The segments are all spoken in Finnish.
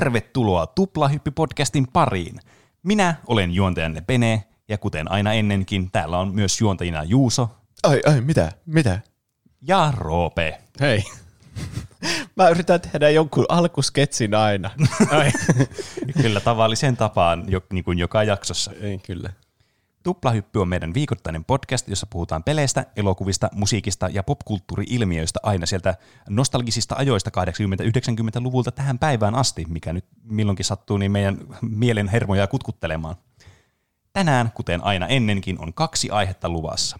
Tervetuloa Tuplahyppy-podcastin pariin. Minä olen juontajanne Pene, ja kuten aina ennenkin, täällä on myös juontajina Juuso Ai, ai, mitä? Mitä? ja Roope. Hei. Mä yritän tehdä jonkun alkusketsin aina. Ai. Kyllä tavalliseen tapaan, jo, niin kuin joka jaksossa. Ei, kyllä. Tuplahyppy on meidän viikoittainen podcast, jossa puhutaan peleistä, elokuvista, musiikista ja popkulttuuri-ilmiöistä aina sieltä nostalgisista ajoista 80-90-luvulta tähän päivään asti, mikä nyt milloinkin sattuu niin meidän mielen hermoja kutkuttelemaan. Tänään, kuten aina ennenkin, on kaksi aihetta luvassa.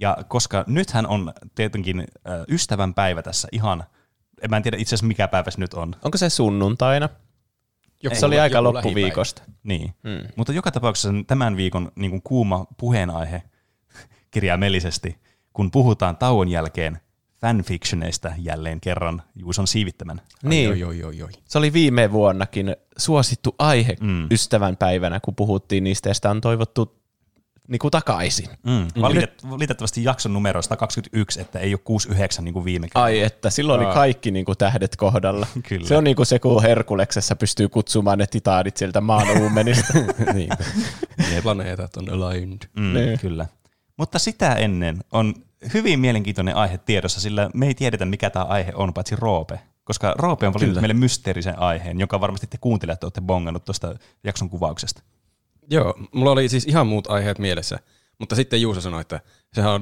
Ja koska nythän on tietenkin ystävän päivä tässä ihan, en mä en tiedä itse asiassa mikä päivä se nyt on, Onko se sunnuntaina? Joku, se oli aika joku loppuviikosta. Niin, hmm. mutta joka tapauksessa tämän viikon niin kuin kuuma puheenaihe kirjaimellisesti, kun puhutaan tauon jälkeen fanfictioneista jälleen kerran Juuson siivittämän. Niin, Oi, oi, oi, oi. se oli viime vuonnakin suosittu aihe mm. ystävän päivänä, kun puhuttiin niistä ja sitä on toivottu niin kuin takaisin. Mm. Valitet, valitettavasti jakson numero 121, että ei ole 69 niin kuin viime kerralla. Ai että, silloin oli kaikki niin kuin tähdet kohdalla. Kyllä. Se on niin kuin se, kun Herkuleksessa pystyy kutsumaan ne titaanit sieltä maan uumenista. niin. Ne planeetat on aligned. Mm, Niin. Kyllä. Mutta sitä ennen on hyvin mielenkiintoinen aihe tiedossa, sillä me ei tiedetä, mikä tämä aihe on, paitsi Roope. Koska Roope on valinnut Kyllä. meille mysteerisen aiheen, joka varmasti te kuuntelijat olette bongannut tuosta jakson kuvauksesta. Joo, mulla oli siis ihan muut aiheet mielessä, mutta sitten Juuso sanoi, että sehän on,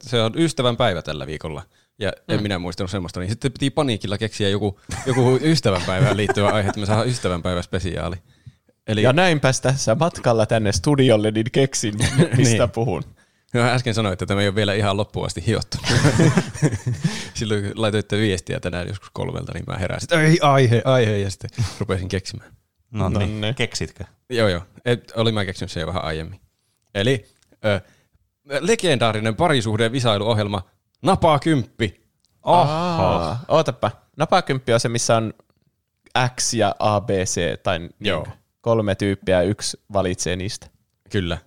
se on ystävän päivä tällä viikolla. Ja en minä muistanut semmoista, niin sitten piti paniikilla keksiä joku, joku ystävänpäivään liittyvä aihe, että me saadaan ystävänpäivä spesiaali. Eli ja näinpäs tässä matkalla tänne studiolle niin keksin, mistä Niin. puhun. Mä äsken sanoin, että tämä ei ole vielä ihan loppuun asti hiottu. Silloin kun laitoitte viestiä tänään joskus kolmelta, niin mä heräsin, että ei aihe, aihe, ja sitten rupesin keksimään. No, niin, keksitkö? Joo, joo. Et, olin mä keksinyt sen jo vähän aiemmin. Eli ö, legendaarinen parisuhde visailuohjelma Napaa kymppi. Oho. Aa, ootapa. Napakymppi on se, missä on X ja A, B, C, tai niin, Joo. kolme tyyppiä ja yksi valitsee niistä. Kyllä.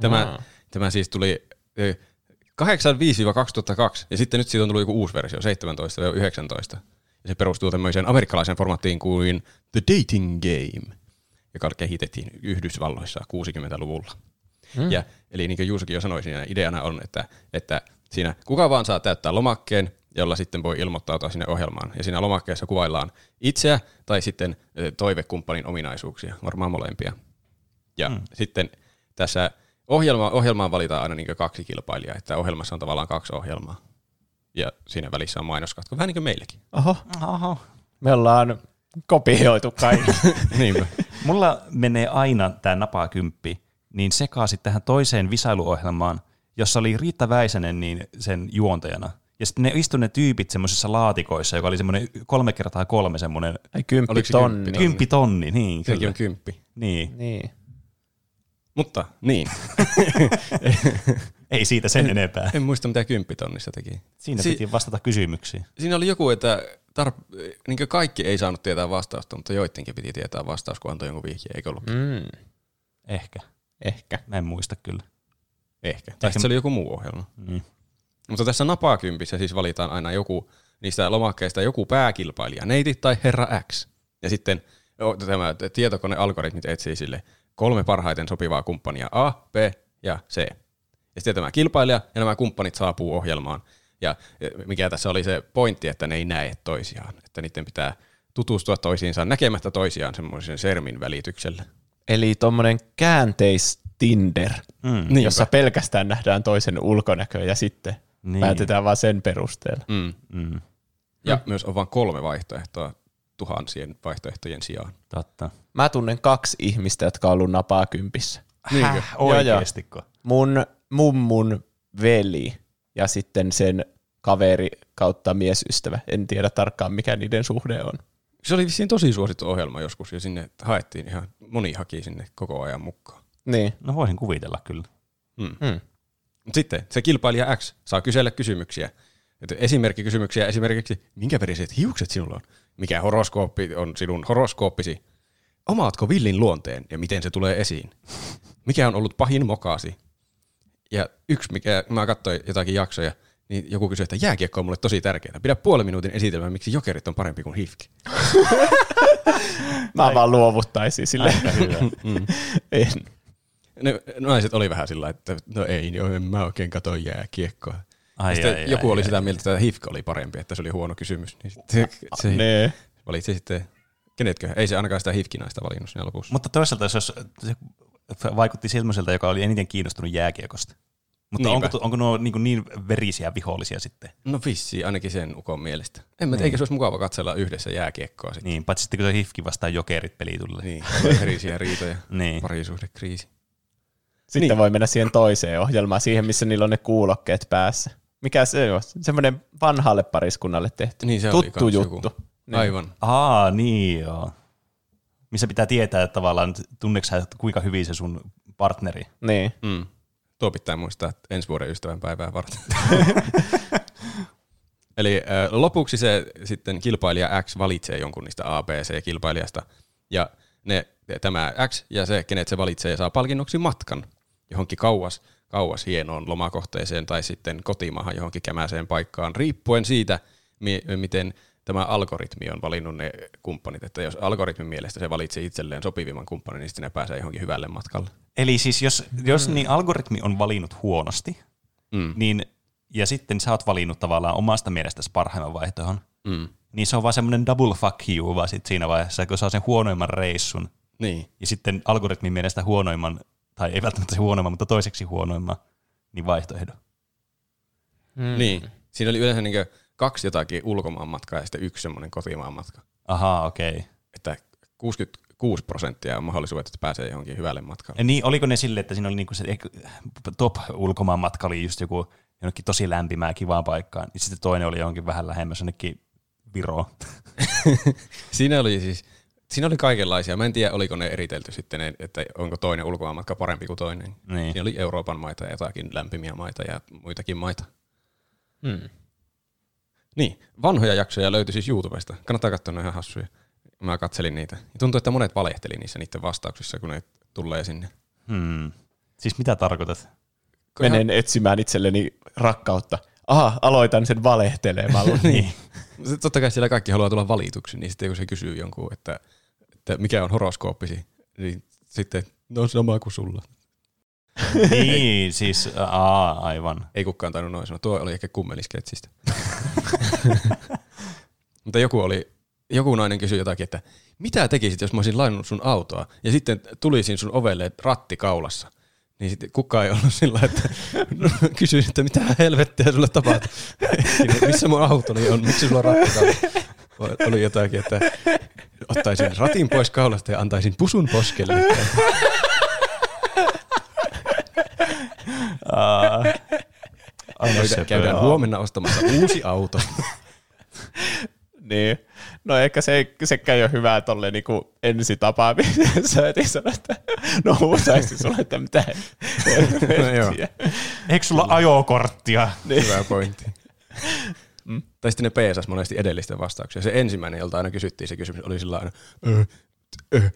Tämä, Aa. tämä siis tuli ö, 85-2002, ja sitten nyt siitä on tullut joku uusi versio, 17-19. Ja se perustuu tämmöiseen amerikkalaiseen formaattiin kuin The Dating Game, joka kehitettiin Yhdysvalloissa 60-luvulla. Hmm. Ja, eli niin kuin Juusokin jo sanoi, siinä ideana on, että, että siinä kuka vaan saa täyttää lomakkeen, jolla sitten voi ilmoittautua sinne ohjelmaan. Ja siinä lomakkeessa kuvaillaan itseä tai sitten toivekumppanin ominaisuuksia, varmaan molempia. Ja mm. sitten tässä ohjelma, ohjelmaan valitaan aina niin kaksi kilpailijaa, että ohjelmassa on tavallaan kaksi ohjelmaa. Ja siinä välissä on mainoskatko, vähän niin kuin meilläkin. Oho, Oho. me ollaan kopioitu kaikki. Niinpä. Mulla menee aina tämä napakymppi niin sekaisin tähän toiseen visailuohjelmaan, jossa oli Riitta Väisänen niin sen juontajana. Ja sitten ne istui ne tyypit semmoisissa laatikoissa, joka oli semmoinen kolme kertaa kolme semmoinen kymppi tonni. kymppi? kymppitonni. Niin, Sekin on kymppi. Niin. Niin. Mutta niin, Ei siitä sen enempää. en muista mitä kymppitonnissa teki. Siinä Si- piti vastata kysymyksiin. Siinä oli joku, että tar- niin kaikki ei saanut tietää vastausta, mutta joidenkin piti tietää vastaus, kun antoi jonkun vihjeen, eikö ollut? Mm, Ehkä. ehkä. Mä en muista kyllä. Ehkä. Tai sitten se oli joku muu ohjelma. Mm. Mutta tässä napakympissä siis valitaan aina joku niistä lomakkeista joku pääkilpailija, neiti tai herra X. Ja sitten tämä tietokonealgoritmit etsii sille kolme parhaiten sopivaa kumppania A, B ja C. Ja sitten tämä kilpailija ja nämä kumppanit saapuu ohjelmaan. Ja ja mikä tässä oli se pointti, että ne ei näe toisiaan. Että niiden pitää tutustua toisiinsa näkemättä toisiaan semmoisen sermin välityksellä. Eli tuommoinen käänteis Tinder, Mm. Niinpä. jossa pelkästään nähdään toisen ulkonäkö ja sitten Niin. niin. päätetään vaan sen perusteella. Mm. Mm. Ja mm. myös on vain kolme vaihtoehtoa tuhansien vaihtoehtojen sijaan. Totta. Mä tunnen kaksi ihmistä, jotka on ollut napaa kympissä. Niinkö? Oikeestiko? Mun mummun veli ja sitten sen kaveri kautta miesystävä. En tiedä tarkkaan, mikä niiden suhde on. Se oli vissiin tosi suosittu ohjelma joskus ja sinne haettiin ihan, moni haki sinne koko ajan mukaan. Niin. No voisin kuvitella kyllä. Mm. Hmm. Mut sitten se kilpailija X saa kysellä kysymyksiä. Et esimerkkikysymyksiä esimerkiksi, minkä veriset hiukset sinulla on? Mikä horoskooppi on sinun horoskooppisi? Omaatko villin luonteen ja miten se tulee esiin? Mikä on ollut pahin mokaasi? Ja yksi, mikä mä katsoin jotakin jaksoja, niin joku kysyi, että jääkiekko on mulle tosi tärkeää. Pidä puolen minuutin esitelmää, miksi jokerit on parempi kuin hifki. Mä vaan luovuttaisin sille. Aika hyvä. en. Ne naiset oli vähän sillä että no ei, joo, en mä oikein kato jääkiekkoa. Ai, Sitten ai, joku ai, oli ai. sitä mieltä, että HIFK oli parempi, että se oli huono kysymys. Niin sitten se Ne. valitsi sitten, kenetkö? Ei se ainakaan sitä HIFK-naista valinnut siinä lopussa. Mutta toisaalta jos se vaikutti semmoiselta, joka oli eniten kiinnostunut jääkiekosta. Mutta Niinpä. onko, onko nuo niin, niin verisiä vihollisia sitten? No vissi, ainakin sen ukon mielestä. En mä niin. eikö se olisi mukava katsella yhdessä jääkiekkoa sitten. Niin, paitsi sitten kun se hifki vastaan jokerit peli tulee. Niin, verisiä riitoja, Niin. parisuhdekriisi. Sitten Niin. voi mennä siihen toiseen ohjelmaan, siihen missä niillä on ne kuulokkeet päässä. Mikä se on? Semmoinen vanhalle pariskunnalle tehty. Niin se oli Tuttu kans juttu. joku. Niin. Aivan. Aa, niin joo. Missä pitää tietää, että tavallaan tunneeko että kuinka hyvin se sun partneri. Niin. Mm. Tuo pitää muistaa että ensi vuoden ystävänpäivää varten. Eli äh, lopuksi se sitten kilpailija X valitsee jonkun niistä A, B, C-kilpailijasta. Ja ne, tämä X ja se, kenet se valitsee, saa palkinnoksi matkan johonkin kauas, kauas hienoon lomakohteeseen tai sitten kotimaahan johonkin kämäseen paikkaan, riippuen siitä, mi- miten tämä algoritmi on valinnut ne kumppanit. Että jos algoritmin mielestä se valitsee itselleen sopivimman kumppanin, niin sitten ne pääsee johonkin hyvälle matkalle. Eli siis jos, jos niin algoritmi on valinnut huonosti, Mm. niin, ja sitten sä oot valinnut tavallaan omasta mielestäsi parhaimman vaihtoehon, Mm. niin se on vaan semmoinen double fuck you vaan sit siinä vaiheessa, kun saa sen huonoimman reissun, Niin. ja sitten algoritmin mielestä huonoimman, tai ei välttämättä se huonoimman, mutta toiseksi huonoimman, niin vaihtoehdon. Mm. Niin. Siinä oli yleensä niin kaksi jotakin ulkomaan matkaa ja sitten yksi semmoinen kotimaan matka. Ahaa, okei. Okay. Että 66 prosenttia on mahdollisuudet, että pääsee johonkin hyvälle matkalle. Ja niin, oliko ne silleen, että siinä oli niinku se top ulkomaan matka oli just joku jonnekin tosi lämpimään kivaan paikkaan, ja sitten toinen oli johonkin vähän lähemmäs jonnekin Viroon. Siinä oli siis, siinä oli kaikenlaisia. Mä en tiedä, oliko ne eritelty sitten, että onko toinen ulkomaan matka parempi kuin toinen. Niin. Siinä oli Euroopan maita ja jotakin lämpimiä maita ja muitakin maita. Mm. Niin, vanhoja jaksoja löytyi siis YouTubesta. Kannattaa katsoa, ne ihan hassuja. Mä katselin niitä. Ja tuntuu, että monet valehteli niissä niiden vastauksissa, kun ne tulee sinne. Hmm. Siis mitä tarkoitat? Menen etsimään itselleni rakkautta. Aha, aloitan sen valehtelemalla. niin. Totta kai siellä kaikki haluaa tulla valituksi, niin sitten kun se kysyy jonkun, että, että mikä on horoskooppisi, niin sitten no sama kuin sulla. niin, siis aa, aivan. Ei kukaan tainnut noin sanoa. Tuo oli ehkä kummelisketsistä. Mutta joku oli, joku nainen kysyi jotakin, että mitä tekisit, jos mä olisin lainannut sun autoa ja sitten tulisin sun ovelle ratti kaulassa. Niin sitten kukaan ei ollut sillä, että no, kysyin, että mitä helvettiä sulle tapahtuu. Missä mun autoni on, miksi sulla on ratti kaulassa? Oli jotakin, että ottaisin ratin pois kaulasta ja antaisin pusun poskelle. Aa, Käydään, söpöä. käydään huomenna ostamassa uusi auto. niin. No ehkä se, sekään ei ole hyvää tolle niinku ensitapaamisessa, että ei sano, että no huutaisin sulle, että mitä helvettiä. Eikö sulla ajokorttia? Hyvä pointti. Mm. Tai sitten ne peesas monesti edellisten vastauksia. Se ensimmäinen, jolta aina kysyttiin se kysymys, oli sillä aina, "Ö, t- ö,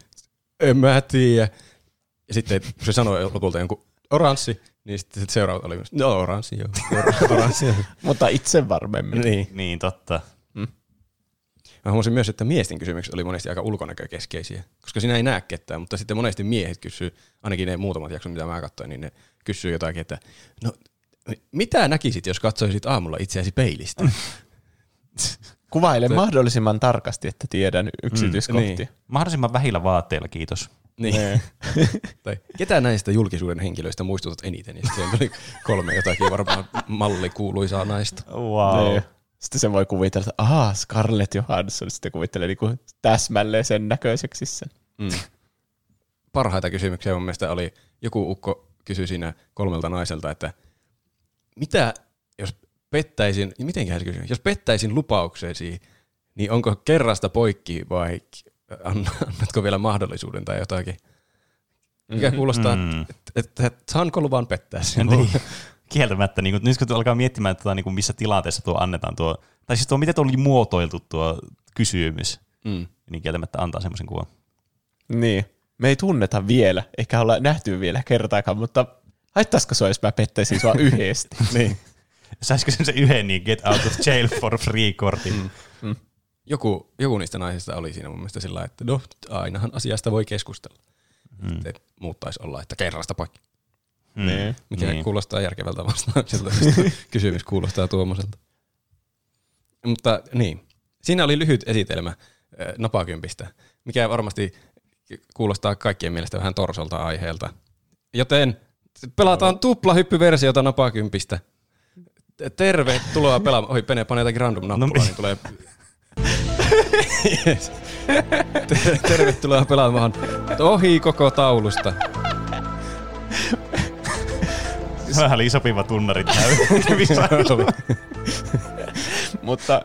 en mä tiedä. Ja sitten kun se sanoi lopulta jonkun oranssi, niin sitten seuraava oli myös, no oranssi joo, Or- oranssi. Mutta itse varmemmin. niin. Niin, totta. Mä huomasin myös, että miesten kysymykset oli monesti aika ulkonäkökeskeisiä, koska siinä ei näe ketään, mutta sitten monesti miehet kysyy, ainakin ne muutamat jaksot, mitä mä katsoin, niin ne kysyy jotakin, että no mitä näkisit, jos katsoisit aamulla itseäsi peilistä? Kuvaile Se- mahdollisimman tarkasti, että tiedän yksityiskohtia. niin. Mahdollisimman vähillä vaatteilla, kiitos. niin. Nee. tai ketä näistä julkisuuden henkilöistä muistutat eniten? Ja sitten tuli kolme jotakin varmaan malli kuuluisaa naista. Wow. Nee. Sitten se voi kuvitella, että ahaa, Scarlett Johansson sitten kuvittelee niinku täsmälleen sen näköiseksi sen. Mm. Parhaita kysymyksiä mun mielestä oli, joku ukko kysyi siinä kolmelta naiselta, että mitä jos pettäisin, mitenköhän se kysyi, jos pettäisin lupauksesi, niin onko kerrasta poikki vai ann- annatko vielä mahdollisuuden tai jotakin? Mikä kuulostaa, Mm. että, että, että saanko luvan pettää sinua? Niin. Kieltämättä, niin kun, nyt kun alkaa miettimään, tota, niin kuin missä tilanteessa tuo annetaan tuo, tai siis tuo, miten tuo oli muotoiltu tuo kysymys, Mm. niin kieltämättä antaa semmoisen kuvan. Niin. Me ei tunneta vielä, eikä olla nähty vielä kertaakaan, mutta haittaisiko se, jos mä pettäisin sua yhdesti? niin. Saisiko sen se yhden niin get out of jail for free kortin? Mm. joku, joku niistä naisista oli siinä mun mielestä sillä että no, ainahan asiasta voi keskustella. Mm. Sitten muuttaisi olla, että kerrasta poikki. Mm. Niin. Mikä Niin. kuulostaa järkevältä vastaukselta. Kysymys kuulostaa tuommoiselta. Mutta niin, siinä oli lyhyt esitelmä napakympistä, mikä varmasti kuulostaa kaikkien mielestä vähän torsolta aiheelta. Joten pelataan tuplahyppyversiota napakympistä. Tervetuloa pelaamaan. Oi, Pene, pane jotakin random nappulaa, No, niin tulee... yes. Tervetuloa pelaamaan ohi koko taulusta. Vähän oli sopiva tunnari täy. Mutta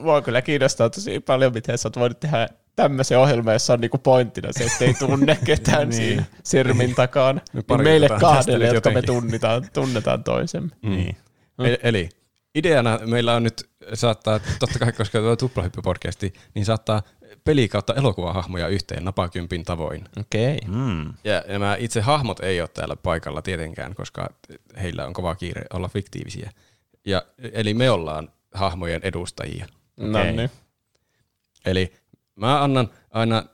mua kyllä kiinnostaa tosi paljon, miten sä oot voinut tehdä tämmöisen ohjelman, jossa on niinku pointtina se, ettei tunne ketään Niin. siinä sirmin takana. Niin pari meille otetaan tästä kahdelle, jotka me jotenkin. tunnitaan, tunnetaan toisemme. niin. E- Eli ideana meillä on nyt saattaa, totta kai koska tuo tuplahyppy-podcasti, niin saattaa peli kautta elokuvahahmoja yhteen napakympin tavoin. Okei. Okay. Mm. Ja nämä itse hahmot ei ole täällä paikalla tietenkään, koska heillä on kova kiire olla fiktiivisiä. Ja, eli me ollaan hahmojen edustajia. No Okei. niin. Eli mä annan aina,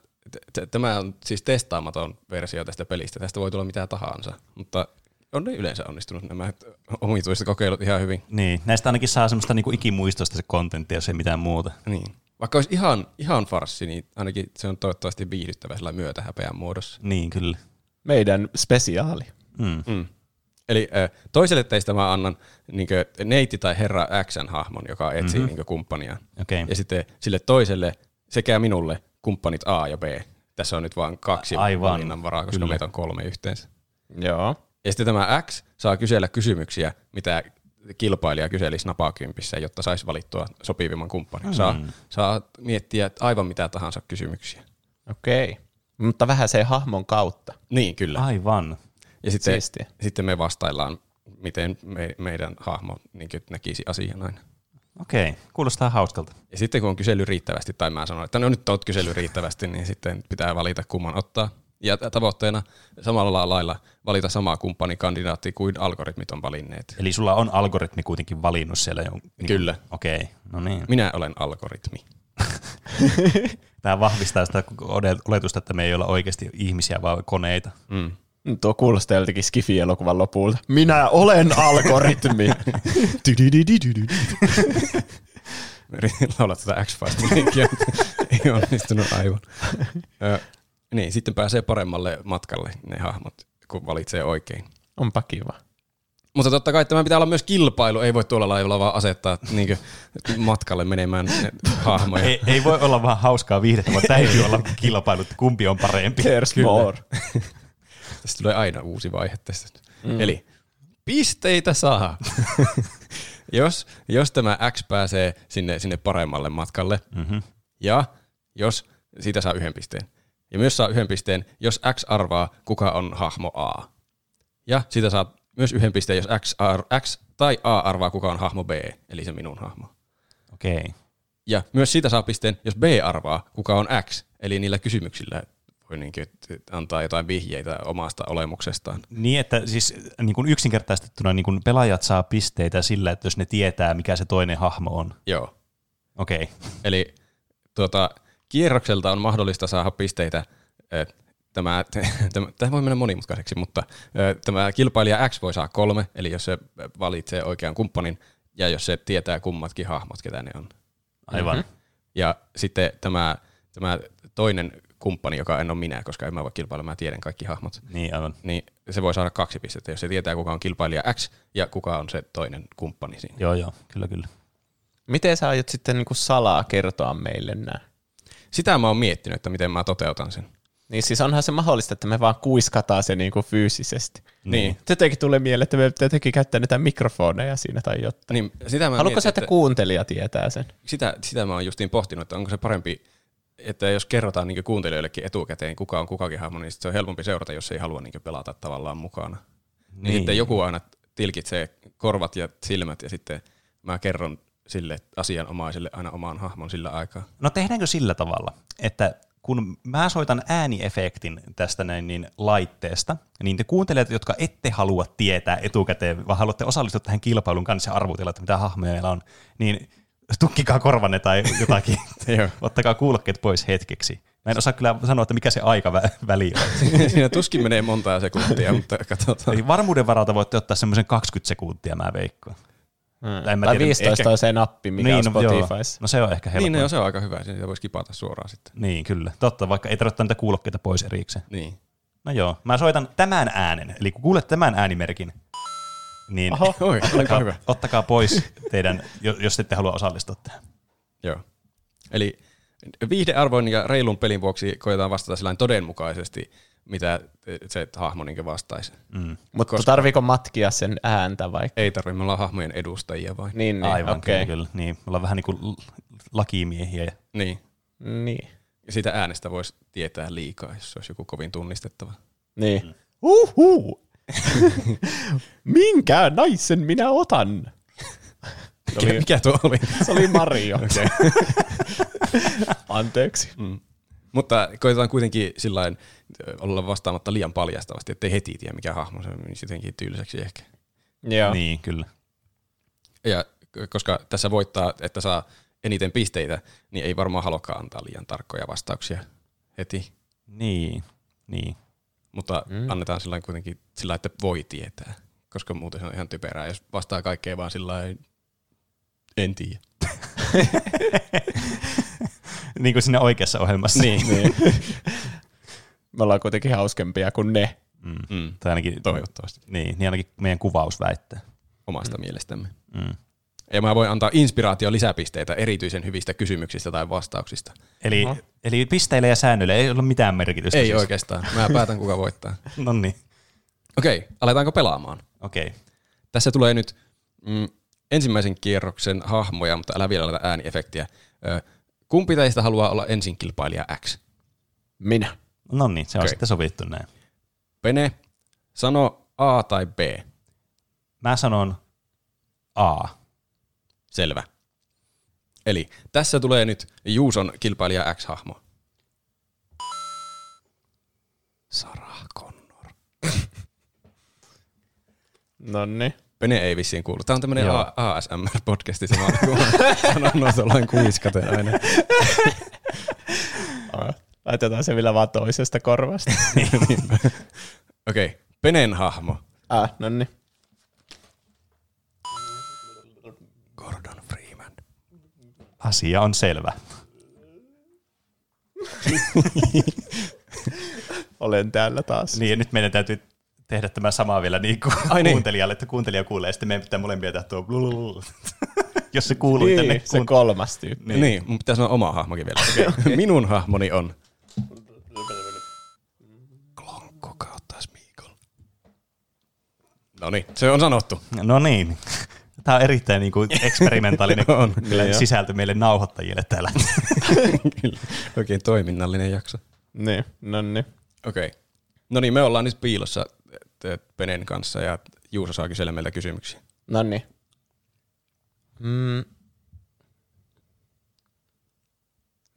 t- tämä on siis testaamaton versio tästä pelistä, tästä voi tulla mitä tahansa, mutta on ne yleensä onnistunut nämä omituiset kokeilut ihan hyvin. Niin, näistä ainakin saa semmoista niinku ikimuistosta se kontentti, jos ei mitään muuta. Niin. Vaikka olisi ihan, ihan farssi, niin ainakin se on toivottavasti viihdyttävä sillä myötähäpeän muodossa. Niin, kyllä. Meidän spesiaali. Mm. Mm. Eli äh, toiselle teistä mä annan niinkö, neiti tai herra Xn hahmon, joka etsii mm-hmm. niinkö, kumppaniaan. Okei. Ja sitten sille toiselle sekä minulle kumppanit A ja B. Tässä on nyt vain kaksi Aivan. valinnan varaa, koska Kyllä. meitä on kolme yhteensä. Joo. Ja sitten tämä X saa kysellä kysymyksiä, mitä kilpailija kyselisi napakympissä, jotta saisi valittua sopivimman kumppanin. Mm. Saa, saa miettiä aivan mitä tahansa kysymyksiä. Okei. Okay. Mutta vähän se hahmon kautta. Niin, kyllä. Aivan. Ja sitten, Siistiä. sitten me vastaillaan, miten me, meidän hahmo niin näkisi asian aina. Okei, kuulostaa hauskalta. Ja sitten kun on kysely riittävästi, tai mä sanon, että no nyt oot kysely riittävästi, niin sitten pitää valita kumman ottaa. Ja tavoitteena samalla lailla valita samaa kumppanikandidaatti kuin algoritmit on valinneet. Eli sulla on algoritmi kuitenkin valinnut siellä jo. Niin, Kyllä. Okei, no niin. Minä olen algoritmi. Tämä vahvistaa sitä oletusta, että me ei olla oikeasti ihmisiä, vaan koneita. Mm. Tuo kuulostaa joltakin Skifi-elokuvan lopulta. Minä olen algoritmi. Laulat tätä x ei onnistunut aivan. Ö, niin, sitten pääsee paremmalle matkalle ne hahmot, kun valitsee oikein. Onpa kiva. Mutta totta kai tämä pitää olla myös kilpailu, ei voi tuolla laivalla vaan asettaa niinkö, matkalle menemään ne hahmoja. Ei, ei voi olla vaan hauskaa viihdettä, vaan täytyy olla kilpailu, että kumpi on parempi. There's more. Tästä tulee aina uusi vaihe tästä. Mm. Eli pisteitä saa. jos, jos tämä X pääsee sinne, sinne paremmalle matkalle, Mm-hmm. ja jos siitä saa yhden pisteen. Ja myös saa yhden pisteen, jos X arvaa, kuka on hahmo A. Ja siitä saa myös yhden pisteen, jos X, ar- X tai A arvaa, kuka on hahmo B, eli se minun hahmo. Okei. Ja myös siitä saa pisteen, jos B arvaa, kuka on X, eli niillä kysymyksillä voi niinkin antaa jotain vihjeitä omasta olemuksestaan. Niin, että siis niin kuin yksinkertaistettuna niin kuin pelaajat saa pisteitä sillä, että jos ne tietää, mikä se toinen hahmo on. Joo. Okei. Eli tuota, kierrokselta on mahdollista saada pisteitä. Tämä, tämä, tämä voi mennä monimutkaiseksi, mutta tämä kilpailija X voi saada kolme, eli jos se valitsee oikean kumppanin ja jos se tietää kummatkin hahmot, ketä ne on. Aivan. Mm-hmm. Ja sitten tämä, tämä toinen kumppani, joka en ole minä, koska en mä voi kilpailla, mä tiedän kaikki hahmot, Niin, aivan. niin se voi saada kaksi pistettä, jos se tietää, kuka on kilpailija X ja kuka on se toinen kumppani siinä. Joo, joo, kyllä, kyllä. Miten sä aiot sitten niinku salaa kertoa meille nämä? Sitä mä oon miettinyt, että miten mä toteutan sen. Niin siis onhan se mahdollista, että me vaan kuiskataan se niinku fyysisesti. Niin. Jotenkin tulee mieleen, että me pitää jotenkin käyttää näitä mikrofoneja siinä tai jotain. Niin, sitä mä Haluatko mietin, sä, että kuuntelija tietää sen? sitä, sitä mä oon justiin pohtinut, että onko se parempi, että jos kerrotaan niin kuuntelijoillekin etukäteen, kuka on kukakin hahmo, niin se on helpompi seurata, jos ei halua niin pelata tavallaan mukana. Niin. niin sitten joku aina tilkitsee korvat ja silmät ja sitten mä kerron sille asianomaiselle aina oman hahmon sillä aikaa. No tehdäänkö sillä tavalla, että kun mä soitan ääniefektin tästä näin niin laitteesta, niin te kuuntelijat, jotka ette halua tietää etukäteen, vaan haluatte osallistua tähän kilpailun kanssa ja arvutella, että mitä hahmoja meillä on, niin tukkikaa korvanne tai jotakin. Ottakaa kuulokkeet pois hetkeksi. Mä en osaa kyllä sanoa, että mikä se aikaväli on. Siinä tuskin menee montaa sekuntia, mutta katsotaan. Eli varmuuden varalta voitte ottaa semmoisen 20 sekuntia, mä veikkaan. Tai mä Tai tiedä, 15 ehkä- on se nappi, mikä on no, joo. Spotifys. no se on ehkä helppoa. Niin, no, se on aika hyvä. Siitä voisi kipata suoraan sitten. Niin, kyllä. Totta, vaikka ei tarvitse niitä kuulokkeita pois erikseen. Niin. No joo, mä soitan tämän äänen. Eli kun kuulet tämän äänimerkin, niin Oho. Oi, ottakaa, hyvä. ottakaa pois teidän, jo- jos ette halua osallistua tähän. Joo. Eli viihdearvon ja reilun pelin vuoksi koetaan vastata sillä todenmukaisesti, mitä se hahmo niin vastaisi. Mm. Mutta tarviiko matkia sen ääntä vai? Ei tarvitse, me ollaan hahmojen edustajia vain. Niin, niin Aivan, okei. kyllä, kyllä. Niin, me ollaan vähän niin kuin lakimiehiä. Niin. Niin. Ja siitä äänestä voisi tietää liikaa, jos se olisi joku kovin tunnistettava. Niin. Uhu. Minkä naisen minä otan? Se Mikä, oli, mikä tuo oli? se oli Mario. Okei. Anteeksi. Mm. Mutta koitetaan kuitenkin sillain olla vastaamatta liian paljastavasti, ettei heti tiedä mikä hahmo se menisi jotenkin tyyliseksi ehkä. Joo. Niin, kyllä. Ja koska tässä voittaa, että saa eniten pisteitä, niin ei varmaan haluakaan antaa liian tarkkoja vastauksia heti. Niin, niin. Mutta mm. annetaan sillä kuitenkin sillä että voi tietää, koska muuten se on ihan typerää, jos vastaa kaikkea vaan sillä en tiedä. niin kuin siinä oikeassa ohjelmassa. Niin. Niin. Me ollaan kuitenkin hauskempia kuin ne. Mm. Mm. Tai ainakin, Toivottavasti. niin, niin ainakin meidän kuvaus väittää. Omasta mm. mielestämme. Mm. Ja mä voin antaa inspiraatio lisäpisteitä erityisen hyvistä kysymyksistä tai vastauksista. Eli, Aha. eli pisteillä ja säännöillä ei ole mitään merkitystä. Ei siis. oikeastaan. Mä päätän, kuka voittaa. No niin, Okei, aletaanko pelaamaan? okei. Okay. Tässä tulee nyt mm, ensimmäisen kierroksen hahmoja, mutta älä vielä laita ääniefektiä. Ö, kumpi teistä haluaa olla ensin kilpailija X? Minä. No niin, se on Okei. sitten sovittu näin. Pene, sano A tai B. Mä sanon A. Selvä. Eli tässä tulee nyt Juuson kilpailija X-hahmo. Sarah Connor. No niin. Pene ei vissiin kuulu. Tämä on tämmöinen Joo. ASMR-podcasti. Se vaan sanonut tuollain kuiskaten aina. Laitetaan se vielä vaan toisesta korvasta. Okei, okay. Penen hahmo. ah, no niin. Gordon Freeman. Asia on selvä. Olen täällä taas. Niin, nyt meidän täytyy tehdä tämä sama vielä niin kuin Ai niin. kuuntelijalle, että kuuntelija kuulee, ja sitten meidän pitää molempia tehdä tuo blululul. Jos se kuuluu tänne. Niin, se kuun- kolmas tyyppi. Niin, niin mun pitää sanoa oma hahmokin vielä. Okay. Minun hahmoni on Klonkko kautta Smeagol. No niin, se on sanottu. No niin. Tämä on erittäin niin kuin eksperimentaalinen On, kyllä niin jo. sisältö meille nauhoittajille täällä. Kyllä. Oikein toiminnallinen jakso. Niin, no niin. Okei. Okay. No niin, me ollaan nyt piilossa Penen kanssa ja Juuso saa kysellä meiltä kysymyksiä. No niin. Mm.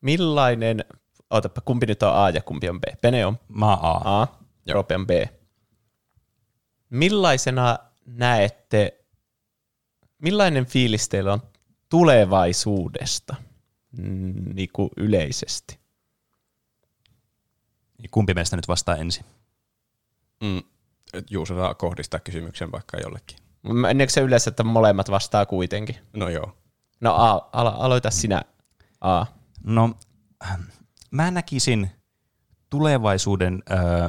Millainen, ootapa, kumpi nyt on A ja kumpi on B? Pene on Mä A. A. Rope on B. Millaisena näette, millainen fiilis teillä on tulevaisuudesta mm, niin kuin yleisesti? Kumpi meistä nyt vastaa ensin? Mm. et Juuso saa kohdistaa kysymyksen vaikka jollekin. Meneekö se yleensä, että molemmat vastaa kuitenkin? No joo. No A, alo- aloita sinä A. No, mä näkisin tulevaisuuden öö,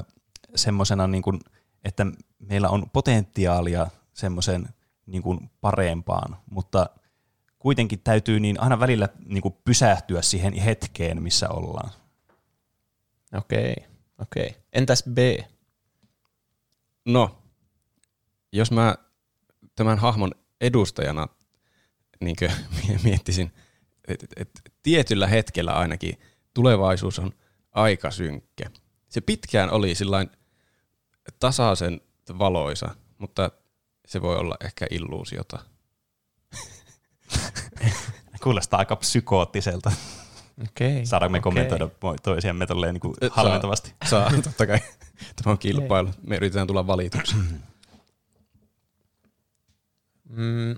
semmoisena, niin kuin, että meillä on potentiaalia semmoisen niin kuin parempaan, mutta kuitenkin täytyy niin aina välillä niin kuin pysähtyä siihen hetkeen, missä ollaan. Okei, okei. Entäs B? No, jos mä tämän hahmon edustajana niin miettisin, että et, tietyllä hetkellä ainakin tulevaisuus on aika synkkä. Se pitkään oli sillain tasaisen valoisa, mutta se voi olla ehkä illuusiota. Kuulostaa aika psykoottiselta. Okei. Saadaanko me okei. kommentoida toisiamme tolleen niin kuin Saa. halventavasti? Saa, totta kai. Tämä on kilpailu. Me yritetään tulla valituksi. Mm,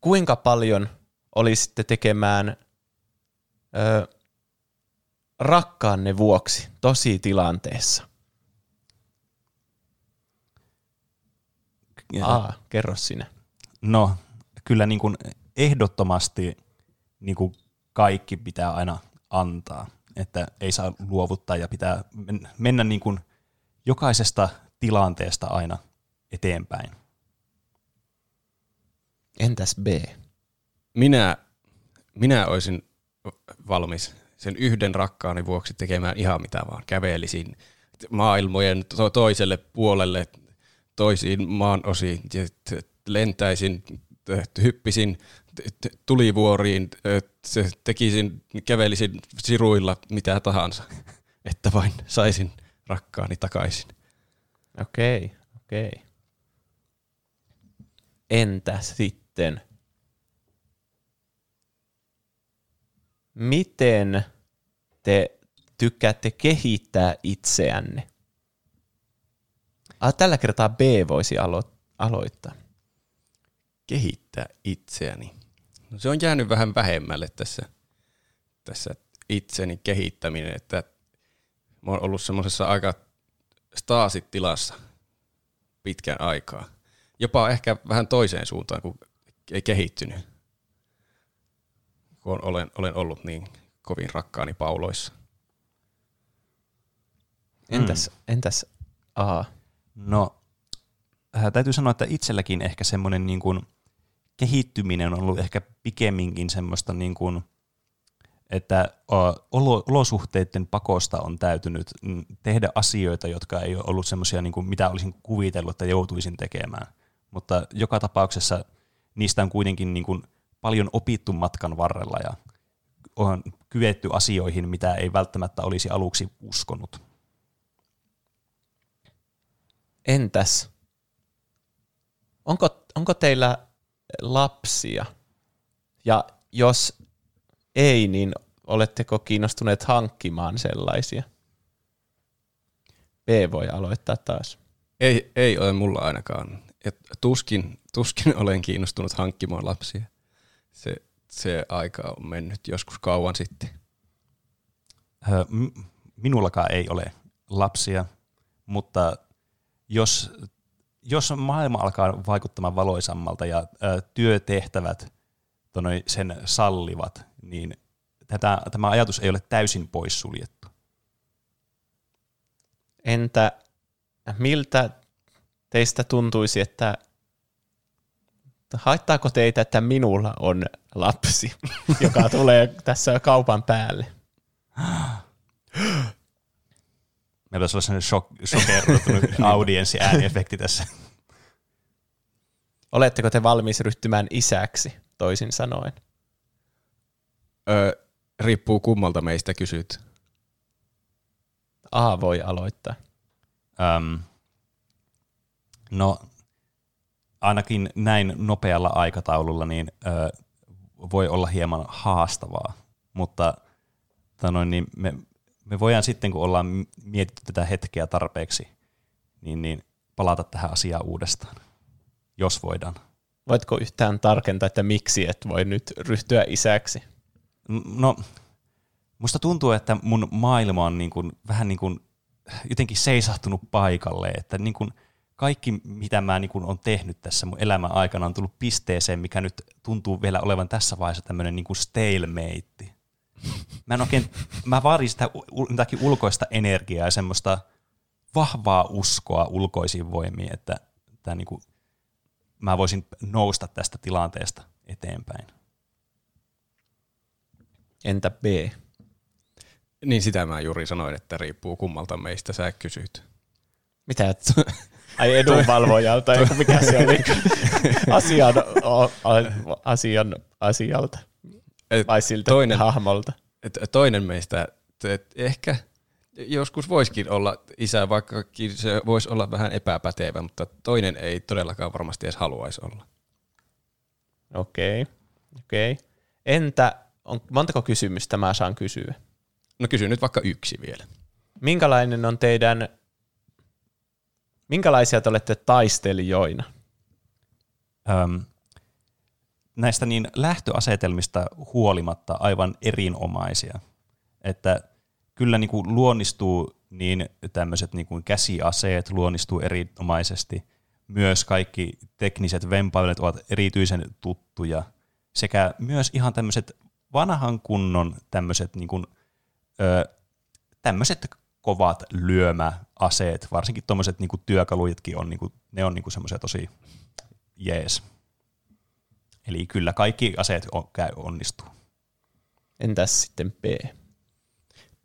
kuinka paljon olisitte tekemään ö, rakkaanne vuoksi tosi tilanteessa? Aa, kerro sinä. No, kyllä niin kuin ehdottomasti niin kuin kaikki pitää aina antaa, että ei saa luovuttaa ja pitää mennä niin kuin jokaisesta tilanteesta aina eteenpäin. Entäs B? Minä, minä olisin valmis sen yhden rakkaani vuoksi tekemään ihan mitä vaan. Kävelisin maailmojen to- toiselle puolelle, toisiin maan osiin, lentäisin, hyppisin tulivuoriin, tekisin, kävelisin siruilla mitä tahansa, että vain saisin rakkaani takaisin. Okei, okei. Entä sitten? Miten te tykkäätte kehittää itseänne? Ah, tällä kertaa B voisi alo- aloittaa. Kehittää itseäni. No se on jäänyt vähän vähemmälle tässä, tässä itseni kehittäminen, että mä oon ollut semmoisessa aika staasitilassa pitkän aikaa. Jopa ehkä vähän toiseen suuntaan, kun ei kehittynyt. Kun olen, olen ollut niin kovin rakkaani pauloissa. Entäs, mm. entäs A? No, äh, täytyy sanoa, että itselläkin ehkä semmoinen niin kuin kehittyminen on ollut ehkä pikemminkin semmoista niin kuin, että olo, olosuhteiden pakosta on täytynyt mm, tehdä asioita, jotka ei ole ollut semmoisia, niin kuin mitä olisin kuvitellut, että joutuisin tekemään. Mutta joka tapauksessa niistä on kuitenkin niin kuin paljon opittu matkan varrella ja on kyetty asioihin, mitä ei välttämättä olisi aluksi uskonut. Entäs, onko, onko teillä lapsia? Ja jos ei, niin oletteko kiinnostuneet hankkimaan sellaisia? B voi aloittaa taas. Ei, ei ole mulla ainakaan. Et tuskin, tuskin olen kiinnostunut hankkimaan lapsia. Se, se aika on mennyt joskus kauan sitten. Minullakaan ei ole lapsia, mutta jos, jos maailma alkaa vaikuttamaan valoisammalta ja ä, työtehtävät tonoi, sen sallivat, niin tätä, tämä ajatus ei ole täysin poissuljettu. Entä miltä teistä tuntuisi, että haittaako teitä, että minulla on lapsi, joka tulee tässä kaupan päälle? Meillä olisi sellainen shok, shokerrotunut audienssi ääniefekti tässä. Oletteko te valmis ryhtymään isäksi, toisin sanoen? Öö, riippuu kummalta meistä kysyt. A voi aloittaa. Öm, no, ainakin näin nopealla aikataululla niin ö, voi olla hieman haastavaa, mutta tanoin, niin me, me voidaan sitten, kun ollaan mietitty tätä hetkeä tarpeeksi, niin, niin palata tähän asiaan uudestaan, jos voidaan. Voitko yhtään tarkentaa, että miksi et voi nyt ryhtyä isäksi? No, musta tuntuu, että mun maailma on niin kuin, vähän niin kuin jotenkin seisahtunut paikalle, että niin kuin kaikki, mitä mä niin kuin on tehnyt tässä mun elämän aikana, on tullut pisteeseen, mikä nyt tuntuu vielä olevan tässä vaiheessa tämmöinen niin kuin stalemate. Mä en oikein, mä vaadin sitä jotakin ulkoista energiaa ja semmoista vahvaa uskoa ulkoisiin voimiin, että tämä niin kuin, mä voisin nousta tästä tilanteesta eteenpäin. Entä B? Niin sitä mä juuri sanoin, että riippuu kummalta meistä sä kysyt. Mitä? Et, ai edunvalvojalta, tai mikä se oli? Asian, asian asialta. Et Vai siltä toinen, hahmolta? Et toinen meistä et ehkä joskus voisikin olla isä, vaikkakin se voisi olla vähän epäpätevä, mutta toinen ei todellakaan varmasti edes haluaisi olla. Okei, okay. okei. Okay. Entä, on, montako kysymystä mä saan kysyä? No kysy nyt vaikka yksi vielä. Minkälainen on teidän, minkälaisia te olette taistelijoina? Öm, näistä niin lähtöasetelmista huolimatta aivan erinomaisia. Että kyllä niin kuin luonnistuu niin tämmöiset niin kuin käsiaseet luonnistuu erinomaisesti. Myös kaikki tekniset vempailut ovat erityisen tuttuja. Sekä myös ihan tämmöiset vanhan kunnon tämmöiset niin kuin, ö, tämmöiset kovat lyömäaseet, varsinkin tuommoiset niin työkalujatkin on, niin kuin, ne on niin semmoisia tosi jees. Eli kyllä kaikki aseet on, käy, onnistuu. Entäs sitten B?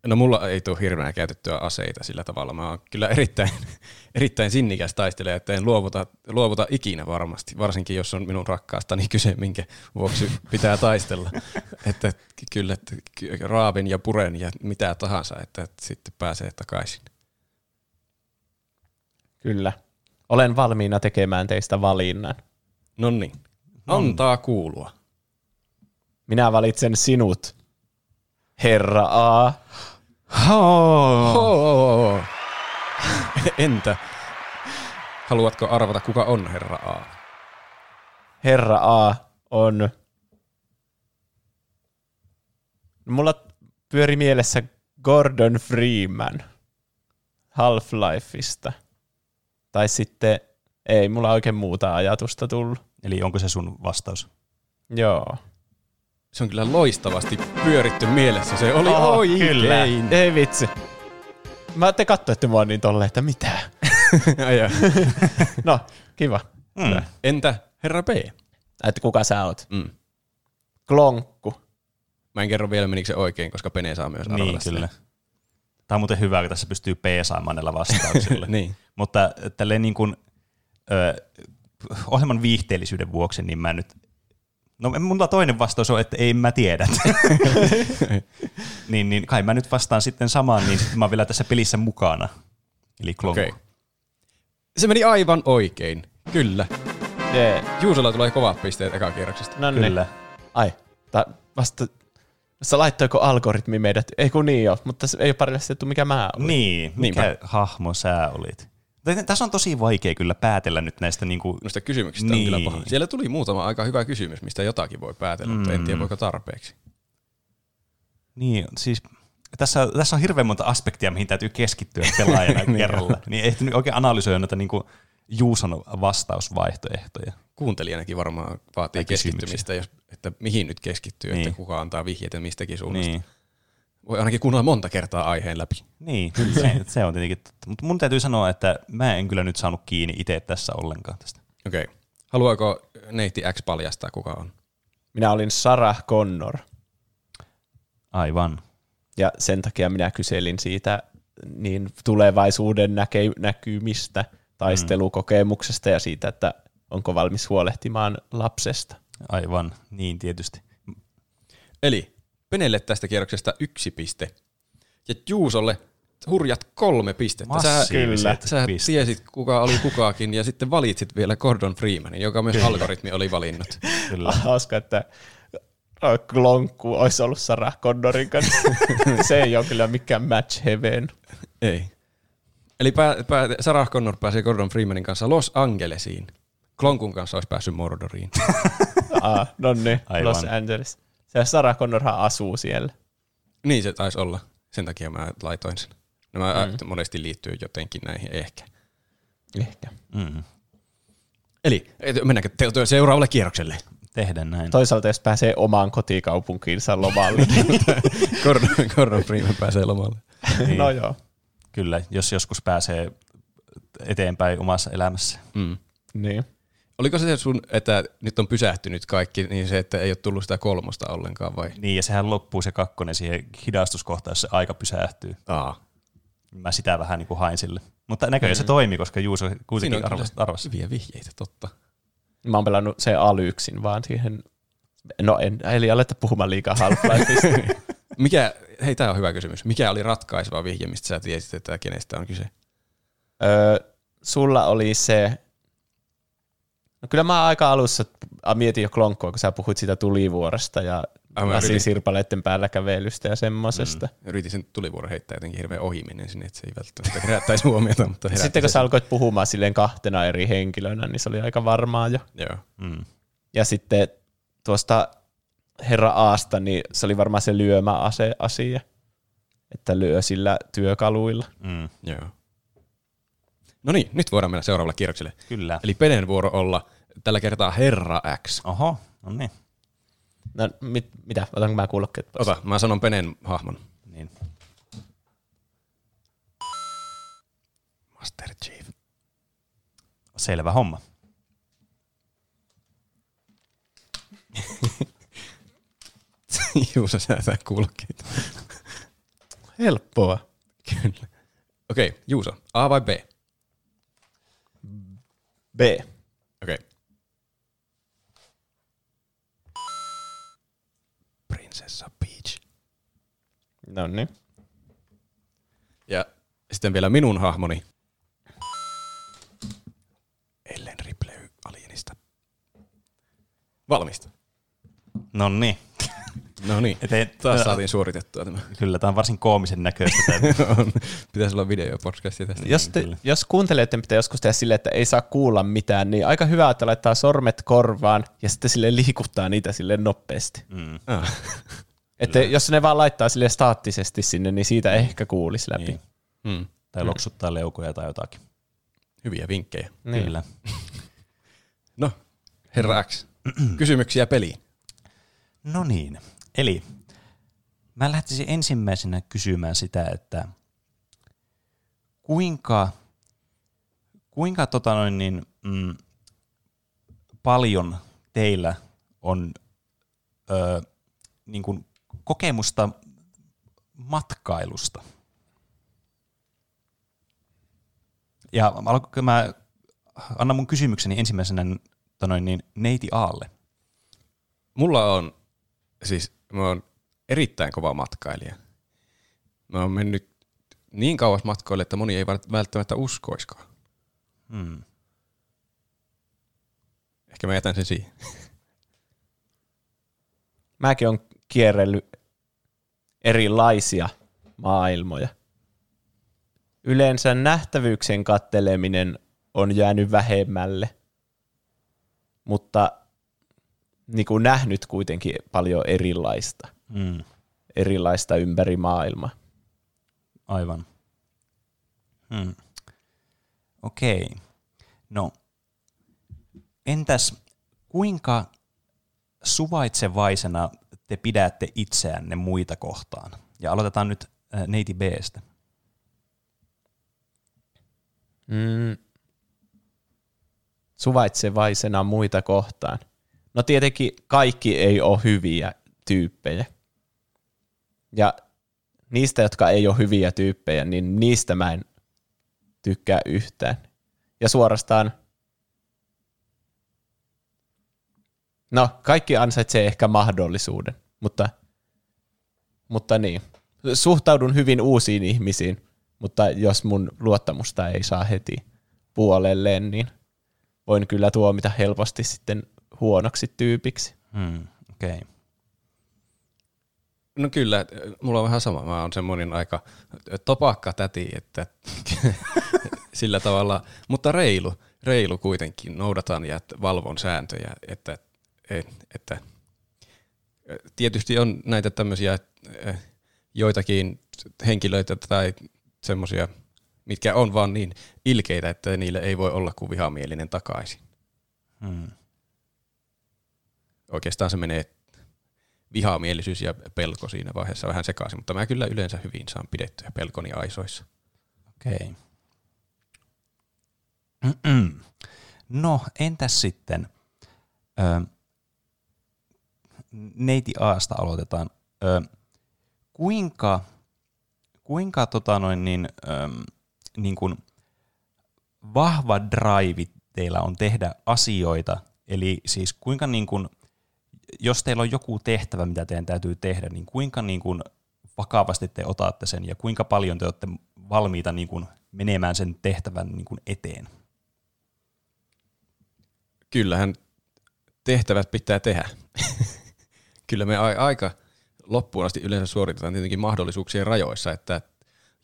No mulla ei tule hirveänä käytettyä aseita sillä tavalla. Mä oon kyllä erittäin, erittäin sinnikäs taistelija, että en luovuta, luovuta ikinä varmasti, varsinkin jos on minun rakkaastani kyse, minkä vuoksi pitää taistella. että kyllä, että raavin ja puren ja mitä tahansa, että, että sitten pääsee takaisin. Kyllä. Olen valmiina tekemään teistä valinnan. No niin. Antaa kuulua. Minä valitsen sinut, herra A. Oh. Oh. Entä? Haluatko arvata, kuka on herra A? Herra A on... Mulla pyöri mielessä Gordon Freeman Half-Lifeista. Tai sitten ei mulla oikein muuta ajatusta tullut. Eli onko se sun vastaus? Joo. Se on kyllä loistavasti pyöritty mielessä. Se oli oh, oikein. Kyllä. Ei vitsi. Mä te katsoitte mua niin tolle, että mitä? no, kiva. Mm. Entä herra B? Että kuka sä oot? Mm. Klonkku. Mä en kerro vielä, menikö se oikein, koska Pene saa myös arvata Niin, kyllä. Tämä on muuten hyvä, kun tässä pystyy peesaamaan näillä vastauksilla. niin. Mutta tälleen niin kuin, ö, ohjelman viihteellisyyden vuoksi, niin mä nyt No mulla toinen vastaus on, että ei mä tiedä. niin, niin kai mä nyt vastaan sitten samaan, niin sitten mä oon vielä tässä pelissä mukana. Eli klonku. Okay. Se meni aivan oikein, kyllä. Yeah. Juusolla tulee kovat pisteet kierroksesta. No niin. Kyllä. Ai, ta, vasta Sä laittoiko algoritmi meidät? Ei kun niin jo, mutta se ei ole paljastettu mikä mä olin. Niin, mikä Niinpä. hahmo sä olit. Tässä on tosi vaikea kyllä päätellä nyt näistä niin kuin... Noista kysymyksistä niin. on kyllä niin. paha. Siellä tuli muutama aika hyvä kysymys, mistä jotakin voi päätellä, mm. mutta en tiedä mm. voiko tarpeeksi. Niin, siis tässä, tässä on hirveän monta aspektia, mihin täytyy keskittyä pelaajana niin kerralla. Niin ei nyt oikein analysoida noita niin kuin Juuson vastausvaihtoehtoja. Kuuntelijanakin varmaan vaatii keskittymistä, jos, että mihin nyt keskittyy, niin. että kuka antaa vihjeitä mistäkin suunnasta. Niin voi ainakin kuunnella monta kertaa aiheen läpi. Niin, se, se on tietenkin totta. Mutta mun täytyy sanoa, että mä en kyllä nyt saanut kiinni itse tässä ollenkaan tästä. Okei. Okay. Haluaako neiti X paljastaa, kuka on? Minä olin Sarah Connor. Aivan. Ja sen takia minä kyselin siitä niin tulevaisuuden näke- näkymistä, taistelukokemuksesta ja siitä, että onko valmis huolehtimaan lapsesta. Aivan, niin tietysti. Eli Penelle tästä kierroksesta yksi piste. Ja Juusolle hurjat kolme pistettä. Sä, kyllä. Sä tiesit, kuka oli kukakin, ja sitten valitsit vielä Gordon Freemanin, joka myös kyllä. algoritmi oli valinnut. Kyllä. Hauska, että Klonkku olisi ollut Sarah Connorin kanssa. Se ei ole kyllä mikään match heaven. Ei. Eli pää, pää, Sarah Connor pääsee Gordon Freemanin kanssa Los Angelesiin. Klonkun kanssa olisi päässyt Mordoriin. ah, no niin, Los Angeles. Se Sarah Connorhan asuu siellä. Niin se taisi olla. Sen takia mä laitoin sen. Nämä mm. monesti liittyy jotenkin näihin ehkä. Ehkä. Mm. Eli mennäänkö te- seuraavalle kierrokselle? Tehdään näin. Toisaalta jos pääsee omaan kotikaupunkiinsa lomalle. Gordon, Gordon Freeman pääsee lomalle. Niin. No joo. Kyllä, jos joskus pääsee eteenpäin omassa elämässä. Mm. Niin. Oliko se sun, että nyt on pysähtynyt kaikki, niin se, että ei ole tullut sitä kolmosta ollenkaan vai? Niin, ja sehän loppuu se kakkonen siihen hidastuskohtaan, jos se aika pysähtyy. Aa. Mä sitä vähän niin kuin hain sille. Mutta näköjään mm. se toimi, koska Juuso kuitenkin arvasi. arvasi. Hyviä vihjeitä, totta. Mä oon pelannut se alyksin vaan siihen, no en, eli aleta puhumaan liikaa half Mikä, hei tää on hyvä kysymys. Mikä oli ratkaiseva vihje, mistä sä tiesit, että kenestä on kyse? Öö, sulla oli se, No kyllä mä aika alussa mietin jo klonkkoa, kun sä puhuit siitä tulivuoresta ja sirpaleiden päällä kävelystä ja semmosesta. Mm. Yritin sen tulivuoren heittää jotenkin hirveän ohiminen sinne, että se ei välttämättä herättäisi huomiota. Mutta Sitten kun sä alkoit puhumaan silleen kahtena eri henkilönä, niin se oli aika varmaa jo. Joo. Mm. Ja sitten tuosta herra Aasta, niin se oli varmaan se lyömäase asia, että lyö sillä työkaluilla. Mm, Joo. No niin, nyt voidaan mennä seuraavalle kierrokselle. kyllä. Eli Penen vuoro olla tällä kertaa Herra X. Oho, no niin. No mit, mitä, otanko mä kuulokkeet pois? Ota, mä sanon Penen hahmon. niin. Master Chief. Selvä homma. Juuso säätää kuulokkeita. Helppoa. Kyllä. Okei, okay, Juuso. A vai B? B. Okei. Okay. Prinsessa Peach. No niin. Ja sitten vielä minun hahmoni. Ellen Ripley Alienista. Valmista. No niin. No niin, Eteen- taas saatiin suoritettua tämä. Kyllä, tämä on varsin koomisen näköistä. Pitäisi olla videopodcasti tästä. Jos, te, kyllä. jos kuuntelijoiden pitää joskus tehdä silleen, että ei saa kuulla mitään, niin aika hyvä, että laittaa sormet korvaan ja sitten sille liikuttaa niitä sille nopeasti. Mm, Ah. Että jos ne vaan laittaa sille staattisesti sinne, niin siitä ehkä kuulisi läpi. niin. Mm. Tai loksuttaa leukoja tai jotakin. Hyviä vinkkejä. Niin. Kyllä. No, herra X. Kysymyksiä peliin. No niin. Eli mä lähtisin ensimmäisenä kysymään sitä, että kuinka, kuinka tota noin niin, mm, paljon teillä on ö, niin kuin kokemusta matkailusta? Ja alko, mä annan mun kysymykseni ensimmäisenä tota noin niin, neiti Aalle. Mulla on, siis mä oon erittäin kova matkailija. Mä oon mennyt niin kauas matkoille, että moni ei välttämättä uskoiskaan. Hmm. Ehkä mä jätän sen siihen. Mäkin on kierrellyt erilaisia maailmoja. Yleensä nähtävyyksien katteleminen on jäänyt vähemmälle, mutta niin kuin nähnyt kuitenkin paljon erilaista, Hmm. erilaista ympäri maailmaa. Aivan. Hmm. Okei. No, entäs kuinka suvaitsevaisena te pidätte itseänne muita kohtaan? Ja aloitetaan nyt äh, neiti Bstä. Mm. Suvaitsevaisena muita kohtaan. No tietenkin kaikki ei ole hyviä tyyppejä. Ja niistä, jotka ei ole hyviä tyyppejä, niin niistä mä en tykkää yhtään. Ja suorastaan, no kaikki ansaitsee ehkä mahdollisuuden, mutta, mutta niin. Suhtaudun hyvin uusiin ihmisiin, mutta jos mun luottamusta ei saa heti puolelleen, niin voin kyllä tuomita helposti sitten huonoksi tyypiksi. Hmm. Okei. Okay. No kyllä, mulla on vähän sama. Mä oon semmoinen aika topakka täti, että sillä tavalla, mutta reilu, reilu kuitenkin. Noudatan ja valvon sääntöjä, että, että tietysti on näitä tämmöisiä joitakin henkilöitä tai semmoisia, mitkä on vaan niin ilkeitä, että niille ei voi olla kuin vihamielinen takaisin. Hmm. Oikeastaan se menee vihamielisyys ja pelko siinä vaiheessa vähän sekaisin, mutta mä kyllä yleensä hyvin saan pidettyä pelkoni aisoissa. Okei. No, entäs sitten? Ö, neiti Aasta aloitetaan. Ö, kuinka kuinka tota noin niin, ö, niin kuin vahva drive teillä on tehdä asioita, eli siis kuinka niin kuin, jos teillä on joku tehtävä, mitä teidän täytyy tehdä, niin kuinka niin kuin vakavasti te otatte sen ja kuinka paljon te olette valmiita niin kuin menemään sen tehtävän niin kuin eteen? Kyllähän tehtävät pitää tehdä. Kyllä me aika loppuun asti yleensä suoritetaan tietenkin mahdollisuuksien rajoissa, että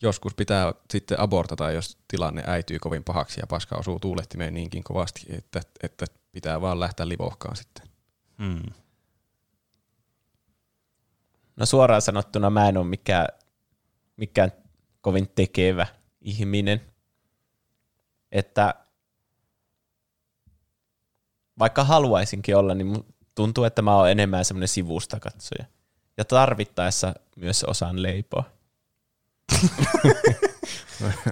joskus pitää sitten abortata, jos tilanne äityy kovin pahaksi ja paska osuu tuulettimeen niinkin kovasti, että, että pitää vaan lähteä livohkaan sitten. Hmm. No suoraan sanottuna mä en ole mikään, mikään kovin tekevä ihminen. Että vaikka haluaisinkin olla, niin tuntuu, että mä oon enemmän semmoinen sivusta katsoja. Ja tarvittaessa myös osaan leipoa.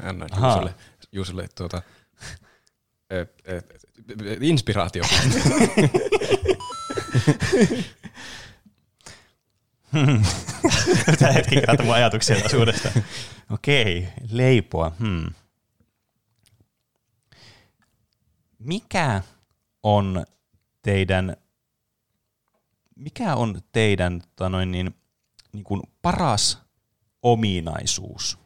Anna Juusolle, Juusolle tuota, et, Tämä hetki kertaa mun ajatuksia taas uudestaan. Okei, leipoa. Hmm. Mikä on teidän, mikä on teidän tota noin niin, niin kuin paras ominaisuus?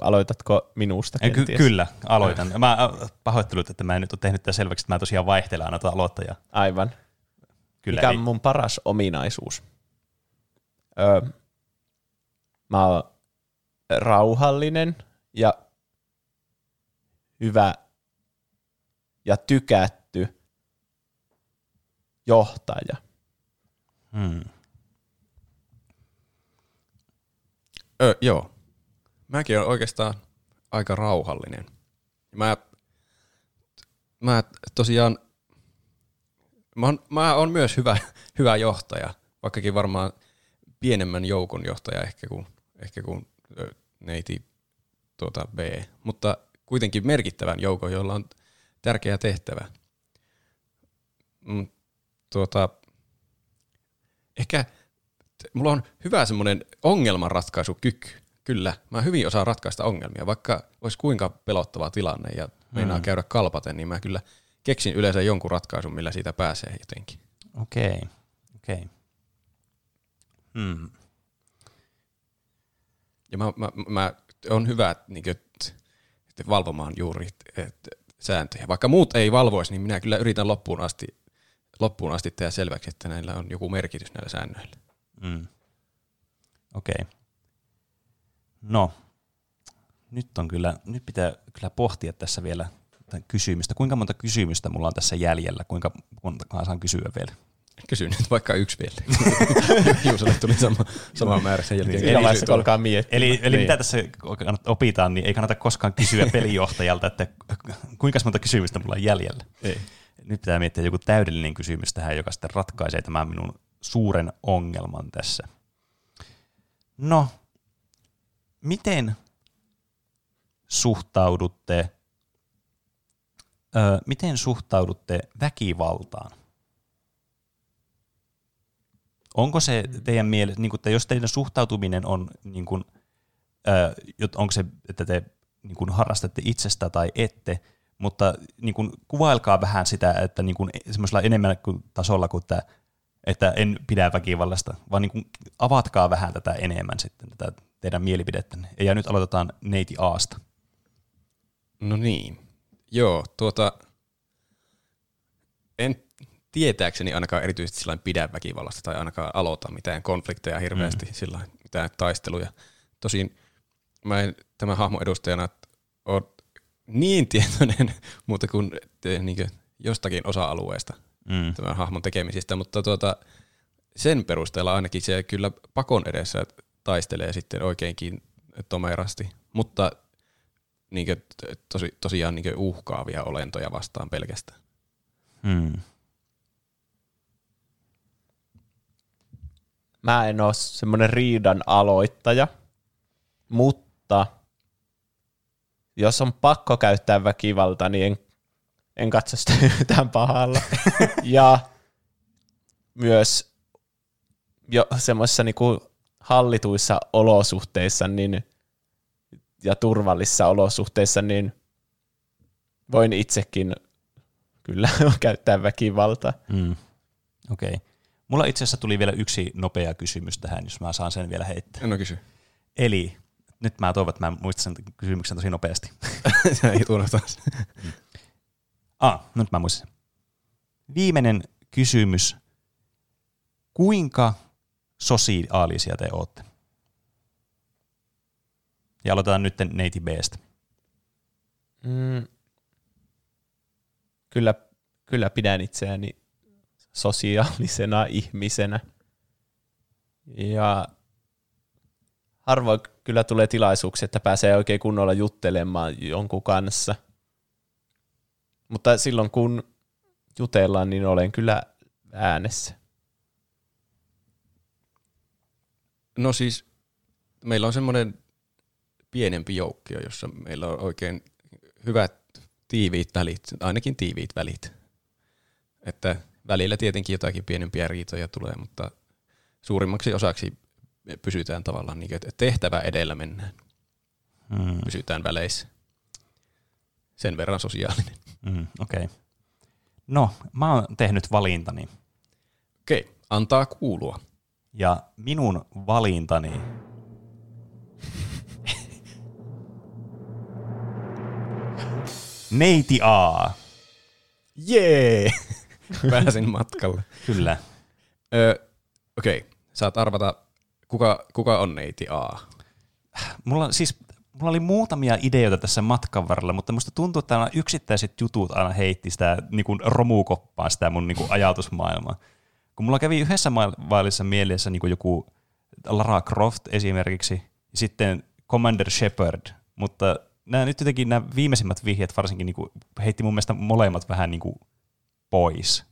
Aloitatko minusta Ky- kyllä, aloitan. Mä äh, pahoittelut, että mä en nyt ole tehnyt tätä selväksi, että mä tosiaan vaihtelen aina tuota aloittajaa. Aivan. Kyllä, Mikä on mun paras ominaisuus? Öö, mä oon rauhallinen ja hyvä ja tykätty johtaja. Hmm. Ö, joo. Mäkin olen oikeastaan aika rauhallinen. Mä, mä tosiaan, mä oon, mä oon myös hyvä, hyvä johtaja, vaikkakin varmaan pienemmän joukon johtaja ehkä kuin, ehkä kuin neiti tuota B, mutta kuitenkin merkittävän joukon, jolla on tärkeä tehtävä. Mm, tuota, ehkä mulla on hyvä semmoinen ongelmanratkaisukyky. Kyllä, mä hyvin osaan ratkaista ongelmia, vaikka olisi kuinka pelottava tilanne ja meinaa hmm. käydä kalpaten, niin mä kyllä keksin yleensä jonkun ratkaisun, millä siitä pääsee jotenkin. Okei, okay. okei. Okay. Hmm. Ja mä, mä, mä on hyvä niin kuin, valvomaan juuri et, sääntöjä. Vaikka muut ei valvoisi, niin minä kyllä yritän loppuun asti, loppuun asti tehdä selväksi, että näillä on joku merkitys näillä säännöillä. Mm. Okei. Okay. No, nyt on kyllä, nyt pitää kyllä pohtia tässä vielä kysymystä. Kuinka monta kysymystä mulla on tässä jäljellä? Kuinka monta saan kysyä vielä? Kysy nyt vaikka yksi vielä. Juusolle tuli sama, sama määrä sen jälkeen. Siinä vaiheessa alkaa miettiä. Eli, eli niin. mitä tässä opitaan, niin ei kannata koskaan kysyä pelijohtajalta, että kuinka monta kysymystä mulla on jäljellä. Ei. Nyt pitää miettiä joku täydellinen kysymys tähän, joka sitten ratkaisee tämän minun suuren ongelman tässä. No, miten suhtaudutte, ö, miten suhtaudutte väkivaltaan? Onko se teidän mielestä, niin että jos teidän suhtautuminen on, niin kuin, ö, onko se, että te niin kuin harrastatte itsestä tai ette, mutta niin kuin, kuvailkaa vähän sitä, että niin kuin, semmoisella enemmän kuin tasolla kuin tämä, että en pidä väkivallasta, vaan niin kuin, avatkaa vähän tätä enemmän sitten, tätä teidän mielipidettänne. Ja nyt aloitetaan neiti Aasta. No niin. Joo, tuota, en tietääkseni ainakaan erityisesti sillä pidä väkivallasta tai ainakaan aloita mitään konflikteja hirveästi, mm. sillä mitään taisteluja. Tosin mä en tämän hahmon edustajana ole niin tietoinen muuta kuin, niin kuin jostakin osa-alueesta mm. tämän hahmon tekemisistä, mutta tuota, sen perusteella ainakin se kyllä pakon edessä taistelee sitten oikeinkin tomerasti, mutta niin kuin, tosi, tosiaan niin uhkaavia olentoja vastaan pelkästään. Hmm. Mä en ole semmoinen riidan aloittaja, mutta jos on pakko käyttää väkivaltaa, niin en, en katso sitä yhtään pahalla. ja myös jo semmoisessa niinku hallituissa olosuhteissa niin, ja turvallisissa olosuhteissa, niin voin itsekin kyllä käyttää väkivaltaa. Mm. Okei. Okay. Mulla itse asiassa tuli vielä yksi nopea kysymys tähän, jos mä saan sen vielä heittää. No kysy. Eli, nyt mä toivon, että mä muistan sen kysymyksen tosi nopeasti. ei tule taas. ah, nyt mä muistan. Viimeinen kysymys. Kuinka sosiaalisia te olette? Ja aloitetaan nyt neiti Bstä. Mm, kyllä, kyllä pidän itseäni sosiaalisena ihmisenä. Ja harvoin kyllä tulee tilaisuuksia, että pääsee oikein kunnolla juttelemaan jonkun kanssa. Mutta silloin kun jutellaan, niin olen kyllä äänessä. No siis, meillä on semmoinen pienempi joukkio, jossa meillä on oikein hyvät tiiviit välit, ainakin tiiviit välit. Että välillä tietenkin jotakin pienempiä riitoja tulee, mutta suurimmaksi osaksi pysytään tavallaan niin, että tehtävä edellä mennään. Mm. Pysytään väleissä. Sen verran sosiaalinen. Mm, Okei. Okay. No, mä oon tehnyt valintani. Okei, antaa kuulua. Ja minun valintani Neiti A. Jee! Pääsin matkalle. Kyllä. Öö, Okei, saat arvata, kuka, kuka on neiti A. Mulla, siis, mulla oli muutamia ideoita tässä matkan varrella, mutta musta tuntuu, että nämä yksittäiset jutut aina heitti sitä niin kuin romukoppaan sitä mun niin kuin ajatusmaailmaa. Kun mulla kävi yhdessä vaiheessa mielessä niin kuin joku Lara Croft esimerkiksi, ja sitten Commander Shepard, mutta nämä nyt jotenkin nämä viimeisimmät vihjeet varsinkin niin kuin heitti mun mielestä molemmat vähän niin kuin pois.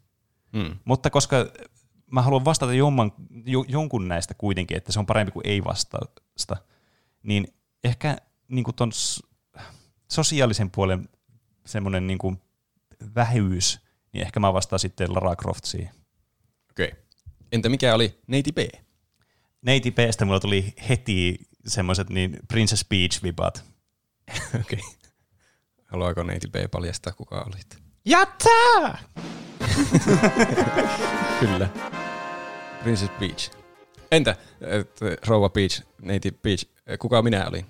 Hmm. Mutta koska mä haluan vastata jomman, jo, jonkun näistä kuitenkin, että se on parempi kuin ei vastausta, niin ehkä niin kuin ton sosiaalisen puolen semmoinen niin kuin vähyys, niin ehkä mä vastaan sitten Lara Croft Okei. Entä mikä oli neiti B? Neiti Bstä mulla tuli heti semmoiset niin Princess Peach-vibat. Okei. Haluaako neiti B paljastaa, kuka olit? Jättää! Kyllä. Princess Peach. Entä et, rouva Peach, neiti Peach, kuka minä olin?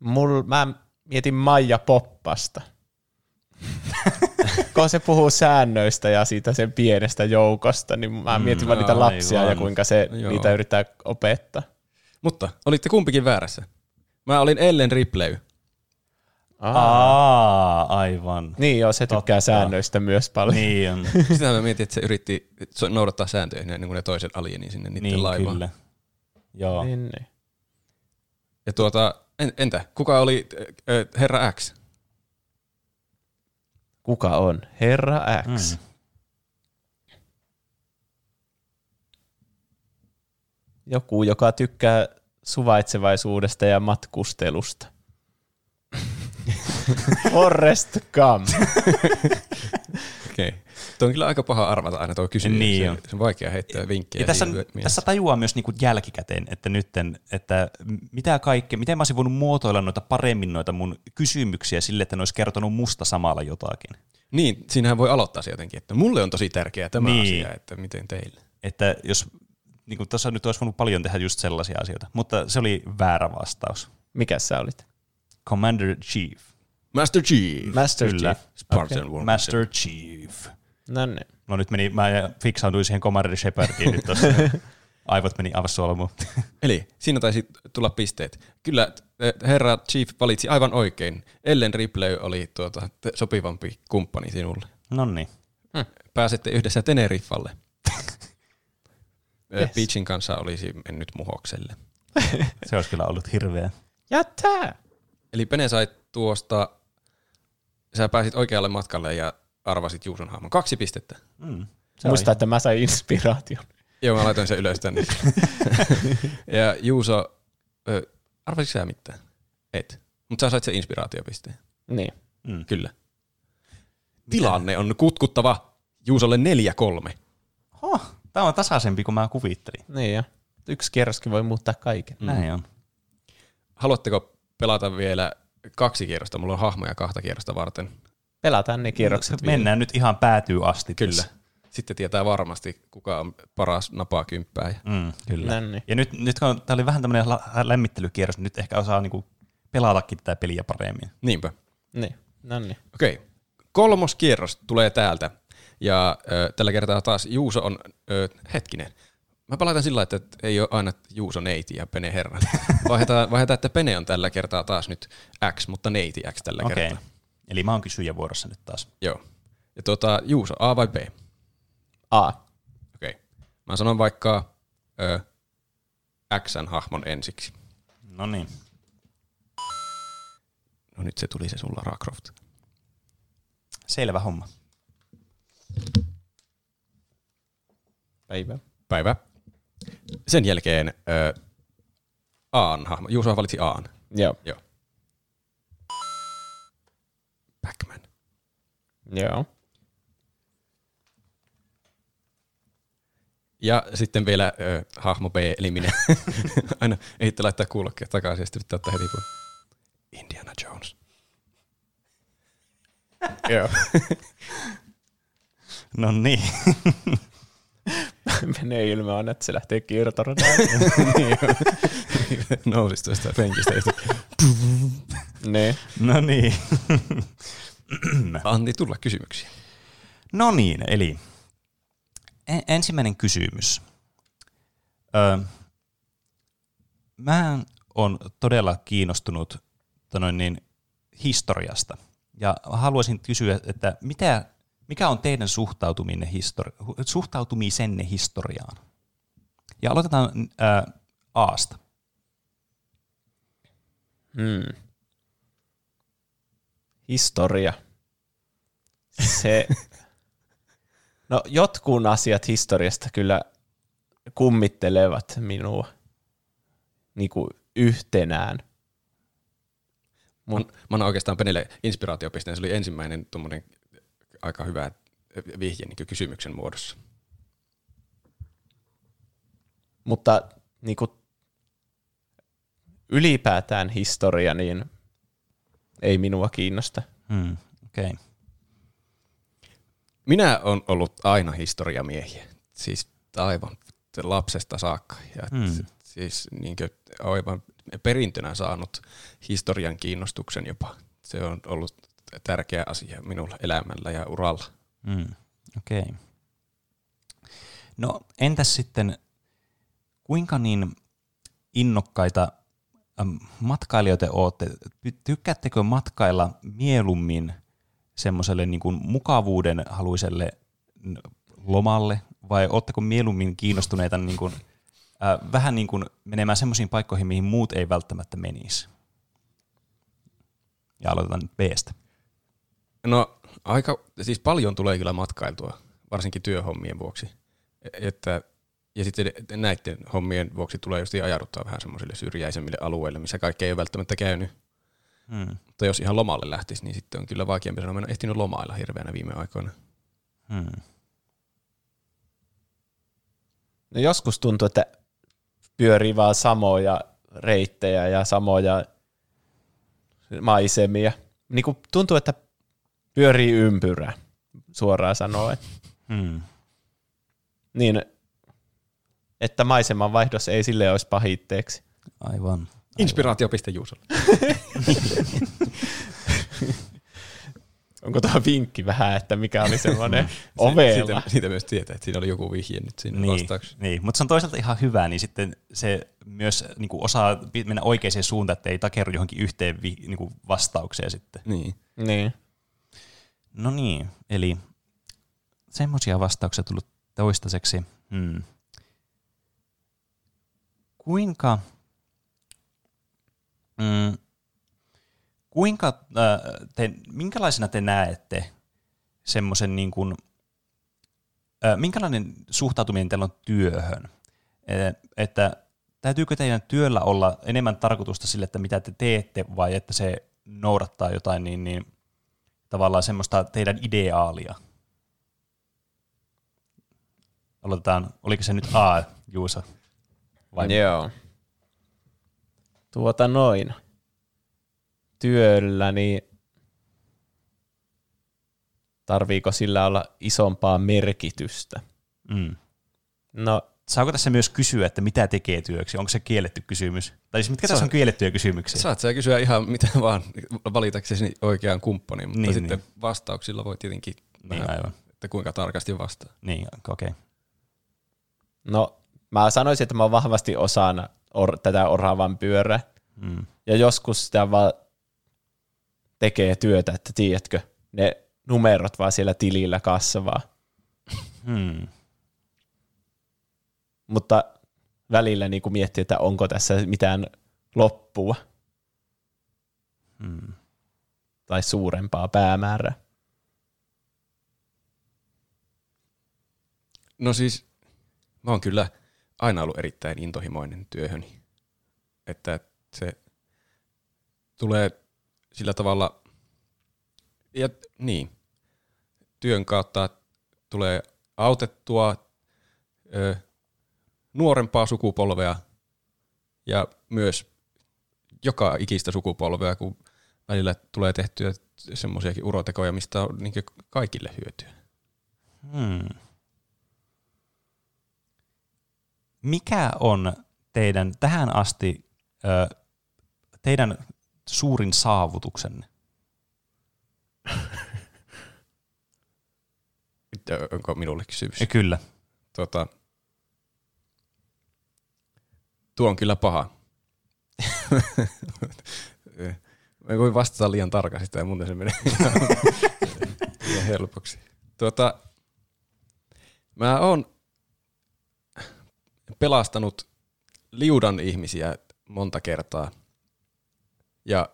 Mul, mä mietin Maija Poppasta. kun se puhuu säännöistä ja siitä sen pienestä joukosta, niin mä mietin vaan niitä lapsia ja aivan. kuinka se Joo. niitä yrittää opettaa. Mutta olitte kumpikin väärässä. Mä olin Ellen Ripley. Aa, aivan. Niin joo, se tykkää Totta. säännöistä myös paljon. Niin on. Sitä mä mietin, että se yritti noudattaa sääntöjä ennen kuin ne toiset alienin sinne niiden niin, laivaan. kyllä. Joo. Niin, niin. Ja tuota, en, entä, kuka oli äh, herra X? Kuka on? Herra X. Mm. Joku, joka tykkää suvaitsevaisuudesta ja matkustelusta. Forrest Gump. Okei. Okay. Tuo on kyllä aika paha arvata aina tuo kysymys. Niin se, on. se on vaikea heittää vinkkejä. Ja tässä, mielessä. tässä tajuaa myös niinku jälkikäteen, että nytten, että mitä kaikkea, miten mä olisin voinut muotoilla noita paremmin noita mun kysymyksiä sille, että ne olisi kertonut musta samalla jotakin. Niin, siinähän voi aloittaa se jotenkin, että mulle on tosi tärkeää tämä Niin. asia, että miten teille. Että jos niin kuin tuossa nyt olisi voinut paljon tehdä just sellaisia asioita, mutta se oli väärä vastaus. Mikä sä olit? Commander Chief. Master Chief. Master Kyllä. Chief. Spartan okay. Master Chief. No niin. No nyt meni, mä fiksauduin siihen Commander Shepardiin nyt tuossa. Aivot meni aivan solmuun. Eli siinä taisi tulla pisteet. Kyllä eh, herra Chief valitsi aivan oikein. Ellen Ripley oli tuota, sopivampi kumppani sinulle. no niin. Pääsette yhdessä Teneriffalle. Yes. yes. Peachin kanssa olisi mennyt muhokselle. Se olisi kyllä ollut hirveä. Jättää! Eli Pene sai tuosta, sä pääsit oikealle matkalle ja arvasit Juuson hahmon. Kaksi pistettä. Mm, Muista, että mä sain inspiraation. Joo, mä laitoin sen ylös tänne. ja Juuso, ö, arvasitko sä mitään? Et. Mutta sä sait sen inspiraatiopisteen. Niin. Mm. Kyllä. Tilanne on kutkuttava Juusolle 4-3. Oh, tämä on tasaisempi kuin mä kuvittelin. Niin jo. Yksi kierroskin voi muuttaa kaiken. Mm. Näin on. Haluatteko pelata vielä kaksi kierrosta? Mulla on hahmoja kahta kierrosta varten. Pelataan ne kierrokset vielä. Mennään nyt ihan päätyy asti. Kyllä. tässä. Sitten tietää varmasti, kuka on paras napaa kymppää. Mm, kyllä. Niin. Ja nyt, nyt kun tämä oli vähän tämmöinen lämmittelykierros, niin nyt ehkä osaa niinku pelatakin tätä peliä paremmin. Niinpä. Niin. Niin. Okei. Kolmos kierros tulee täältä. Ja ö, tällä kertaa taas Juuso on, ö, hetkinen, mä palautan sillä, että ei ole aina Juuso neiti ja Pene herra. Vaihdetaan, vaihdetaan, että Pene on tällä kertaa taas nyt X, mutta neiti X tällä Okei. kertaa. Eli mä oon kysyjä vuorossa nyt taas. Joo. Ja tuota, Juuso, A vai B? A. Okei. Okay. Mä sanon vaikka ö, X-hahmon ensiksi. No niin. No nyt se tuli se sulla, Lara Croft. Selvä homma. Päivä. Päivä. Sen jälkeen ö, Aan hahmo. Juuso valitsi Aan. Joo. Joo. Pac-Man. Joo. Ja sitten vielä ö, hahmo B, eli minä. Aina ei laittaa kuulokkeet takaisin ja sitten pitää ottaa heti pois. Indiana Jones. Joo. No niin. Menee ilme on, että se lähtee kiertoradaan. Nousisi tuosta penkistä. sitten, niin. no niin. Antti, tulla kysymyksiä. No niin, eli en- ensimmäinen kysymys. Ö, mä on todella kiinnostunut tonoin niin, historiasta. Ja haluaisin kysyä, että mitä, mikä on teidän suhtautuminen histori- suhtautumisenne historiaan? Ja aloitetaan ää, Aasta. Hmm. Historia. Se, no jotkun asiat historiasta kyllä kummittelevat minua niin kuin yhtenään. Mun, mä annan oikeastaan Penille inspiraatiopisteen. Se oli ensimmäinen tuommoinen aika hyvä vihje niin kysymyksen muodossa. Mutta niin kuin ylipäätään historia, niin ei minua kiinnosta. Hmm, Okei. Okay. Minä olen ollut aina historiamiehiä. Siis aivan lapsesta saakka. Ja Hmm. Siis niin aivan perintönä saanut historian kiinnostuksen jopa. Se on ollut tärkeä asia minulla elämällä ja uralla. Mm, Okei. Okay. No entäs sitten, kuinka niin innokkaita matkailijoita olette? Ty- Tykkäättekö matkailla mieluummin semmoiselle niin kuin mukavuuden haluiselle lomalle, vai oletteko mieluummin kiinnostuneita niin kuin, äh, vähän niin kuin menemään semmoisiin paikkoihin, mihin muut ei välttämättä menisi? Ja aloitetaan nyt Bstä. No aika, siis paljon tulee kyllä matkailtua, varsinkin työhommien vuoksi. Että, ja sitten näiden hommien vuoksi tulee just ajauduttaa vähän semmoisille syrjäisemmille alueille, missä kaikki ei ole välttämättä käynyt. Hmm. Mutta jos ihan lomalle lähtisi, niin sitten on kyllä vaikeampi sanoa, mä en ole ehtinyt lomailla hirveänä viime aikoina. Hmm. No joskus tuntuu, että pyörii vaan samoja reittejä ja samoja maisemia. Niin kuin tuntuu, että pyörii ympyrä, suoraan sanoen. Hmm. Niin, että maiseman vaihdos ei sille olisi pahitteeksi. Aivan. Inspiraatiopiste Juusolle. Onko tuo vinkki vähän, että mikä oli semmoinen ovela? Siitä, siitä, myös tietää, että siinä oli joku vihje nyt siinä Niin, vastauksessa. niin. mutta se on toisaalta ihan hyvä, niin sitten se myös niin kuin osaa mennä oikeaan suuntaan, että ei takerru johonkin yhteen vi, niin kuin vastaukseen sitten. Niin. Niin. No niin, eli semmoisia vastauksia tullut toistaiseksi. Hmm. Kuinka, mm, kuinka äh, te, minkälaisena te näette semmoisen niin kuin, äh, minkälainen suhtautuminen teillä on työhön? Eh, Että täytyykö teidän työllä olla enemmän tarkoitusta sille, että mitä te teette, vai että se noudattaa jotain niin, niin tavallaan semmoista teidän ideaalia? Aloitetaan, oliko se nyt A, Juusa? Vai? Joo. Tuota noin. Työlläni tarviiko sillä olla isompaa merkitystä? Mm. No, Saako tässä myös kysyä, että mitä tekee työksi? Onko se kielletty kysymys? Tai siis mitkä Se tässä on- kiellettyjä kysymyksiä? Saat sä kysyä ihan mitä vaan valitaksesi oikean kumppanin, mutta Niin, niin, sitten niin. niin. vastauksilla voi tietenkin Niin, vähän, aivan. että kuinka tarkasti vastaa. Niin, okei. Okay. no, mä sanoisin, että mä vahvasti osana or- tätä oravan pyörää. Mm. Ja joskus sitä vaan tekee työtä, että tiedätkö, ne numerot vaan siellä tilillä kasvaa. Hmm. mutta välillä niin kuin miettii, että onko tässä mitään loppua Hmm. tai suurempaa päämäärää. No siis, mä oon kyllä aina ollut erittäin intohimoinen työhöni. Että se tulee sillä tavalla, ja niin, työn kautta tulee autettua ö, nuorempaa sukupolvea ja myös joka ikistä sukupolvea, kun välillä tulee tehtyä semmoisiakin urotekoja, mistä on niin kaikille hyötyä. Hmm. Mikä on teidän tähän asti ö, teidän suurin saavutuksenne? Onko minulle kysymys? Ja kyllä. Tota, tuo on kyllä paha. Mä en voi vastata liian tarkasti sitä, muuten se menee helpoksi. Tuota, mä oon pelastanut liudan ihmisiä monta kertaa. Ja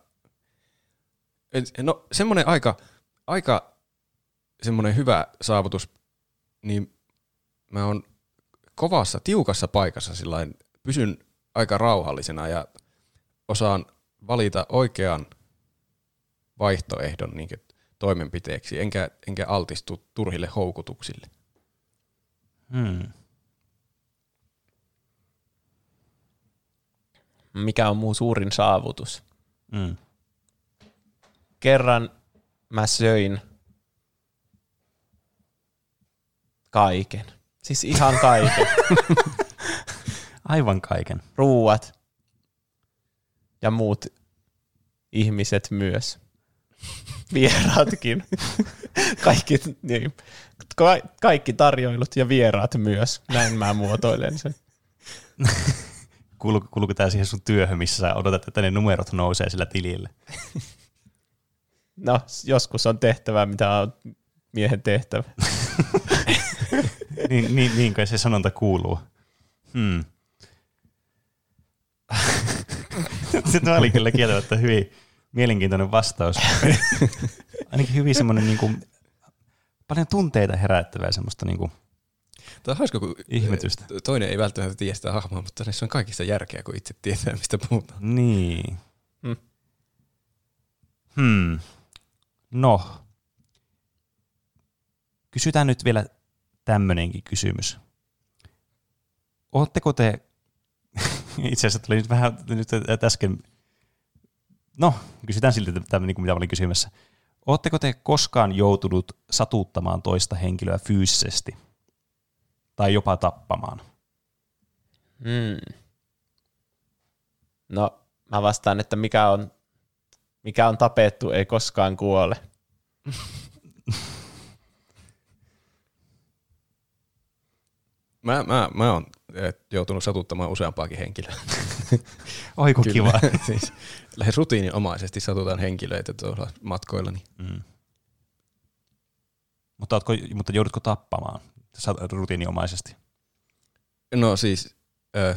no semmoinen aika, aika semmoinen hyvä saavutus, niin mä oon kovassa, tiukassa paikassa sillain, pysyn aika rauhallisena ja osaan valita oikean vaihtoehdon niin toimenpiteeksi, enkä, enkä altistu turhille houkutuksille. Hmm. Mikä on muu suurin saavutus? Hmm. Kerran mä söin kaiken. Siis ihan kaiken. Aivan kaiken. Ruuat ja muut ihmiset myös. Vieraatkin. kaikki, niin. Ka- kaikki tarjoilut ja vieraat myös. Näin mä muotoilen sen. Kuuluuko, kuuluuko tämä siihen sun työhön, missä sä odotat, että ne numerot nousee sillä tilillä? No, joskus on tehtävä, mitä on miehen tehtävä. niin, niin, niin kai se sanonta kuuluu. Hmm. Tämä oli kyllä kieltämättä hyvin mielenkiintoinen vastaus. Ainakin hyvin semmoinen niin kuin, paljon tunteita herättävää semmoista niin kuin, Tämä on hauska, kun Ihmetystä. toinen ei välttämättä tiedä sitä hahmoa, mutta näissä on kaikissa järkeä, kun itse tietää, mistä puhutaan. niin. Hmm. Hmm. No. Kysytään nyt vielä tämmöinenkin kysymys. Oletteko te, itse asiassa tuli nyt vähän nyt äsken, no kysytään silti tämä, niin kuin mitä olin kysymässä. Oletteko te koskaan joutunut satuttamaan toista henkilöä fyysisesti? Tai jopa tappamaan? Hmm. No, mä vastaan, että mikä on, mikä on tapettu, ei koskaan kuole. Mä, mä, mä oon joutunut satuttamaan useampaakin henkilöä. Oi kun kiva. siis, lähes rutiininomaisesti satutaan henkilöitä tuolla matkoillani. Mm. Mutta, ootko, mutta joudutko tappamaan rutiiniomaisesti? No siis, ö,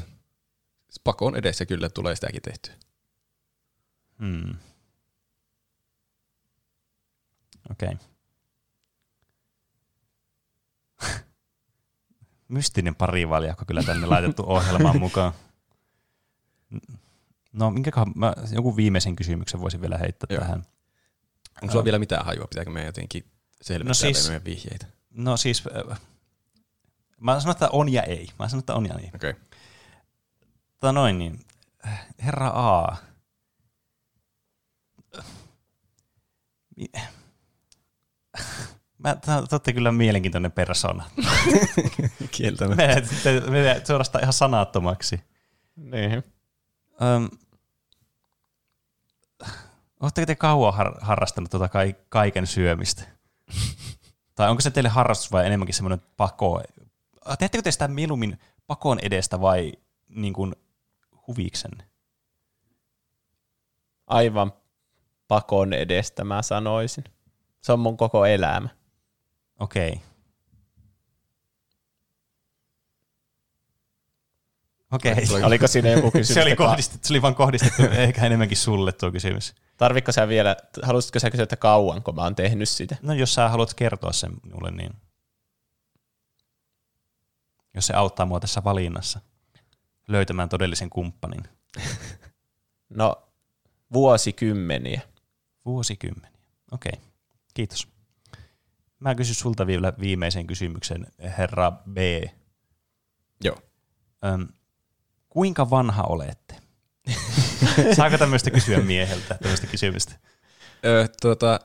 pakon edessä kyllä tulee sitäkin tehtyä. Hmm. Okei. Okay. Mystinen parivaljakko kyllä tänne laitettu ohjelmaan mukaan. No, minkäköhän, mä joku viimeisen kysymyksen voisin vielä heittää Joo. tähän. Onko sulla vielä mitään hajua? Pitääkö meidän jotenkin selvittää No siis- meidän vihjeitä? No siis, äh, mä sanon, että on ja ei. Mä sanon, että on ja ei. Okei. Okay. Tota noin, niin herra A. Mä, te kyllä mielenkiintoinen persona. Kieltämättä. Me, te, me suorastaan ihan sanattomaksi. Niin. Öm, Oletteko te kauan har- harrastanut tuota kai- kaiken syömistä? tai onko se teille harrastus vai enemmänkin semmoinen pako? Teettekö te sitä mieluummin pakon edestä vai niin kuin huviksenne? Aivan pakon edestä mä sanoisin. Se on mun koko elämä. Okei. Okei. Oliko siinä joku kysymys? Se oli, kohdistettu, se oli vaan kohdistettu ehkä enemmänkin sulle tuo kysymys. Tarvitko sä vielä, haluaisitko sä kysyä, että kauanko mä oon tehnyt sitä? No jos sä haluat kertoa sen minulle, niin jos se auttaa mua tässä valinnassa löytämään todellisen kumppanin. No, vuosikymmeniä. Vuosikymmeniä. Okei, kiitos. Mä kysyn sulta vielä viimeisen kysymyksen, herra B. Joo. Öm, kuinka vanha olette? Saako tämmöistä kysyä mieheltä, tämmöistä kysymystä? Öö, tuota,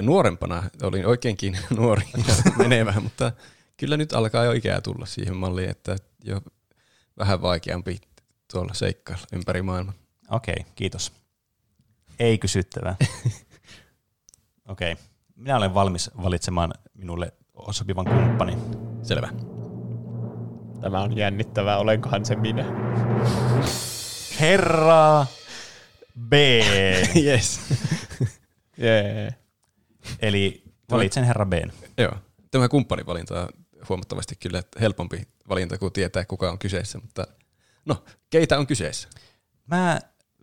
nuorempana olin oikeinkin nuori ja menevä, mutta kyllä nyt alkaa jo ikää tulla siihen malliin, että jo vähän vaikeampi tuolla seikkailla ympäri maailman. Okei, kiitos. Ei kysyttävää. Okei, minä olen valmis valitsemaan minulle sopivan kumppanin. Selvä. Tämä on jännittävää, olenkohan se minä. Herra B. yes. Jee. Eli valitsen herra B. Joo. Tämä kumppanivalinta on huomattavasti kyllä helpompi valinta kuin tietää, kuka on kyseessä, mutta no, keitä on kyseessä? Mä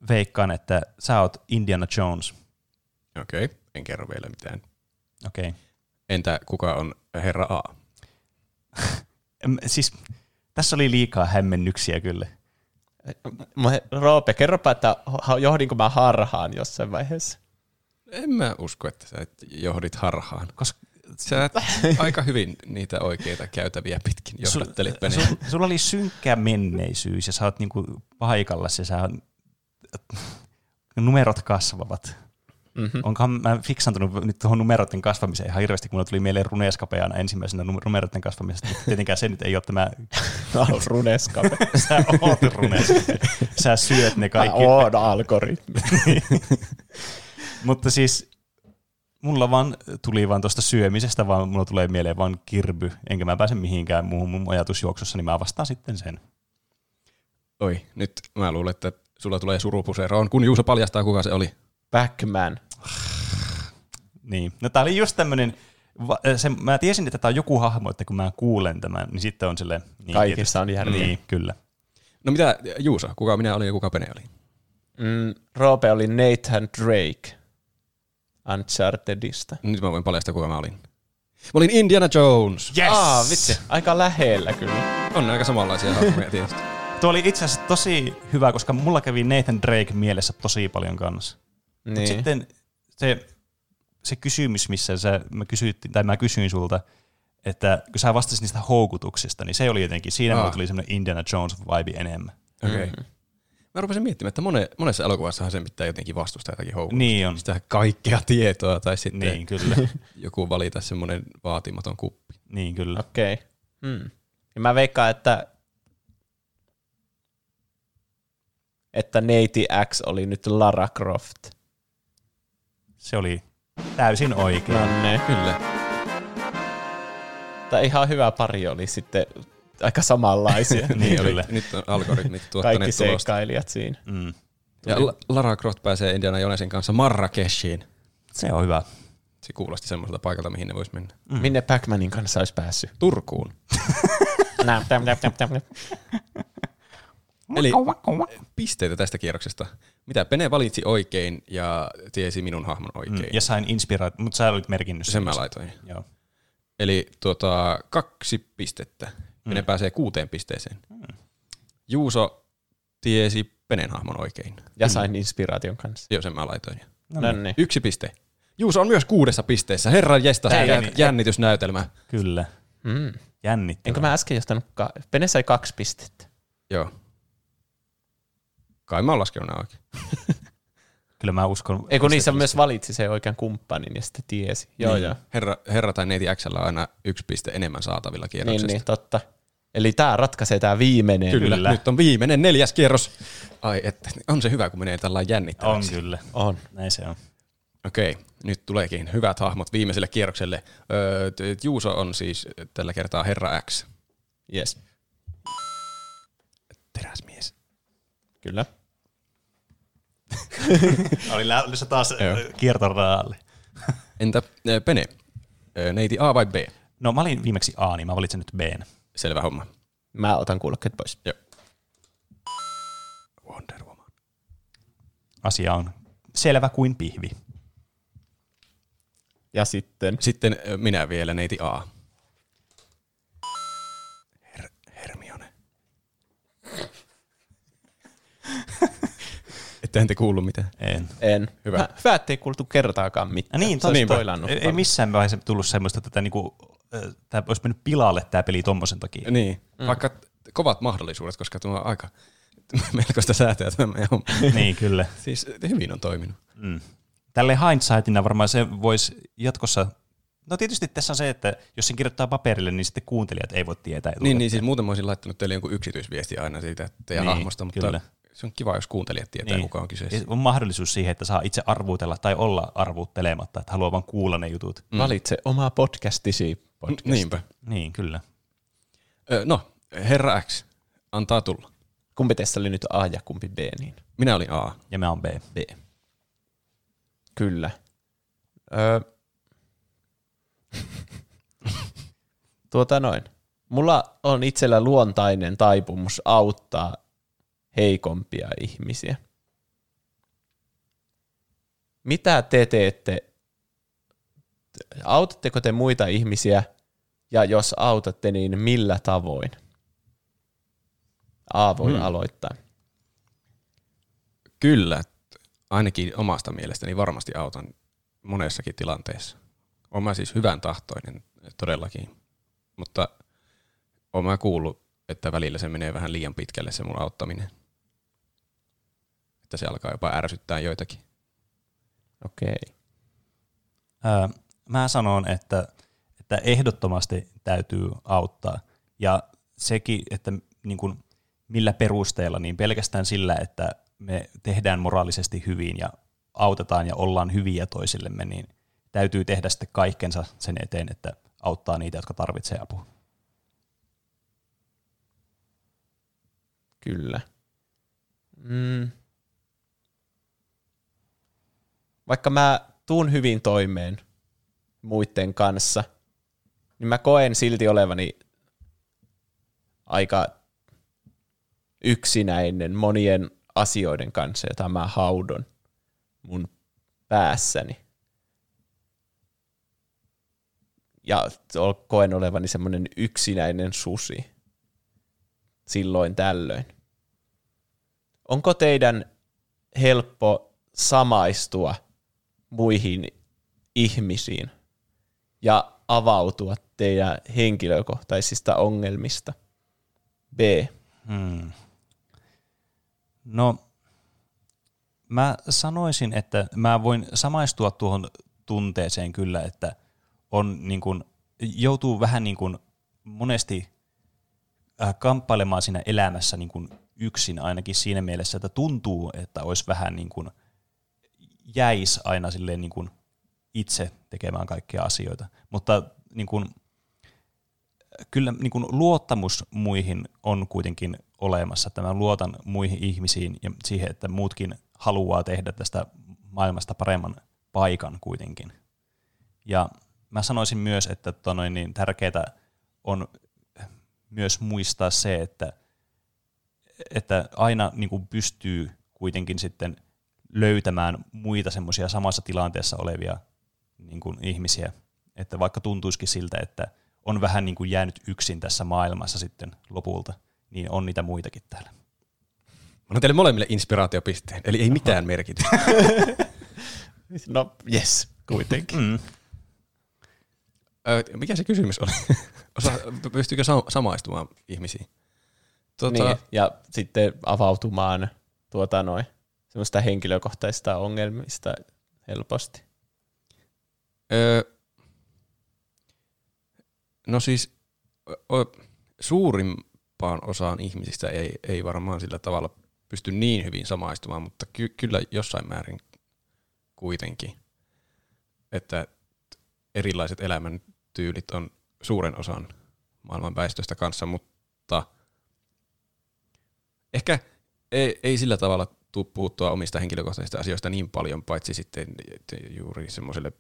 veikkaan, että sä oot Indiana Jones. Okei, okay. en kerro vielä mitään. Okei. Entä kuka on herra A? Siis tässä oli liikaa hämmennyksiä kyllä. Roope, kerropa, että johdinko mä harhaan jossain vaiheessa. En mä usko, että sä johdit harhaan. Koska Sä aika hyvin niitä oikeita käytäviä pitkin johdattelit Sul, sul, sulla oli synkkä menneisyys ja sä oot niinku paikalla ja sä numerot kasvavat. Mm-hmm. Onkohan mä fiksantunut nyt tuohon numeroiden kasvamiseen ihan hirveästi, kun mulla tuli mieleen runeeskapeana ensimmäisenä num- numeroiden kasvamisesta, mutta tietenkään se nyt ei ole tämä, Runeskape. sä oot runeeskape, sä syöt ne Mä kaikki. oon algoritmi. Mutta siis mulla vaan tuli vaan tuosta syömisestä, vaan mulla tulee mieleen vaan kirby, enkä mä pääse mihinkään muuhun mun ajatusjuoksussa, niin mä vastaan sitten sen. Oi, nyt mä luulen, että sulla tulee surupuseroon, kun Juuso paljastaa, kuka se oli. Backman. Niin. No tää oli just tämmönen, va- se, mä tiesin, että tää on joku hahmo, että kun mä kuulen tämän, niin sitten on silleen... Niin, Kaikissa on järkeä. Niin, kyllä. No mitä, Juuso, kuka minä olin ja kuka Pene oli? Mm, Roope oli Nathan Drake Unchartedista. Nyt mä voin paljastaa, kuka mä olin. Mä olin Indiana Jones. Yes! Aa, vitsi. Aika lähellä kyllä. On ne aika samanlaisia hahmoja tietysti. Tuo oli itse asiassa tosi hyvä, koska mulla kävi Nathan Drake mielessä tosi paljon kanssa. Niin. Niin. Sitten se, se kysymys, missä sä, mä, kysyttiin, tai mä kysyin sulta, että kun sä vastasit niistä houkutuksista, niin se oli jotenkin, siinä Aa. mulla tuli semmoinen Indiana Jones-vibe enemmän. Okei. Okay. Mä rupesin miettimään, että mone, monessa elokuvassahan sen pitää jotenkin vastustaa jotakin houkutusta. Niin on. Sitä kaikkea tietoa tai sitten Niin, kyllä. joku valita semmoinen vaatimaton kuppi. niin, kyllä. Okei. Okay. Hmm. Ja mä veikkaan, että että Neiti X oli nyt Lara Croft. Se oli täysin oikein. No ne. Kyllä. Tai ihan hyvä pari oli sitten aika samanlaisia. Niin, oli. kyllä. Nyt on algoritmit Kaikki tuottaneet tulosta. seikkailijat siinä. Mm. Ja La- Lara Croft pääsee Indiana Jonesin kanssa Marrakeshiin. Se on hyvä. Se kuulosti semmoiselta paikalta, mihin ne vois mennä. Mm. Minne Pac-Manin kanssa olisi päässyt? Turkuun. Eli pisteitä tästä kierroksesta. Mitä Pene valitsi oikein ja tiesi minun hahmon oikein. Mm. Ja sain inspiraatio, mutta sä olit merkinnyt Sen mä myös. laitoin. Joo. Eli tuota, kaksi pistettä. Mm. pääsee kuuteen pisteeseen. Mm. Juuso tiesi Penen hahmon oikein. Ja sain inspiraation kanssa. Joo, sen mä laitoin. No No niin. niin. Yksi piste. Juuso on myös kuudessa pisteessä. Herran jesta, Tää jä- meni- jännitysnäytelmä. Kyllä. Mm. Jännittävää. Enkö mä äsken jostanut, ka- Pene sai kaksi pistettä. Joo. Kai mä oon laskenut nämä oikein. Kyllä mä uskon. Ei kun niissä myös valitsi se oikean kumppanin ja sitten tiesi. Joo, Niin. joo. Herra, herra tai neiti X on aina yksi piste enemmän saatavilla Niin, kierroksesta. niin, totta. Eli tää ratkaisee tää viimeinen. Kyllä, Kyllä. nyt on viimeinen neljäs kierros. Ai, että on se hyvä, kun menee tällä On jännittäväksi. kyllä. On. Näin se on. Okei, nyt tuleekin hyvät hahmot viimeiselle kierrokselle. Öö, Juuso on siis tällä kertaa herra X. Yes. Teräsmies. Kyllä. Oli lähdössä taas äh, kiertoraali. Entä äh, Pene? Äh, neiti A vai B? No mä olin viimeksi A, niin mä valitsen nyt B. Selvä homma. Mä otan kuulokkeet pois. Joo. Wonder Woman. Asia on selvä kuin pihvi. Ja sitten? Sitten minä vielä, neiti A. Her- Hermione. Ettehän te kuullut mitään. En. En. Hyvä. Mä, hyvä, ettei kuultu kertaakaan mitään. Ja niin, Se on tosi spoilannut ei, ei missään vaiheessa tullut semmoista, että tämä niinku, tämä olisi mennyt pilalle tämä peli tommosen takia. Niin, mm. vaikka kovat mahdollisuudet, koska tuo on aika melkoista säätöä tämä meidän homma. niin, kyllä. Siis hyvin on toiminut. Mm. Tälle hindsightina varmaan se voisi jatkossa... No tietysti tässä on se, että jos sen kirjoittaa paperille, niin sitten kuuntelijat ei voi tietää. Niin, niin siis muuten mä olisin laittanut teille jonkun yksityisviesti aina siitä teidän Niin, niin, hahmosta, mutta kyllä. Se on kiva, jos kuuntelijat tietää, niin. kuka on kyseessä. On mahdollisuus siihen, että saa itse arvuutella tai olla arvuuttelematta, että haluaa vaan kuulla ne jutut. Mm. Valitse oma podcastisi podcast. Niinpä. Niin, kyllä. Ö, no, herra X, antaa tulla. Kumpi teistä oli nyt A ja kumpi B? Niin? Minä olin A. Ja mä oon B. B. Kyllä. Öö. tuota noin. Mulla on itsellä luontainen taipumus auttaa heikompia ihmisiä. Mitä te teette? Autatteko te muita ihmisiä? Ja jos autatte, niin millä tavoin? A voi hmm. aloittaa. Kyllä, ainakin omasta mielestäni varmasti autan monessakin tilanteessa. Olen mä siis hyvän tahtoinen todellakin, mutta olen mä kuullut, että välillä se menee vähän liian pitkälle se mun auttaminen. Että se alkaa jopa ärsyttää joitakin. Okei. Ää, mä sanon, että, että ehdottomasti täytyy auttaa. Ja sekin, että niin kuin, millä perusteella, niin pelkästään sillä, että me tehdään moraalisesti hyvin ja autetaan ja ollaan hyviä toisillemme, niin täytyy tehdä sitten kaikkensa sen eteen, että auttaa niitä, jotka tarvitsee apua. Kyllä. Mm. Vaikka mä tuun hyvin toimeen muiden kanssa, niin mä koen silti olevani aika yksinäinen monien asioiden kanssa, jota mä haudon mun päässäni. Ja koen olevani semmoinen yksinäinen susi silloin tällöin. Onko teidän helppo samaistua muihin ihmisiin ja avautua teidän henkilökohtaisista ongelmista? B. Hmm. No, mä sanoisin, että mä voin samaistua tuohon tunteeseen kyllä, että on niin kuin, joutuu vähän niin kuin monesti äh, kamppailemaan siinä elämässä niin kuin yksin ainakin siinä mielessä, että tuntuu, että olisi vähän niin kuin jäis aina silleen niin kuin itse tekemään kaikkia asioita. Mutta niin kuin, kyllä niin kuin luottamus muihin on kuitenkin olemassa. Että mä luotan muihin ihmisiin ja siihen, että muutkin haluaa tehdä tästä maailmasta paremman paikan kuitenkin. Ja mä sanoisin myös, että tonoin, niin tärkeää on myös muistaa se, että, että aina niin kuin pystyy kuitenkin sitten löytämään muita semmoisia samassa tilanteessa olevia niin kuin ihmisiä, että vaikka tuntuisikin siltä, että on vähän niin kuin jäänyt yksin tässä maailmassa sitten lopulta, niin on niitä muitakin täällä. Mä annan teille molemmille inspiraatiopisteen, eli ei mitään merkitystä. No, yes, kuitenkin. Mm. Ö, Mikä se kysymys oli? Osa, pystyykö sa- samaistumaan ihmisiin? Tota... Niin, ja sitten avautumaan tuota noin, semmoista henkilökohtaista ongelmista helposti. Öö, no siis o, suurimpaan osaan ihmisistä ei, ei varmaan sillä tavalla pysty niin hyvin samaistumaan, mutta ky- kyllä jossain määrin kuitenkin, että erilaiset elämäntyylit on suuren osan maailman väestöstä kanssa, mutta ehkä ei, ei sillä tavalla tule puuttua omista henkilökohtaisista asioista niin paljon, paitsi sitten juuri semmoiselle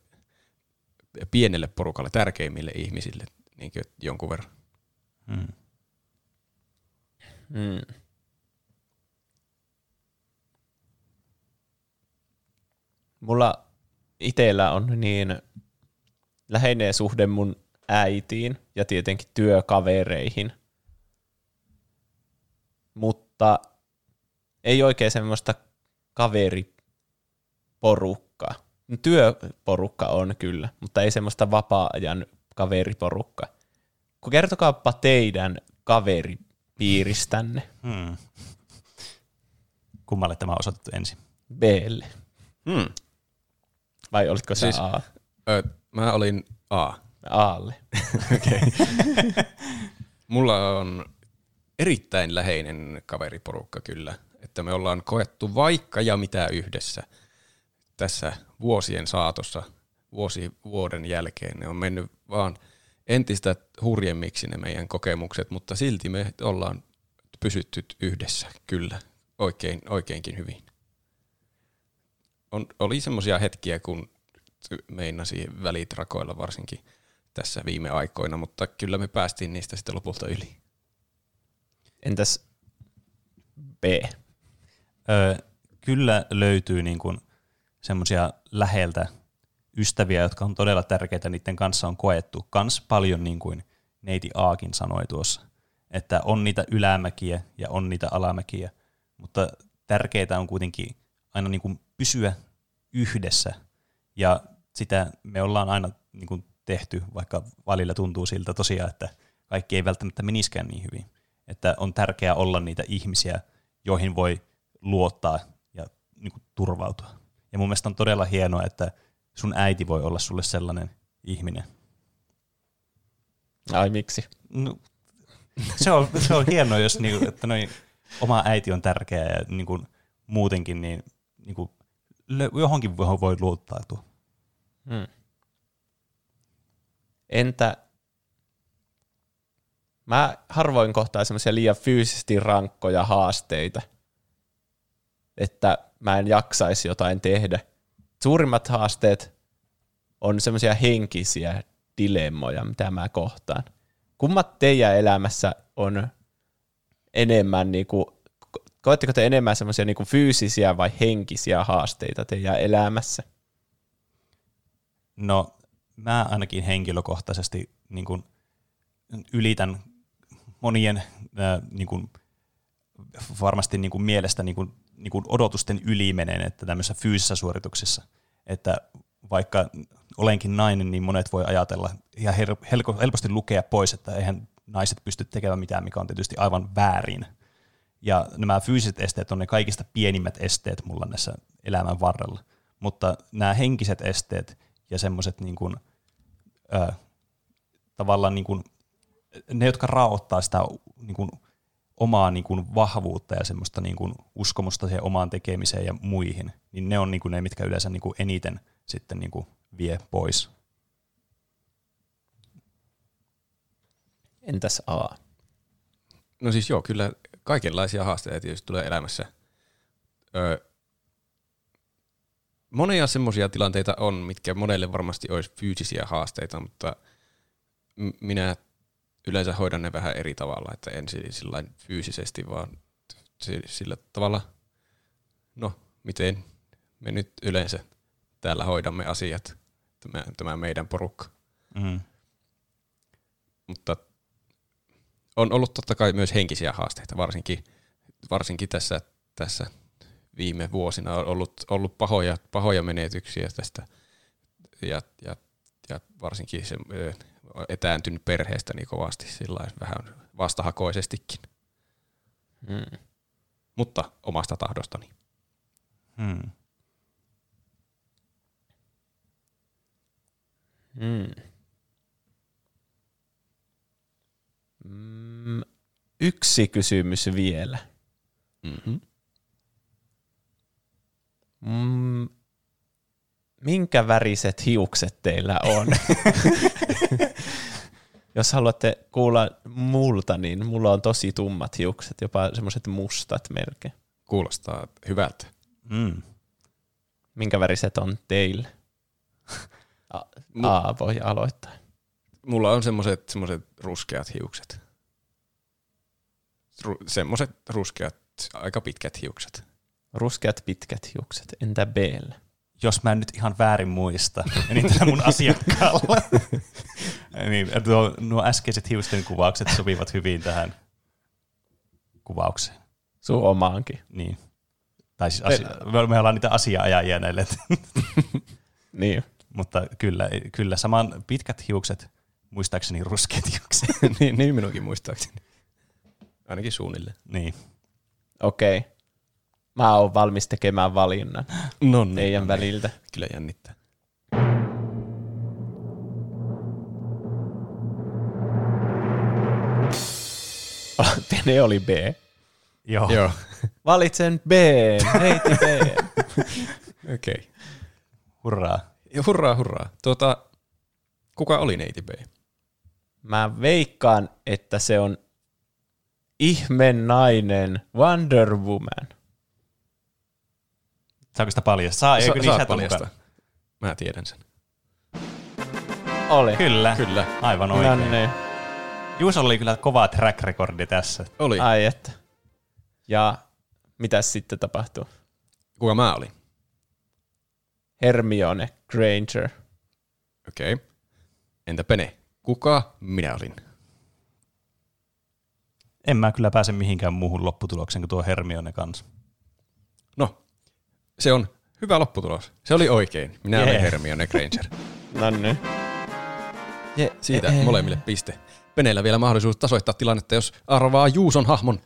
pienelle porukalle, tärkeimmille ihmisille niin jonkun verran. Mm. Mm. mulla itellä on niin läheinen suhde mun äitiin ja tietenkin työkavereihin. Mutta ei oikein semmoista kaveriporukkaa. Työporukka on kyllä, mutta ei semmoista vapaa-ajan kaveriporukkaa. Kun kertokaapa teidän kaveripiiristänne. Hmm. Kummalle tämä on osoitettu ensin? Blle. Hmm. Vai olitko Siis- siis, A? Ö, mä olin A. Aalle. Mulla on erittäin läheinen kaveriporukka kyllä, että me ollaan koettu vaikka ja mitä yhdessä tässä vuosien saatossa, vuosi vuoden jälkeen. Ne on mennyt vaan entistä hurjemmiksi ne meidän kokemukset, mutta silti me ollaan pysytty yhdessä kyllä oikein, oikeinkin hyvin. On, oli semmoisia hetkiä, kun meinasi välit rakoilla varsinkin tässä viime aikoina, mutta kyllä me päästiin niistä sitten lopulta yli. Entäs B? Öö, kyllä löytyy niin kuin semmoisia läheltä ystäviä, jotka on todella tärkeitä, niiden kanssa on koettu kans paljon niin kuin neiti Aakin sanoi tuossa, että on niitä ylämäkiä ja on niitä alamäkiä, mutta tärkeää on kuitenkin aina niin kuin pysyä yhdessä. Ja sitä me ollaan aina niin kuin tehty, vaikka välillä tuntuu siltä tosiaan, että kaikki ei välttämättä meniskään niin hyvin. Että on tärkeää olla niitä ihmisiä, joihin voi luottaa ja niin kuin, turvautua. Ja mun mielestä on todella hienoa, että sun äiti voi olla sulle sellainen ihminen. Ai miksi? No, se, on, se on hienoa, jos niin, että noi, oma äiti on tärkeä ja niin kuin, muutenkin niin, niin kuin, lö- johonkin voi, voi luottautua. Hmm. Entä mä harvoin kohtaan semmoisia liian fyysisesti rankkoja haasteita, että mä en jaksaisi jotain tehdä. Suurimmat haasteet on semmoisia henkisiä dilemmoja, mitä mä kohtaan. Kummat teidän elämässä on enemmän niinku, ko- koetteko te enemmän semmoisia niinku fyysisiä vai henkisiä haasteita teidän elämässä? No, mä ainakin henkilökohtaisesti niin kuin, ylitän monien ää, niin kuin, varmasti niin kuin, mielestä niin kuin, niin kuin odotusten yli menen, että tämmöisissä fyysisissä suorituksissa, että vaikka olenkin nainen, niin monet voi ajatella ja helposti lukea pois, että eihän naiset pysty tekemään mitään, mikä on tietysti aivan väärin. Ja nämä fyysiset esteet on ne kaikista pienimmät esteet mulla näissä elämän varrella. Mutta nämä henkiset esteet ja semmoiset niin kuin, ö, tavallaan niin kuin, ne, jotka raottaa sitä niin kuin, omaa niin kuin, vahvuutta ja semmoista niin kuin, uskomusta siihen omaan tekemiseen ja muihin, niin ne on niin kuin, ne, mitkä yleensä niin kuin, eniten sitten niin kuin, vie pois. Entäs A? No siis joo, kyllä kaikenlaisia haasteita tietysti tulee elämässä. Öö, monia semmoisia tilanteita on, mitkä monelle varmasti olisi fyysisiä haasteita, mutta m- minä yleensä hoidan ne vähän eri tavalla, että en si- sillain fyysisesti, vaan si- sillä tavalla, no miten me nyt yleensä täällä hoidamme asiat, tämä, tämä meidän porukka. Mm. mutta on ollut totta kai myös henkisiä haasteita, varsinkin, varsinkin tässä, tässä viime vuosina on ollut, ollut pahoja, pahoja menetyksiä tästä ja, ja, ja varsinkin se etääntynyt perheestäni kovasti sillä lailla vähän vastahakoisestikin, Mm. mutta omasta tahdostani. Hmm. Mm. Mm, yksi kysymys vielä. Mm-hmm. Mm, minkä väriset hiukset teillä on? Jos haluatte kuulla multa, niin mulla on tosi tummat hiukset, jopa semmoiset mustat melkein. Kuulostaa hyvältä. Mm. Minkä väriset on teillä? A, A voi aloittaa. Mulla on semmoiset semmoiset ruskeat hiukset. Ru- semmoiset ruskeat, aika pitkät hiukset. Ruskeat pitkät hiukset. Entä B? Jos mä en nyt ihan väärin muista, niin tällä mun asiakkaalla. niin, tuo, nuo äskeiset hiusten kuvaukset sopivat hyvin tähän kuvaukseen. Sun omaankin. Niin. Tai siis asia, me ollaan niitä asiaajajia näille. niin. Mutta kyllä, kyllä saman pitkät hiukset, muistaakseni ruskeat hiukset. niin, niin minunkin muistaakseni. Ainakin suunnilleen. Niin. Okei. Okay. Mä oon valmis tekemään valinnan no niin, teidän no niin. väliltä. Kyllä jännittää. Ne oli B. Joo. Joo. Valitsen B. Heiti B. Okei. Okay. Hurraa. Ja hurraa, hurraa. Tuota, kuka oli neiti B? Mä veikkaan, että se on ihme nainen Wonder Woman. Saako sitä paljastaa? Saa, eikö Sa- niin paljastaa. Mä tiedän sen. Oli. Kyllä, Kyllä. aivan No oikein. niin. Juuso oli kyllä kova track recordi tässä. Oli. Ai että. Ja mitäs sitten tapahtuu? Kuka mä olin? Hermione Granger. Okei. Okay. Entä Pene? Kuka minä olin? En mä kyllä pääse mihinkään muuhun lopputulokseen kuin tuo Hermione kanssa. No, se on hyvä lopputulos. Se oli oikein. Minä Jee. olen Hermione Granger. No niin. Je, siitä molemmille piste. Peneellä vielä mahdollisuus tasoittaa tilannetta, jos arvaa Juuson hahmon.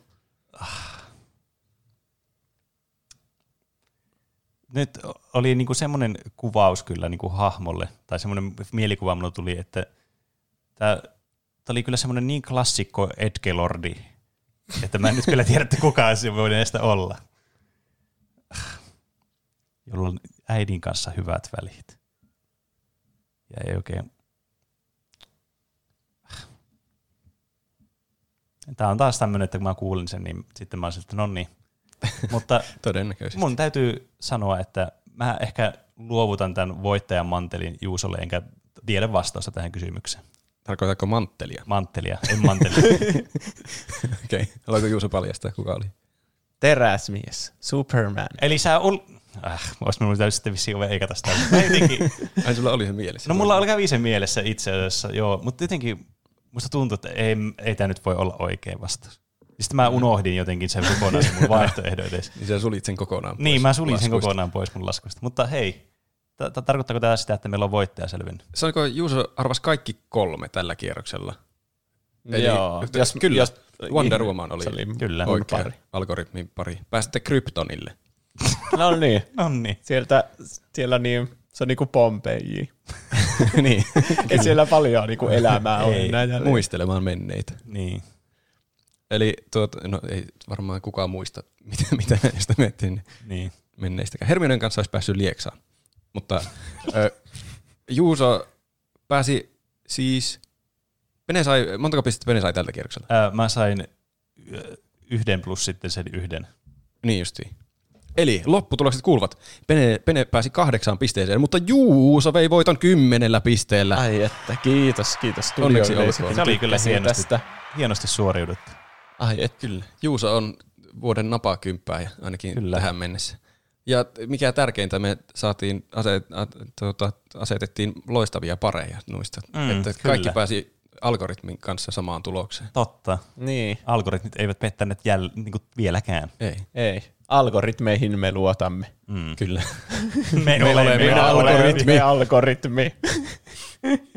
Nyt oli niinku semmoinen kuvaus kyllä niinku hahmolle, tai semmoinen mielikuva mulla tuli, että tämä oli kyllä semmoinen niin klassikko Edgelordi, että mä en nyt kyllä tiedä, että kuka se voi näistä olla. Jolla on äidin kanssa hyvät välit. Ja ei oikein... Tämä on taas tämmöinen, että kun mä kuulin sen, niin sitten mä olisin, että no niin. Mutta Todennäköisesti. mun täytyy sanoa, että mä ehkä luovutan tämän voittajan mantelin Juusolle, enkä tiedä vastausta tähän kysymykseen. Tarkoitatko manttelia? Manttelia, en mantelia. Okei. Okay. Haluatko Juuso paljastaa, kuka oli? Teräsmies. Superman. Eli sä ol... Äh, olisi minun täytyy sitten vissiin veikata sitä. Mä jotenkin... Ai sulla oli se mielessä. No mulla oli kävi se mielessä itse asiassa, joo, mutta jotenkin musta tuntuu, että ei, ei tämä nyt voi olla oikein vastaus. Sitten mä unohdin jotenkin sen kokonaan sen mun vaihtoehdon edes. Niin sä sulit sen kokonaan pois Niin, mä sulin sen laskuista. kokonaan pois mun laskuista. Mutta hei, ta- ta- tarkoittaako tämä sitä, että meillä on voittaja selvinnyt? Sanoiko Juuso arvas kaikki kolme tällä kierroksella? Eli- Joo. Jos, kyllä, jos, Wonder Woman oli, se oli Kyllä. oikea pari. algoritmin pari. Pääsitte Kryptonille. No niin. No niin. Sieltä, siellä niin, se on niinku Pompeji. niin, Ei siellä paljon niinku elämää ole. Näin muistelemaan menneitä. Niin. Eli tuot, no ei varmaan kukaan muista, mitä, mitä näistä miettii Niin. menneistäkään. Hermionen kanssa olisi päässyt Lieksaan. Mutta ö, Juuso pääsi siis, Pene sai, montako pistettä Pene sai tältä kierroksella? Ää, mä sain yhden plus sitten sen yhden. Niin justiin. Eli lopputulokset kuuluvat. Pene, Pene pääsi kahdeksaan pisteeseen, mutta Juuso vei voiton kymmenellä pisteellä. Ai että, kiitos, kiitos. Onneksi olkoon. Se oli kyllä hienosti. Tästä. Hienosti suoriuduttu. Ai et. Kyllä. Juuso on vuoden napakymppää ainakin Kyllä. Tähän mennessä. Ja mikä tärkeintä, me saatiin, aset, a, tuota, asetettiin loistavia pareja noista. Mm, Mm, että kyllä. kaikki pääsi algoritmin kanssa samaan tulokseen. Totta. Niin, Algoritmit eivät pettäneet jäl, niin kuin vieläkään. Ei, ei. Algoritmeihin me luotamme. Mm. kyllä. Me, Me olemme me algoritmi. algoritmi.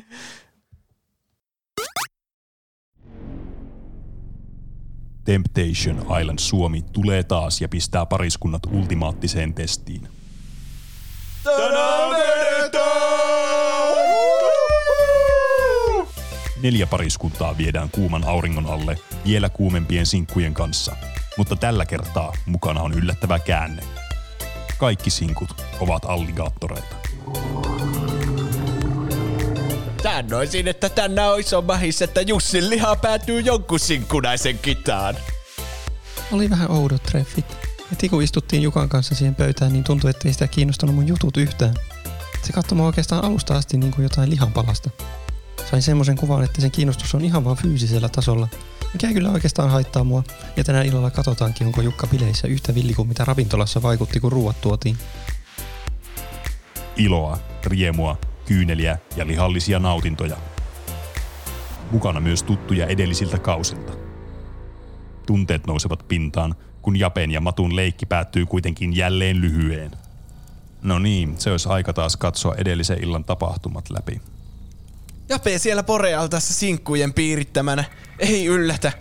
Temptation Island Suomi tulee taas ja pistää pariskunnat ultimaattiseen testiin. Neljä pariskuntaa viedään kuuman auringon alle vielä kuumempien sinkkujen kanssa, mutta tällä kertaa mukana on yllättävä käänne. Kaikki sinkut ovat alligaattoreita. Sanoisin, että tänään on iso mahis, että Jussin liha päätyy jonkun sinkkunaisen kitaan. Oli vähän oudot treffit. Heti kun istuttiin Jukan kanssa siihen pöytään, niin tuntui, ettei sitä kiinnostanut mun jutut yhtään. Se katsoi mua oikeastaan alusta asti niin kuin jotain lihanpalasta. Sain semmoisen kuvan, että sen kiinnostus on ihan vaan fyysisellä tasolla, mikä ei kyllä oikeastaan haittaa mua. Ja tänään illalla katsotaankin, onko Jukka bileissä yhtä villi kuin mitä ravintolassa vaikutti, kun ruuat tuotiin. iloa, riemua, kyyneliä ja lihallisia nautintoja. Mukana myös tuttuja edellisiltä kausilta. Tunteet nousevat pintaan, kun Japen ja Matun leikki päättyy kuitenkin jälleen lyhyeen. No niin, se olisi aika taas katsoa edellisen illan tapahtumat läpi. Jape siellä Borealtassa sinkkujen piirittämänä. Ei yllätä.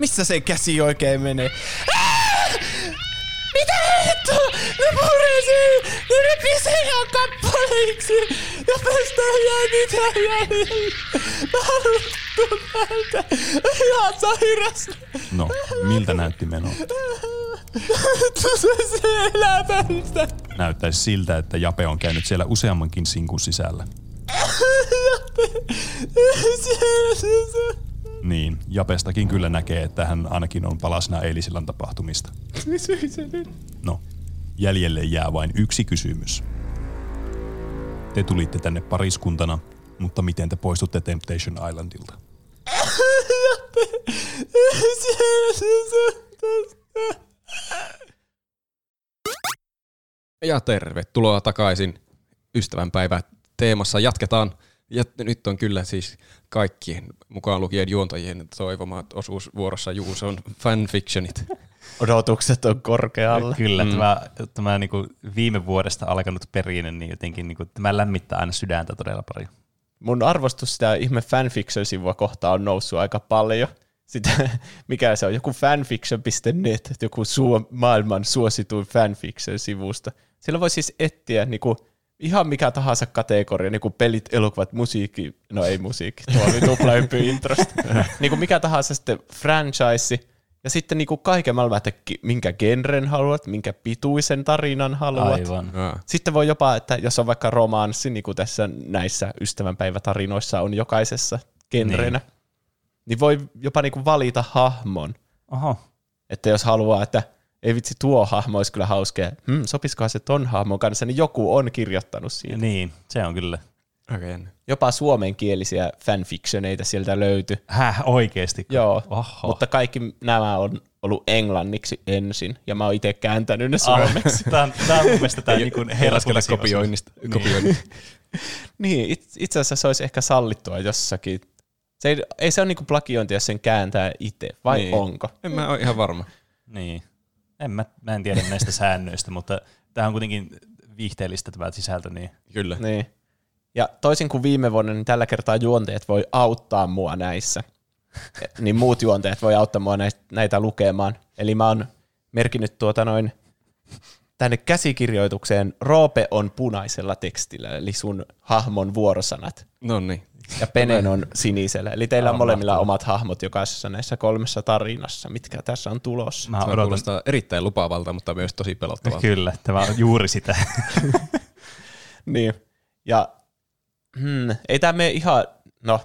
Missä se käsi oikein menee? Ää! Mitä hittoa? Ne purisi! Ne repisi ihan kappaleiksi! Ja pestä jää mitään jäljellä! Mä haluan täältä! Ihan sairas! No, miltä näytti meno? Näyttäisi siltä, että Jape on käynyt siellä useammankin sinkun sisällä. Niin, Japestakin kyllä näkee, että hän ainakin on palasena eilisillan tapahtumista. No, jäljelle jää vain yksi kysymys. Te tulitte tänne pariskuntana, mutta miten te poistutte Temptation Islandilta? Ja tervetuloa takaisin ystävänpäivä teemassa. Jatketaan. Ja nyt on kyllä siis kaikkien mukaan lukien juontajien toivoma osuus vuorossa. Juu, se on fanfictionit. Odotukset on korkealla. Kyllä, mm. tämä, tämä niin kuin viime vuodesta alkanut perinne, niin jotenkin niin kuin, tämä lämmittää aina sydäntä todella paljon. Mun arvostus sitä ihme fanfiction-sivua kohtaan on noussut aika paljon. Sitä, mikä se on, joku fanfiction.net, joku suo, maailman suosituin fanfiction-sivusta. Siellä voi siis etsiä niin kuin, ihan mikä tahansa kategoria, niin kuin pelit, elokuvat, musiikki, no ei musiikki, tuo oli tupla introsta. niin kuin mikä tahansa sitten franchise, ja sitten niin kuin kaiken maailman, että minkä genren haluat, minkä pituisen tarinan haluat. Aivan. Sitten voi jopa, että jos on vaikka romanssi, niin kuin tässä näissä ystävänpäivätarinoissa on jokaisessa genrenä, niin, niin voi jopa niin kuin valita hahmon. Oho. Että jos haluaa, että ei vitsi, tuo hahmo olisi kyllä hauskea. Hmm, sopisikohan se ton hahmon kanssa, niin joku on kirjoittanut siitä. Niin, se on kyllä. Okay. Jopa suomenkielisiä fanfictioneita sieltä löytyi. Häh, oikeesti? Joo, Oho. mutta kaikki nämä on ollut englanniksi ensin, ja mä oon itse kääntänyt ne suomeksi. Tämä on, tämä on mun mielestä tämä niin Laskella kopioinnista. Niin. kopioinnista. niin, it, itse asiassa se olisi ehkä sallittua jossakin. Se ei, ei se ole niinku plagiointia, jos sen kääntää itse, vai Niin. onko? En mä ole ihan varma. Niin. En mä, mä en tiedä näistä säännöistä, mutta tämä on kuitenkin viihteellistä tämä sisältö, niin Kyllä. Niin. Ja toisin kuin viime vuonna, niin tällä kertaa juonteet voi auttaa mua näissä. niin muut juonteet voi auttaa mua näitä, näitä lukemaan. Eli mä oon merkinnyt tuota noin tänne käsikirjoitukseen Roope on punaisella tekstillä, eli sun hahmon vuorosanat. No niin. Ja Penen on sinisellä. Eli teillä on molemmilla omat hahmot jokaisessa näissä kolmessa tarinassa, mitkä tässä on tulossa. mä odotan. kuulostaa erittäin lupaavalta, mutta myös tosi pelottavalta. Kyllä, tämä on juuri sitä. Niin. Ja hmm, ei tämä mene ihan, no,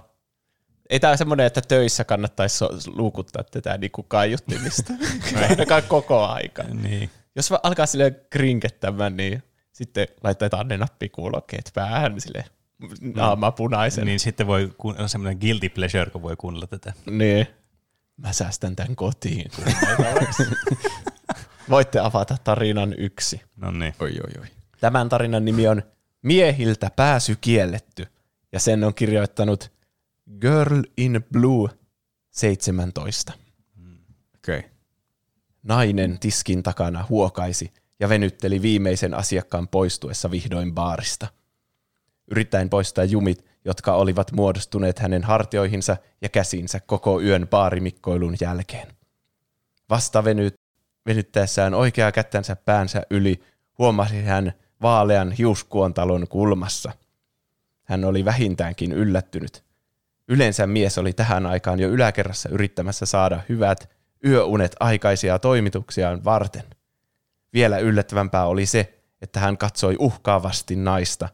ei tämä semmoinen, että töissä kannattaisi so- luukuttaa tätä niin kuin kaiuttimista. Ainakaan koko aika. niin. Jos alkaa sille krinkettämään, niin sitten laitetaan ne nappikuulokkeet päähän sille naama punaisen. niin sitten voi kuunnella semmoinen guilty pleasure, kun voi kuunnella tätä. niin. Mä säästän tämän kotiin. Voitte avata tarinan yksi. No niin. Oi, oi, oi. Tämän tarinan nimi on Miehiltä pääsy kielletty, ja sen on kirjoittanut Girl in Blue 17. Okei. Okay. Nainen tiskin takana huokaisi ja venytteli viimeisen asiakkaan poistuessa vihdoin baarista. Yrittäen poistaa jumit, jotka olivat muodostuneet hänen hartioihinsa ja käsinsä koko yön baarimikkoilun jälkeen. Vasta venyt, venyttäessään oikeaa kättänsä päänsä yli, huomasi hän vaalean hiuskuontalon kulmassa. Hän oli vähintäänkin yllättynyt. Yleensä mies oli tähän aikaan jo yläkerrassa yrittämässä saada hyvät yöunet aikaisia toimituksiaan varten. Vielä yllättävämpää oli se, että hän katsoi uhkaavasti naista.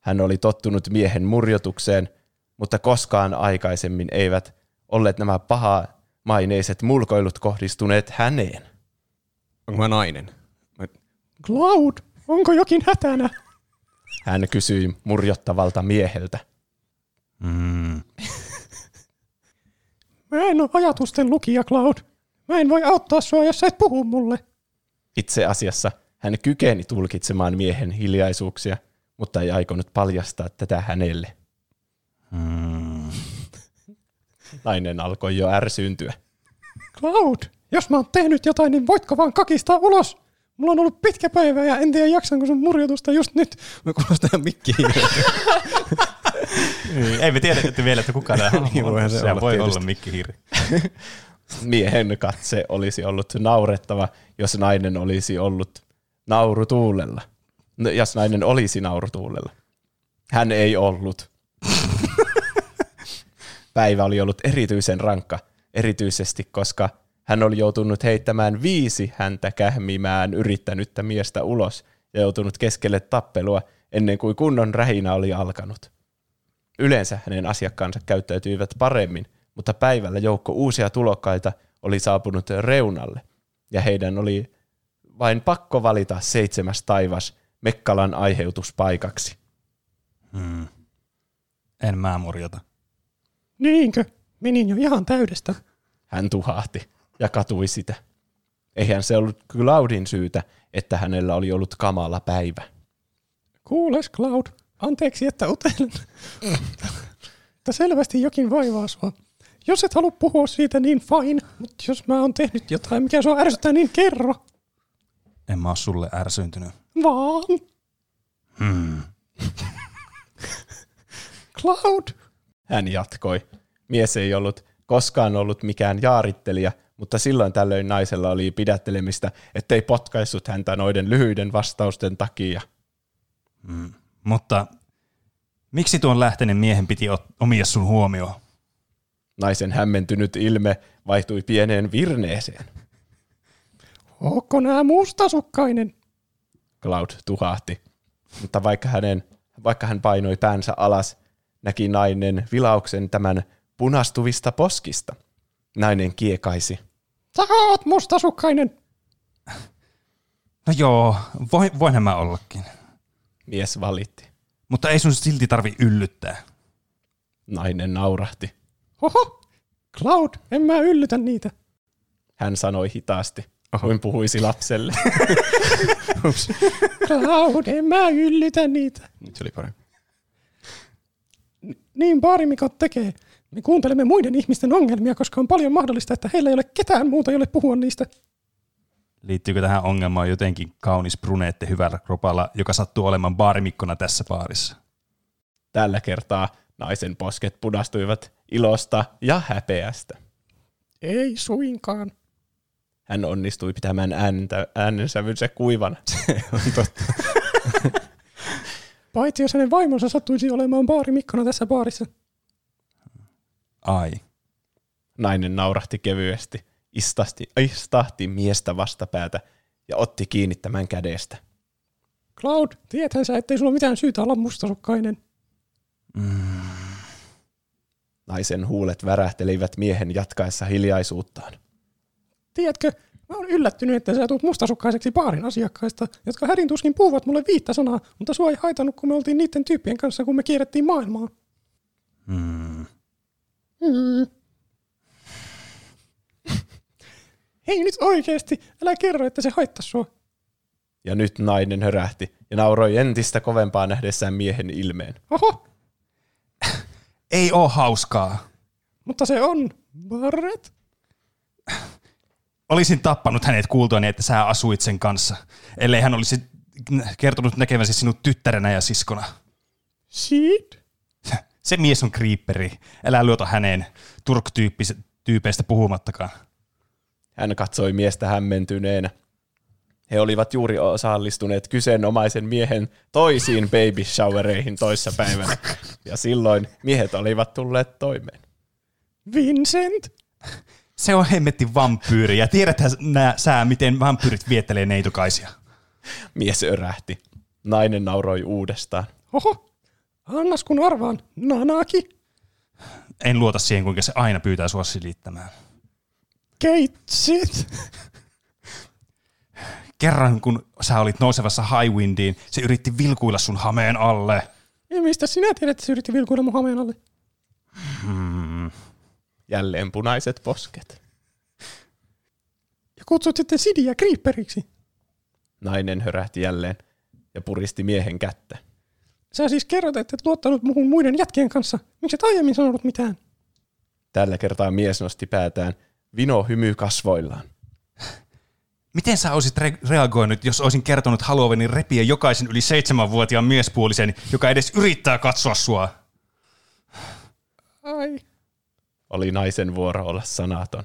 Hän oli tottunut miehen murjotukseen, mutta koskaan aikaisemmin eivät olleet nämä paha maineiset mulkoilut kohdistuneet häneen. Onko mä nainen? Mä... Cloud, onko jokin hätänä? Hän kysyi murjottavalta mieheltä. Mm. Mä en ole ajatusten lukija, Cloud. Mä en voi auttaa sua, jos sä et puhu mulle. Itse asiassa hän kykeni tulkitsemaan miehen hiljaisuuksia, mutta ei aikonut paljastaa tätä hänelle. Hmm. Nainen alkoi jo ärsyyntyä. Cloud, jos mä oon tehnyt jotain, niin voitko vaan kakistaa ulos? Mulla on ollut pitkä päivä ja en tiedä jaksanko sun murjotusta just nyt. Mä kuulostan mikki Ei me tiedä vielä, että kuka tämä Niin on. voihan se Sehän olla voi tietysti. olla Mikki Hiiri. Miehen katse olisi ollut naurettava, jos nainen olisi ollut naurutuulella. No, jos nainen olisi naurutuulella. Hän ei ollut. Päivä oli ollut erityisen rankka, erityisesti koska hän oli joutunut heittämään viisi häntä kähmimään yrittänyttä miestä ulos ja joutunut keskelle tappelua ennen kuin kunnon rähinä oli alkanut. Yleensä hänen asiakkaansa käyttäytyivät paremmin, mutta päivällä joukko uusia tulokkaita oli saapunut reunalle, ja heidän oli vain pakko valita seitsemäs taivas Mekkalan aiheutuspaikaksi. Hmm. En mä murjota. Niinkö? Menin jo ihan täydestä. Hän tuhahti ja katui sitä. Eihän se ollut Cloudin syytä, että hänellä oli ollut kamala päivä. Kuules, Cloud. Anteeksi, että utelen. Mutta selvästi jokin vaivaa sua. Jos et halua puhua siitä, niin fine. Mutta jos mä oon tehnyt jotain, mikä sua ärsyttää, niin kerro. En mä oo sulle ärsyyntynyt. Vaan. Hmm. Cloud. Hän jatkoi. Mies ei ollut koskaan ollut mikään jaarittelija, mutta silloin tällöin naisella oli pidättelemistä, ettei potkaissut häntä noiden lyhyiden vastausten takia. Hmm. Mutta miksi tuon lähteneen miehen piti ot- omia sun huomioon? Naisen hämmentynyt ilme vaihtui pieneen virneeseen. Ootko nää mustasukkainen? Cloud tuhahti. Mutta vaikka, hänen, vaikka hän painoi päänsä alas, näki nainen vilauksen tämän punastuvista poskista. Nainen kiekaisi. Sä oot mustasukkainen. No joo, voi, voinhan mä ollakin. Mies valitti. Mutta ei sun silti tarvi yllyttää. Nainen naurahti. Oho. Cloud, en mä yllytä niitä. Hän sanoi hitaasti, kuin puhuisi lapselle. En mä yllytä niitä. Nyt se oli parempi. Niin baarimikot tekee. Me kuuntelemme muiden ihmisten ongelmia, koska on paljon mahdollista, että heillä ei ole ketään muuta, jolle puhua niistä. Liittyykö tähän ongelmaan jotenkin kaunis bruneette hyvällä kropalla, joka sattuu olemaan baarimikkona tässä baarissa? Tällä kertaa naisen posket punastuivat ilosta ja häpeästä. Ei suinkaan. Hän onnistui pitämään ääntä, äänensävynsä kuivana. On totta. Paitsi jos hänen vaimonsa sattuisi olemaan baarimikkona tässä baarissa. Ai. Nainen naurahti kevyesti, istahti, istahti miestä vastapäätä ja otti kiinni tämän kädestä. Cloud, tiedäthän sä, ettei sulla mitään syytä olla mustasukkainen. Naisen huulet värähtelivät miehen jatkaessa hiljaisuuttaan. Tiedätkö, mä oon yllättynyt, että sä tulet mustasukkaiseksi baarin asiakkaista, jotka hädin tuskin puhuvat mulle viittä sanaa, mutta sua ei haitannut, kun me oltiin niiden tyyppien kanssa, kun me kierrettiin maailmaa. Hmm. Mm. Hei nyt oikeesti, älä kerro, että se haittaa sua. Ja nyt nainen hörähti ja nauroi entistä kovempaa nähdessään miehen ilmeen. Oho, Ei oo hauskaa. mutta se on. Barret? Olisin tappanut hänet kuultuani, että sä asuit sen kanssa, ellei hän olisi kertonut näkevänsä sinut tyttärenä ja siskona. Seed? Se mies on kriipperi. Älä luota häneen turk-tyypeistä puhumattakaan. Hän katsoi miestä hämmentyneenä. He olivat juuri osallistuneet kyseenomaisen miehen toisiin baby showereihin toissa päivänä, ja silloin miehet olivat tulleet toimeen. Vincent? Se on hemmetti vampyyri, ja tiedäthän nää, sä, miten vampyyrit viettelee neitokaisia. Mies örähti. Nainen nauroi uudestaan. Oho, annas kun arvaan. Nanaki? En luota siihen, kuinka se aina pyytää sua silittämään. Keitsit? Kerran, kun sä olit nousevassa Highwindiin, se yritti vilkuilla sun hameen alle. Ja mistä sinä tiedät, että se yritti vilkuilla mun hameen alle? Hmm. Jälleen punaiset posket. Ja kutsut sitten Sidiä Creeperiksi. Nainen hörähti jälleen ja puristi miehen kättä. Sä siis kerrot, että et luottanut muuhun muiden jätkien kanssa. Miksi et aiemmin sanonut mitään? Tällä kertaa mies nosti päätään, vino hymy kasvoillaan. Miten sä olisit re- reagoinut, jos olisin kertonut haluavani repiä jokaisen yli seitsemänvuotiaan miespuolisen, joka edes yrittää katsoa sua? Ai. Oli naisen vuoro olla sanaton.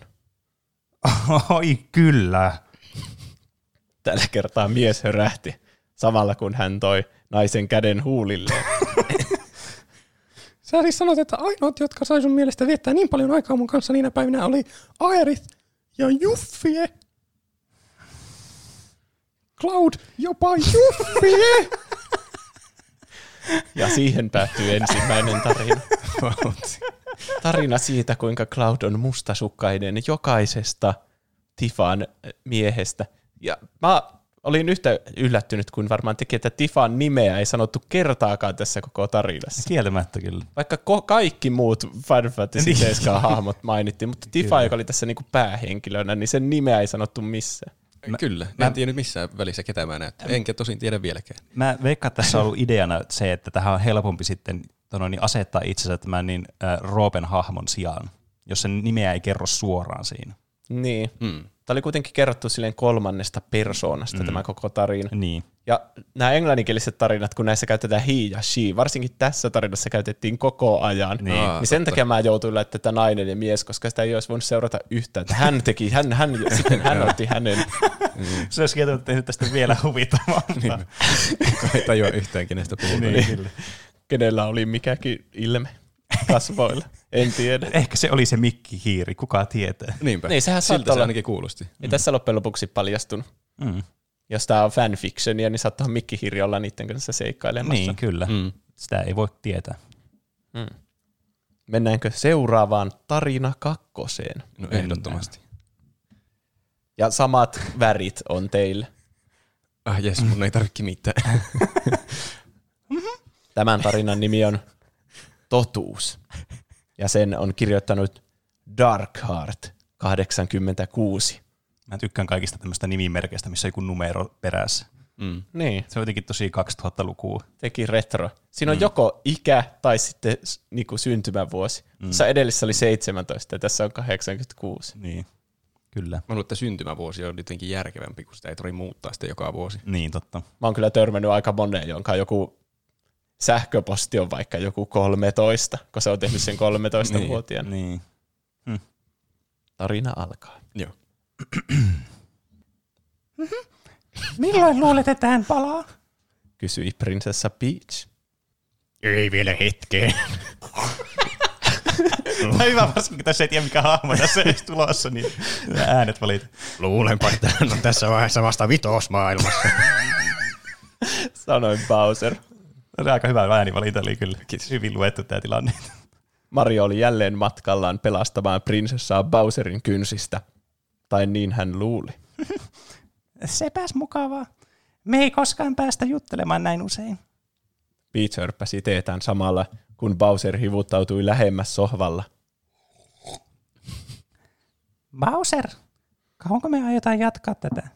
Oi, kyllä. Tällä kertaa mies hörähti, samalla kun hän toi naisen käden huulilleen. Sä siis sanot, että ainoat, jotka sai sun mielestä viettää niin paljon aikaa mun kanssa niinä päivinä oli Aerith ja Juffie. Cloud, jopa Juffie! Ja siihen päättyy ensimmäinen tarina. Tarina siitä, kuinka Cloud on mustasukkainen jokaisesta Tifan miehestä. Ja mä olin yhtä yllättynyt kuin varmaan teki, että Tifan nimeä ei sanottu kertaakaan tässä koko tarinassa. Kieltämättä kyllä. Vaikka ko- kaikki muut Final Fantasy Niin. 7 hahmot mainittiin, mutta Tifa, joka oli tässä niinku päähenkilönä, niin sen nimeä ei sanottu missään. Mä, Kyllä. Mä en tiennyt missään välissä ketä mä näyttää. Enkä tosin tiedä vieläkään. Mä veikkaan, että tässä on ollut ideana se, että tähän on helpompi sitten tono, niin asettaa itsensä tämän niin, äh, Roopen hahmon sijaan, jos sen nimeä ei kerro suoraan siinä. Niin. Hmm. Tämä oli kuitenkin kerrottu silleen kolmannesta persoonasta mm. tämä koko tarina. Niin. Ja nämä englanninkieliset tarinat, kun näissä käytetään he ja she, varsinkin tässä tarinassa käytettiin koko ajan, Niin. niin, niin sen takia mä joutuin laittamaan tätä nainen ja mies, koska sitä ei olisi voinut seurata yhtään. Että hän teki, hän, hän, sitten hän otti hänen. Se olisi tehnyt tästä vielä huvittavampaa. Ei tajua yhtään, kenestä puhutaan. niin, kyllä. Kenellä oli mikäkin ilme kasvoilla. En tiedä. Ehkä se oli se mikkihiiri, kuka tietää. Niinpä. Niin, sehän Siltä saattaa se olla. ainakin kuulosti. Ei tässä loppujen lopuksi paljastunut. Mm. Jos tämä on fanfictionia, niin saattaa mikkihirri olla niiden kanssa seikkailemassa. Niin, kyllä. Mm. Sitä ei voi tietää. Mennäänkö seuraavaan tarina kakkoseen? No ehdottomasti. Ja samat värit on teille. Ah jes, mun ei tarvitse mitään. Tämän tarinan nimi on Totuus. Ja sen on kirjoittanut Darkheart 86. Mä tykkään kaikista tämmöistä nimimerkeistä, missä on joku numero perässä. Mm. Niin, Se on jotenkin tosi 2000-lukua. teki retro. Siinä on mm. joko ikä tai sitten niinku syntymävuosi. Mm. Tässä edellisessä oli 17 ja tässä on 86. Niin, kyllä. Mä luulen, että syntymävuosi on jotenkin järkevämpi, kun sitä ei tarvitse muuttaa sitä joka vuosi. Niin, totta. Mä oon kyllä törmännyt aika moneen, jonka joku sähköposti on vaikka joku 13, kun se on tehnyt sen 13-vuotiaana. Niin. Tarina alkaa. Joo. Milloin luulet, että hän palaa? Kysyi prinsessa Peach. Ei vielä hetkeen. Tämä on hyvä varsinkin, kun tässä ei tiedä mikä hahmo tässä ei tulossa, niin äänet valitaan. Luulenpa, että hän on tässä vaiheessa vasta vitosmaailmassa. Sanoin Bowser. Oli aika hyvä äänivalinta, oli kyllä Kiitos. hyvin luettu tämä tilanne. Mario oli jälleen matkallaan pelastamaan prinsessaa Bowserin kynsistä. Tai niin hän luuli. Sepäs mukavaa. Me ei koskaan päästä juttelemaan näin usein. Peach hörppäsi teetään samalla, kun Bowser hivuttautui lähemmäs sohvalla. Bowser, kauanko me aiotaan jatkaa tätä?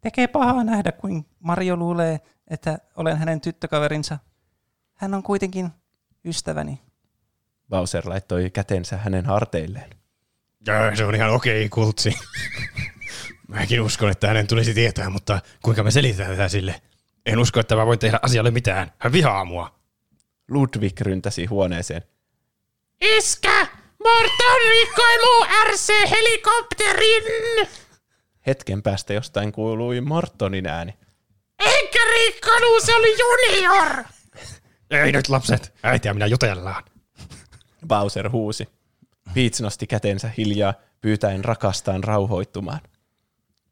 Tekee pahaa nähdä, kuin Mario luulee, että olen hänen tyttökaverinsa. Hän on kuitenkin ystäväni. Bowser laittoi kätensä hänen harteilleen. Ja se on ihan okei, kultsi. Mäkin uskon, että hänen tulisi tietää, mutta kuinka me selitetään tätä sille? En usko, että mä voin tehdä asialle mitään. Hän vihaa mua. Ludwig ryntäsi huoneeseen. Iskä! Morton rikkoi muu RC-helikopterin! Hetken päästä jostain kuului Mortonin ääni. Enkä rikkonut, se oli junior! Ei nyt lapset, äiti ja minä jutellaan. Bowser huusi. Peach nosti kätensä hiljaa, pyytäen rakastaan rauhoittumaan.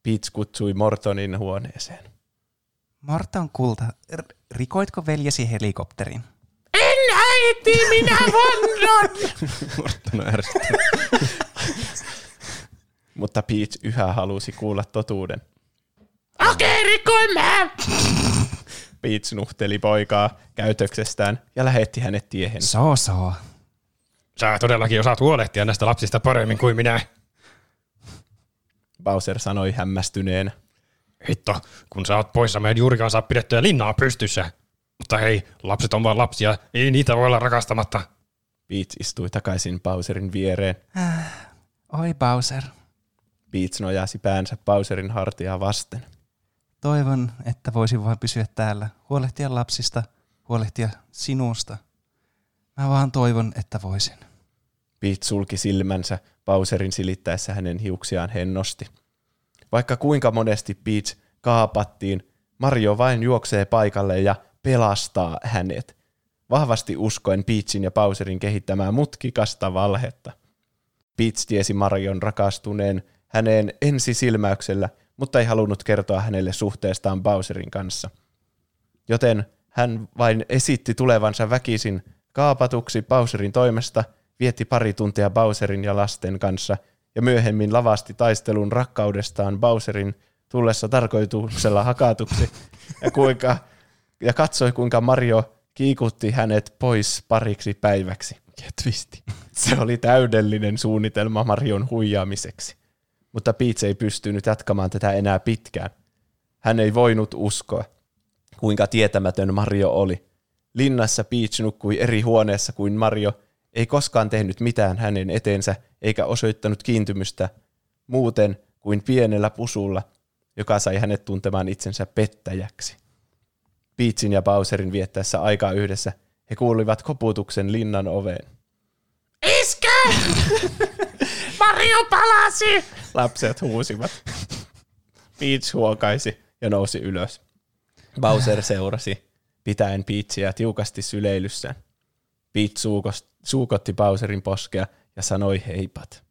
Peach kutsui Mortonin huoneeseen. Morton kulta, r- rikoitko veljesi helikopterin? En äiti, minä vannon! Morton ärsyttää. Mutta Peach yhä halusi kuulla totuuden. Okei, rikoin mä! Peach nuhteli poikaa käytöksestään ja lähetti hänet tiehen. So, so. Sä todellakin osaat huolehtia näistä lapsista paremmin kuin minä. Bowser sanoi hämmästyneenä. Hitto, kun sä oot poissa, me en juurikaan saa pidettyä linnaa pystyssä. Mutta hei, lapset on vaan lapsia, ei niitä voi olla rakastamatta. Peach istui takaisin Bowserin viereen. Oi Bowser, Peach nojasi päänsä Bowserin hartiaa vasten. toivon, että voisin vain pysyä täällä, huolehtia lapsista, huolehtia sinusta. Mä vaan toivon, että voisin. Peach sulki silmänsä Bowserin silittäessä hänen hiuksiaan hennosti. Vaikka kuinka monesti Peach kaapattiin, Mario vain juoksee paikalle ja pelastaa hänet. Vahvasti uskoen Peachin ja Bowserin kehittämää mutkikasta valhetta. Peach tiesi Marion rakastuneen häneen ensisilmäyksellä, mutta ei halunnut kertoa hänelle suhteestaan Bowserin kanssa. Joten hän vain esitti tulevansa väkisin kaapatuksi Bowserin toimesta, vietti pari tuntia Bowserin ja lasten kanssa ja myöhemmin lavasti taistelun rakkaudestaan Bowserin tullessa tarkoituksella hakatuksi ja, kuinka, ja katsoi kuinka Mario kiikutti hänet pois pariksi päiväksi. Ja twisti. Se oli täydellinen suunnitelma Marion huijaamiseksi. Mutta Peach ei pystynyt jatkamaan tätä enää pitkään. Hän ei voinut uskoa, kuinka tietämätön Mario oli. Linnassa Peach nukkui eri huoneessa kuin Mario, ei koskaan tehnyt mitään hänen eteensä eikä osoittanut kiintymystä muuten kuin pienellä pusulla, joka sai hänet tuntemaan itsensä pettäjäksi. Peachin ja Bowserin viettäessä aikaa yhdessä he kuulivat koputuksen linnan oveen. Iskä! Mario palasi! Lapset huusivat. Peach huokaisi ja nousi ylös. Bowser seurasi, pitäen Peachia tiukasti syleilyssään. Peach suukotti Bowserin poskea ja sanoi heipat.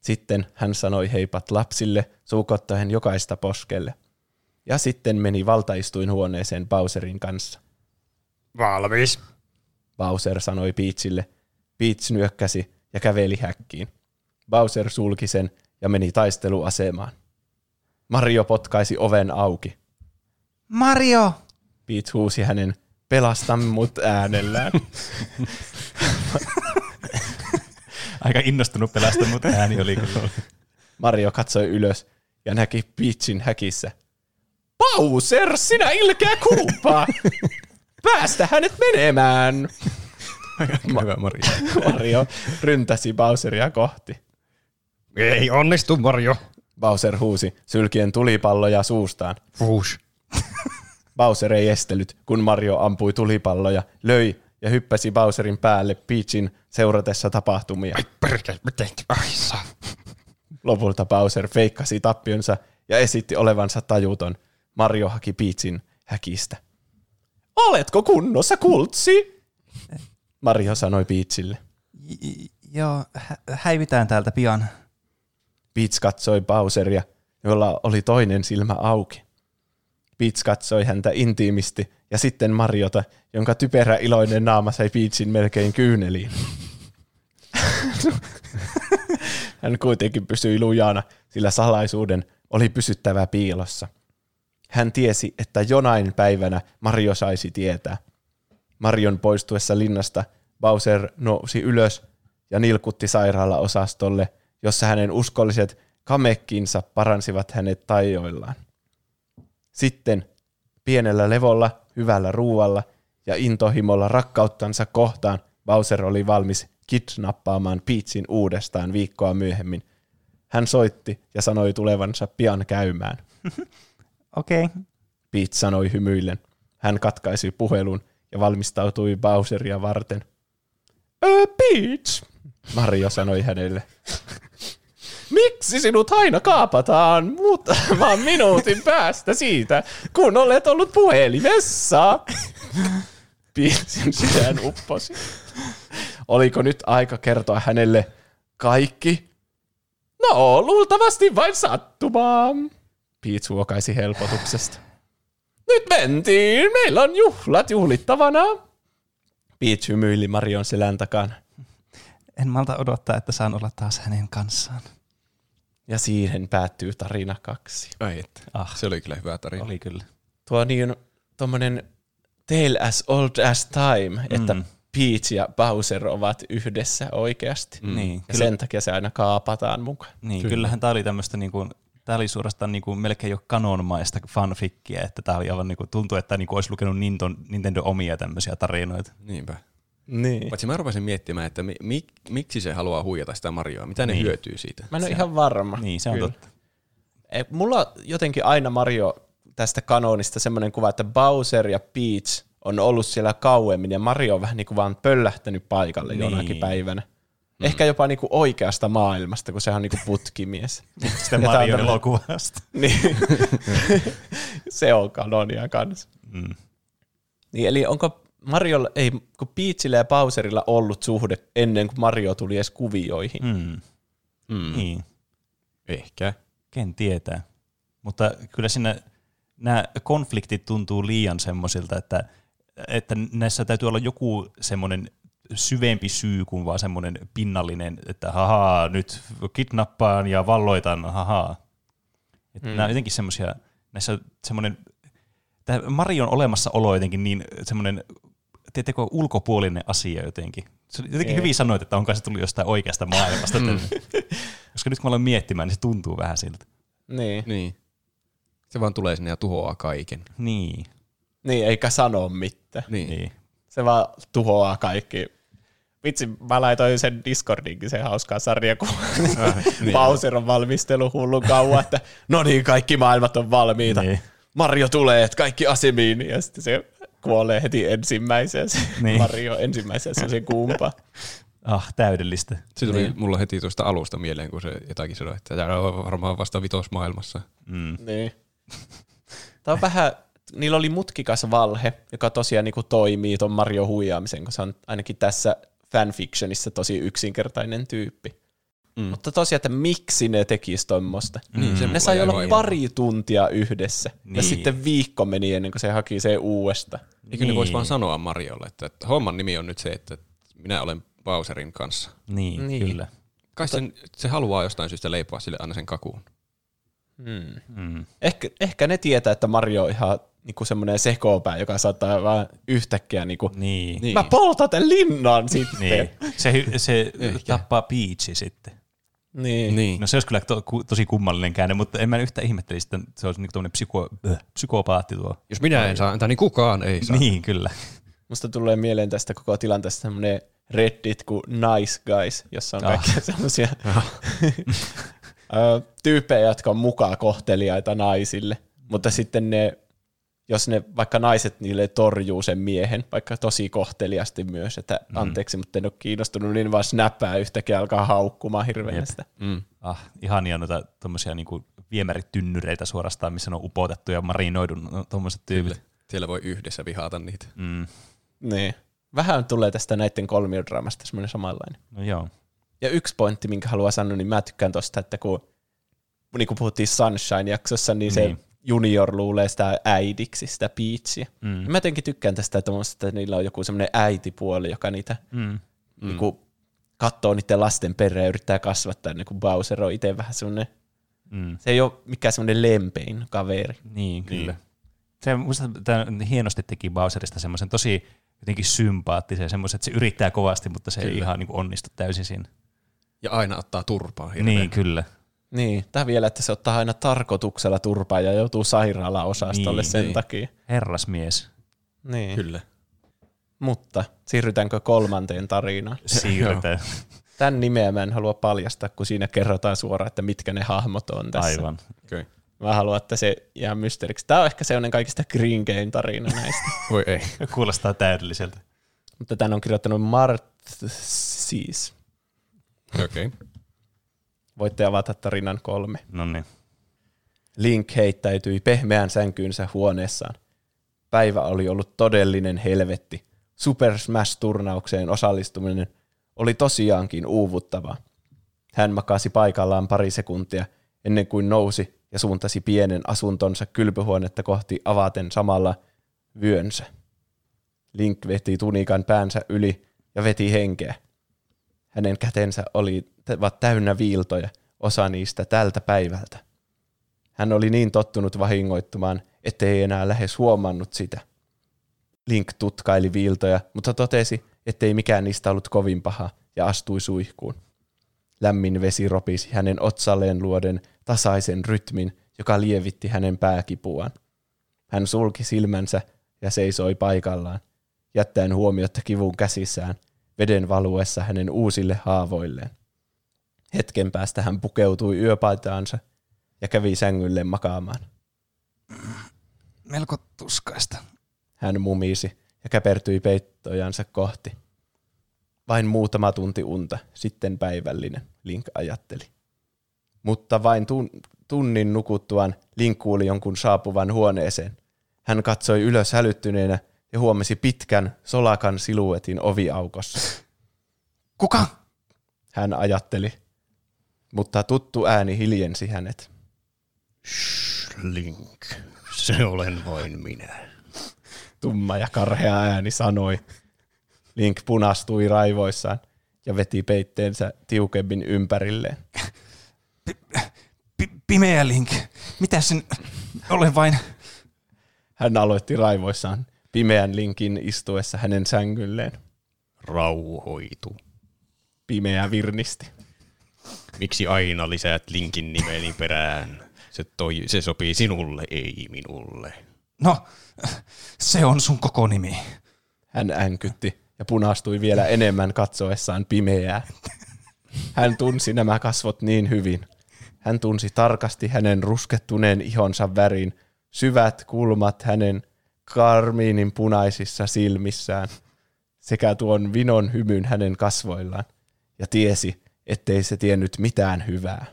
Sitten hän sanoi heipat lapsille, suukottaen jokaista poskelle. Ja sitten meni valtaistuinhuoneeseen Bowserin kanssa. Valmis. Bowser sanoi Peachille. Peach nyökkäsi ja käveli häkkiin. Bowser sulki sen ja meni taisteluasemaan. Mario potkaisi oven auki. Mario! Peach huusi hänen pelasta mut äänellään. Aika innostunut pelasta, mutta ääni oli kyllä. Mario katsoi ylös ja näki Peachin häkissä. Bowser, sinä ilkeä kuuppa! Päästä hänet menemään! Hyvä Maria. Mario ryntäsi Bowseria kohti. Ei onnistu, Mario. Bowser huusi sylkien tulipalloja suustaan. Fuush. Bowser ei estellyt, kun Mario ampui tulipalloja, löi ja hyppäsi Bowserin päälle Peachin seuratessa tapahtumia. Ai perkele, miten? Ai saa. Lopulta Bowser feikkasi tappionsa ja esitti olevansa tajuton. Mario haki Peachin häkistä. Oletko kunnossa, kultsi? Mario sanoi Peachille. J- joo, hä- häivitään täältä pian. Peach katsoi Bowseria, jolla oli toinen silmä auki. Peach katsoi häntä intiimisti ja sitten Mariota, jonka typerä iloinen naama sai Peachin melkein kyyneliin. Hän kuitenkin pysyi lujana, sillä salaisuuden oli pysyttävä piilossa. Hän tiesi, että jonain päivänä Mario saisi tietää. Marion poistuessa linnasta Bowser nousi ylös ja nilkutti sairaalaosastolle, jossa hänen uskolliset kamekkinsa paransivat hänet tajoillaan. Sitten pienellä levolla, hyvällä ruualla ja intohimolla rakkauttansa kohtaan Bowser oli valmis kidnappaamaan Peachin uudestaan viikkoa myöhemmin. Hän soitti ja sanoi tulevansa pian käymään. Okei. Okay. Peach sanoi hymyillen. Hän katkaisi puhelun ja valmistautui Bowseria varten. Öö, Peach, Mario sanoi hänelle. Miksi sinut aina kaapataan muutaman minuutin päästä siitä, kun olet ollut puhelimessa? Peachin sydän upposi. Oliko nyt aika kertoa hänelle kaikki? No, luultavasti vain sattumaa. Peach huokaisi helpotuksesta. Nyt mentiin, meillä on juhlat juhlittavana. Peach hymyili Marion selän takana. En malta odottaa, että saan olla taas hänen kanssaan. Ja siihen päättyy tarina kaksi. Ai että. Ah, Se oli kyllä hyvä tarina. oli kyllä. Tuo niin tommonen tale as old as time, että Mm. Peach ja Bowser ovat yhdessä oikeasti. Mm. Niin, Ja kyllä, sen takia se aina kaapataan mukaan. niin Kyllä. kyllähän tämä oli tämmöistä niinku Tämä oli suorastaan niin kuin melkein jo kanonmaista fanfikkiä, että tämä oli aivan niin kuin, tuntuu, että niin kuin olisi lukenut Nintendo, Nintendo omia tämmöisiä tarinoita. Niinpä. Niin. Paitsi mä rupesin miettimään, että mi- mi- miksi se haluaa huijata sitä Marioa, mitä ne Niin. hyötyy siitä. Mä en ole ihan varma. Niin, se on Kyllä. totta. Ei, Mulla on jotenkin aina Mario tästä kanonista semmoinen kuva, että Bowser ja Peach on ollut siellä kauemmin ja Mario on vähän niin kuin vaan pöllähtänyt paikalle Niin. jonakin päivänä. Ehkä jopa niin kuin oikeasta maailmasta, kun sehän on niin kuin putkimies. Marion tämmönen- elokuvasta. niin. se on kanonia kanssa. Mm. Niin, eli onko Mariolla, ei, kun Peachillä ja Bowserilla ollut suhde ennen kuin Mario tuli edes kuvioihin. Mm. Mm. Niin, Ehkä. ken tietää. Mutta kyllä siinä nämä konfliktit tuntuu liian semmoisilta, että, että näissä täytyy olla joku semmoinen syvempi syy kuin vaan semmoinen pinnallinen, että haha, nyt kidnappaan ja valloitan, haha. Että mm. Nämä on jotenkin semmoisia, näissä semmoinen, tämä Marion olemassaolo on jotenkin niin semmoinen, tiedättekö, ulkopuolinen asia jotenkin. Se jotenkin Ei. hyvin sanoit, että onko se tullut jostain oikeasta maailmasta. tänne. Koska nyt kun mä aloin miettimään, niin se tuntuu vähän siltä. Niin. Niin. Se vaan tulee sinne ja tuhoaa kaiken. Niin. niin, eikä sano mitään. Niin. niin. Se vaan tuhoaa kaikki. Vitsi, mä laitoin sen Discordinkin sen hauskaa sarjakuvan. niin. Bowser on valmistelu hullun kauan, että no niin, kaikki maailmat on valmiita. Niin. Mario tulee, että kaikki asemiin, ja sitten se kuolee heti ensimmäiseen. Se Niin. Mario ensimmäisessä se kumpa. Ah, täydellistä. Se tuli Niin. niin. mulla heti tuosta alusta mieleen, kun se jotakin sanoi, että tämä on varmaan vasta vitosmaailmassa. Mm. Niin. Tämä on vähän, niillä oli mutkikas valhe, joka tosiaan niin toimii ton Mario huijaamisen, kun se on ainakin tässä fanfictionissa tosi yksinkertainen tyyppi. Mm. Mutta tosiaan, että miksi ne tekis tuommoista. Niin, se ne sai olla aivan. pari tuntia yhdessä. Niin. Ja sitten viikko meni ennen kuin se haki se uudesta. Eikö ne Niin. voisi vaan sanoa Mariolle, että, että homman nimi on nyt se, että minä olen Bowserin kanssa. Niin, Niin. kyllä. Kai sen, se haluaa jostain syystä leipoa sille aina sen kakuun. Hmm. Mm. Ehkä, ehkä ne tietää, että Mario on ihan niinku semmoinen sekopää, joka saattaa vaan yhtäkkiä niinku, Niin. Niin. mä poltan tämän linnan sitten. niin. Se, se Ehkä. tappaa Peachi sitten. Niin. Niin. No se olisi kyllä to, ku, tosi kummallinen käänne, mutta en mä yhtään ihmettelisi, että se olisi niinku psyko, äh, psykopaatti tuo. Jos minä en saa antaa, niin kukaan ei saa. Niin, kyllä. Musta tulee mieleen tästä koko tilanteesta semmoinen Reddit kuin Nice Guys, jossa on Ah. kaikkia semmoisia ö, tyyppejä, jotka on mukaan kohteliaita naisille, mutta sitten ne, jos ne vaikka naiset niille torjuu sen miehen, vaikka tosi kohteliasti myös, että anteeksi, mutta en ole kiinnostunut, niin vaan snappää yhtäkkiä alkaa haukkumaan hirveänä Jep. sitä. Mm. Ah, ihania noita tommosia niinku viemäritynnyreitä suorastaan, missä ne on upotettu ja marinoidun no, tommoset tyypit. Kyllä. Siellä voi yhdessä vihata niitä. Mm. Niin. Vähän tulee tästä näiden kolmiodraamasta semmoinen samanlainen. No joo. Ja yksi pointti, minkä haluan sanoa, niin mä tykkään tosta, että kun, niin kuin puhuttiin Sunshine-jaksossa, niin, se Niin. Junior luulee sitä äidiksi, sitä Peachia. Mm. Mä jotenkin tykkään tästä, että, tommosta, että niillä on joku semmoinen äitipuoli, joka niitä Mm. mm. niin kuin, katsoo niiden lasten perään ja yrittää kasvattaa, niin kuin Bowser on itse vähän semmoinen, Mm. se ei ole mikään semmoinen lempein kaveri. Niin, kyllä. Se, musta tämä hienosti teki Bowserista semmoisen tosi jotenkin sympaattisen, semmoisen, että se yrittää kovasti, mutta se ei ihan niin kuin onnistu täysin siinä. Ja aina ottaa turpaa hirveän. Niin, kyllä. Niin, tämä vielä, että se ottaa aina tarkoituksella turpaa ja joutuu sairaalaosastolle Niin, sen niin. takia. Herrasmies. Niin. Kyllä. Mutta siirrytäänkö kolmanteen tarinaan? Siirrytään. Tämän nimeä mä en halua paljastaa, kun siinä kerrotaan suoraan, että mitkä ne hahmot on tässä. Aivan. Okay. Mä haluan, että se jää mysteeriksi. Tämä on ehkä sellainen kaikista Green Game tarina näistä. Voi ei. Kuulostaa täydelliseltä. Mutta tämän on kirjoittanut Mart siis. Okei. Okay. Voitte avata tarinan kolme. No niin. Link heittäytyi pehmeään sänkyynsä huoneessaan. Päivä oli ollut todellinen helvetti. Super Smash-turnaukseen osallistuminen oli tosiaankin uuvuttavaa. Hän makasi paikallaan pari sekuntia ennen kuin nousi ja suuntasi pienen asuntonsa kylpyhuonetta kohti avaten samalla vyönsä. Link veti tunikan päänsä yli ja veti henkeä. Hänen kätensä olivat täynnä viiltoja, osa niistä tältä päivältä. Hän oli niin tottunut vahingoittumaan, ettei enää lähes huomannut sitä. Link tutkaili viiltoja, mutta totesi, ettei mikään niistä ollut kovin paha ja astui suihkuun. Lämmin vesi ropisi hänen otsalleen luoden tasaisen rytmin, joka lievitti hänen pääkipuaan. Hän sulki silmänsä ja seisoi paikallaan, jättäen huomiota kivun käsissään, veden valuessa hänen uusille haavoilleen. Hetken päästä hän pukeutui yöpaitaansa ja kävi sängylle makaamaan. Melko tuskaista. Hän mumisi ja käpertyi peittojansa kohti. Vain muutama tunti unta, sitten päivällinen, Link ajatteli. Mutta vain tun- tunnin nukuttuaan Link kuuli jonkun saapuvan huoneeseen. Hän katsoi ylös hälyttyneenä ja huomasi pitkän, solakan siluetin oviaukossa. Kuka? Hän ajatteli, mutta tuttu ääni hiljensi hänet. Link, se olen vain minä. Tumma ja karhea ääni sanoi. Link punastui raivoissaan ja veti peitteensä tiukemmin ympärilleen. P- pimeä Link. Mitä sen... Olen vain... Hän aloitti raivoissaan pimeän Linkin istuessa hänen sängylleen. Rauhoitu. Pimeä virnisti. Miksi aina lisäät linkin nimeni perään? Se, toi, se sopii sinulle, ei minulle. No, se on sun koko nimi. Hän änkytti ja punastui vielä enemmän katsoessaan pimeää. Hän tunsi nämä kasvot niin hyvin. Hän tunsi tarkasti hänen ruskettuneen ihonsa värin, syvät kulmat hänen karmiinin punaisissa silmissään sekä tuon vinon hymyn hänen kasvoillaan ja tiesi, ettei se tiennyt mitään hyvää.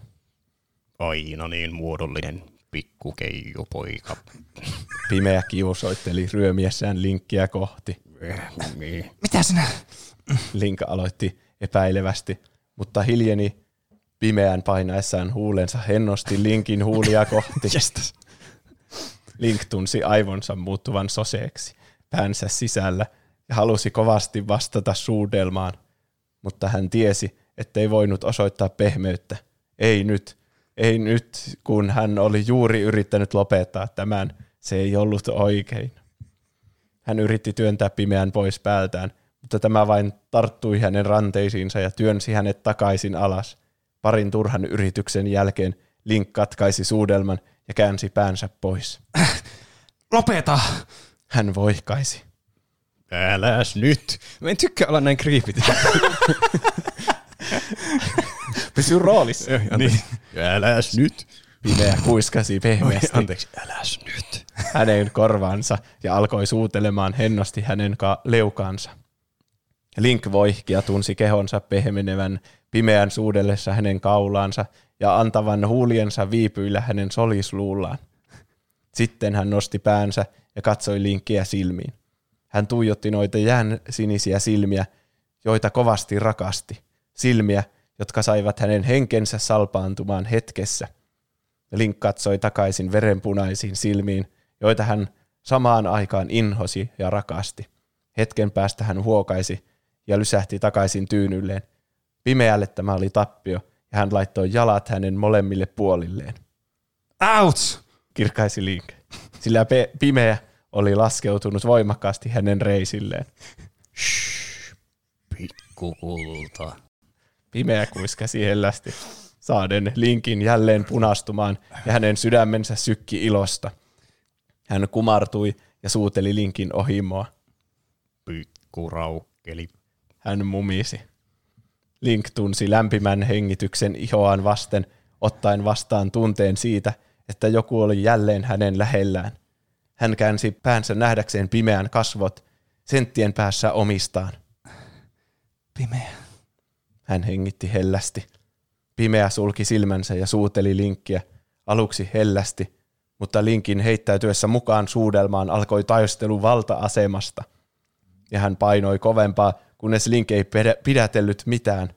Aina niin muodollinen pikkukeijupoika. Pimeä kiusoitteli ryömiessään linkkiä kohti. Eh, niin. Mitä sinä... Link aloitti epäilevästi, mutta hiljeni pimeän painaessaan huulensa hennosti Linkin huulia kohti. Link tunsi aivonsa muuttuvan soseeksi päänsä sisällä ja halusi kovasti vastata suudelmaan, mutta hän tiesi, ettei voinut osoittaa pehmeyttä. Ei nyt, ei nyt, kun hän oli juuri yrittänyt lopettaa tämän. Se ei ollut oikein. Hän yritti työntää pimeän pois päältään, mutta tämä vain tarttui hänen ranteisiinsa ja työnsi hänet takaisin alas. Parin turhan yrityksen jälkeen Link katkaisi suudelman ja käänsi päänsä pois. Lopeta! Hän voihkaisi. Äläs nyt. Mä en tykkää olla näin creepy. Pysy roolissa. Niin. Äläs nyt. Pimeä kuiskasi pehmeästi Anteeksi, äläs nyt. hänen korvaansa ja alkoi suutelemaan hennosti hänen ka- leukaansa. Link voihki ja tunsi kehonsa pehmenevän pimeän suudellessa hänen kaulaansa ja antavan huuliensa viipyillä hänen solisluullaan. Sitten hän nosti päänsä ja katsoi Linkkiä silmiin. Hän tuijotti noita jään sinisiä silmiä, joita kovasti rakasti. Silmiä, jotka saivat hänen henkensä salpaantumaan hetkessä. Link katsoi takaisin verenpunaisiin silmiin, joita hän samaan aikaan inhosi ja rakasti. Hetken päästä hän huokaisi ja lysähti takaisin tyynylleen. Pimeälle tämä oli tappio, ja hän laittoi jalat hänen molemmille puolilleen. Ouch! Kirkaisi Link, sillä pe- pimeä oli laskeutunut voimakkaasti hänen reisilleen. Pikkukulta. Pimeä kuiskasi hellästi, saaden Linkin jälleen punastumaan ja hänen sydämensä sykki ilosta. Hän kumartui ja suuteli Linkin ohimoa. Pikkuraukkeli. Hän mumisi. Link tunsi lämpimän hengityksen ihoaan vasten, ottaen vastaan tunteen siitä, että joku oli jälleen hänen lähellään. Hän käänsi päänsä nähdäkseen pimeän kasvot, senttien päässä omistaan. Pimeä. Hän hengitti hellästi. Pimeä sulki silmänsä ja suuteli Linkkiä, aluksi hellästi, mutta Linkin heittäytyessä mukaan suudelmaan alkoi taistelu valta-asemasta. Ja hän painoi kovempaa, kunnes Link ei pidä- pidätellyt mitään,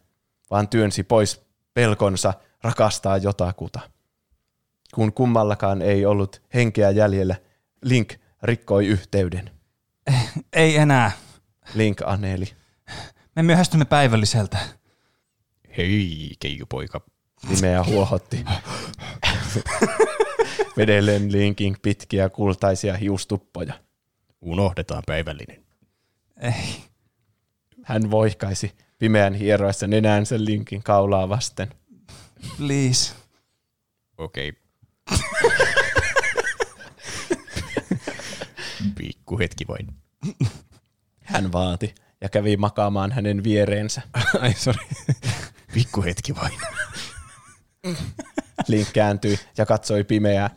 vaan työnsi pois pelkonsa rakastaa jotakuta. Kun kummallakaan ei ollut henkeä jäljellä, Link rikkoi yhteyden. Ei enää. Link aneli. Me myöhästymme päivälliseltä. Hei, keijupoika. Nimeä huohotti. Vedellen Linkin pitkiä kultaisia hiustuppoja. Unohdetaan päivällinen. Ei. Hän voihkaisi pimeän hieroessa nenänsä Linkin kaulaa vasten. Please. Okei. Pikku hetki vain. Hän vaati ja kävi makaamaan hänen viereensä. Ai, sorry. Pikku hetki vain. Link kääntyi ja katsoi pimeää.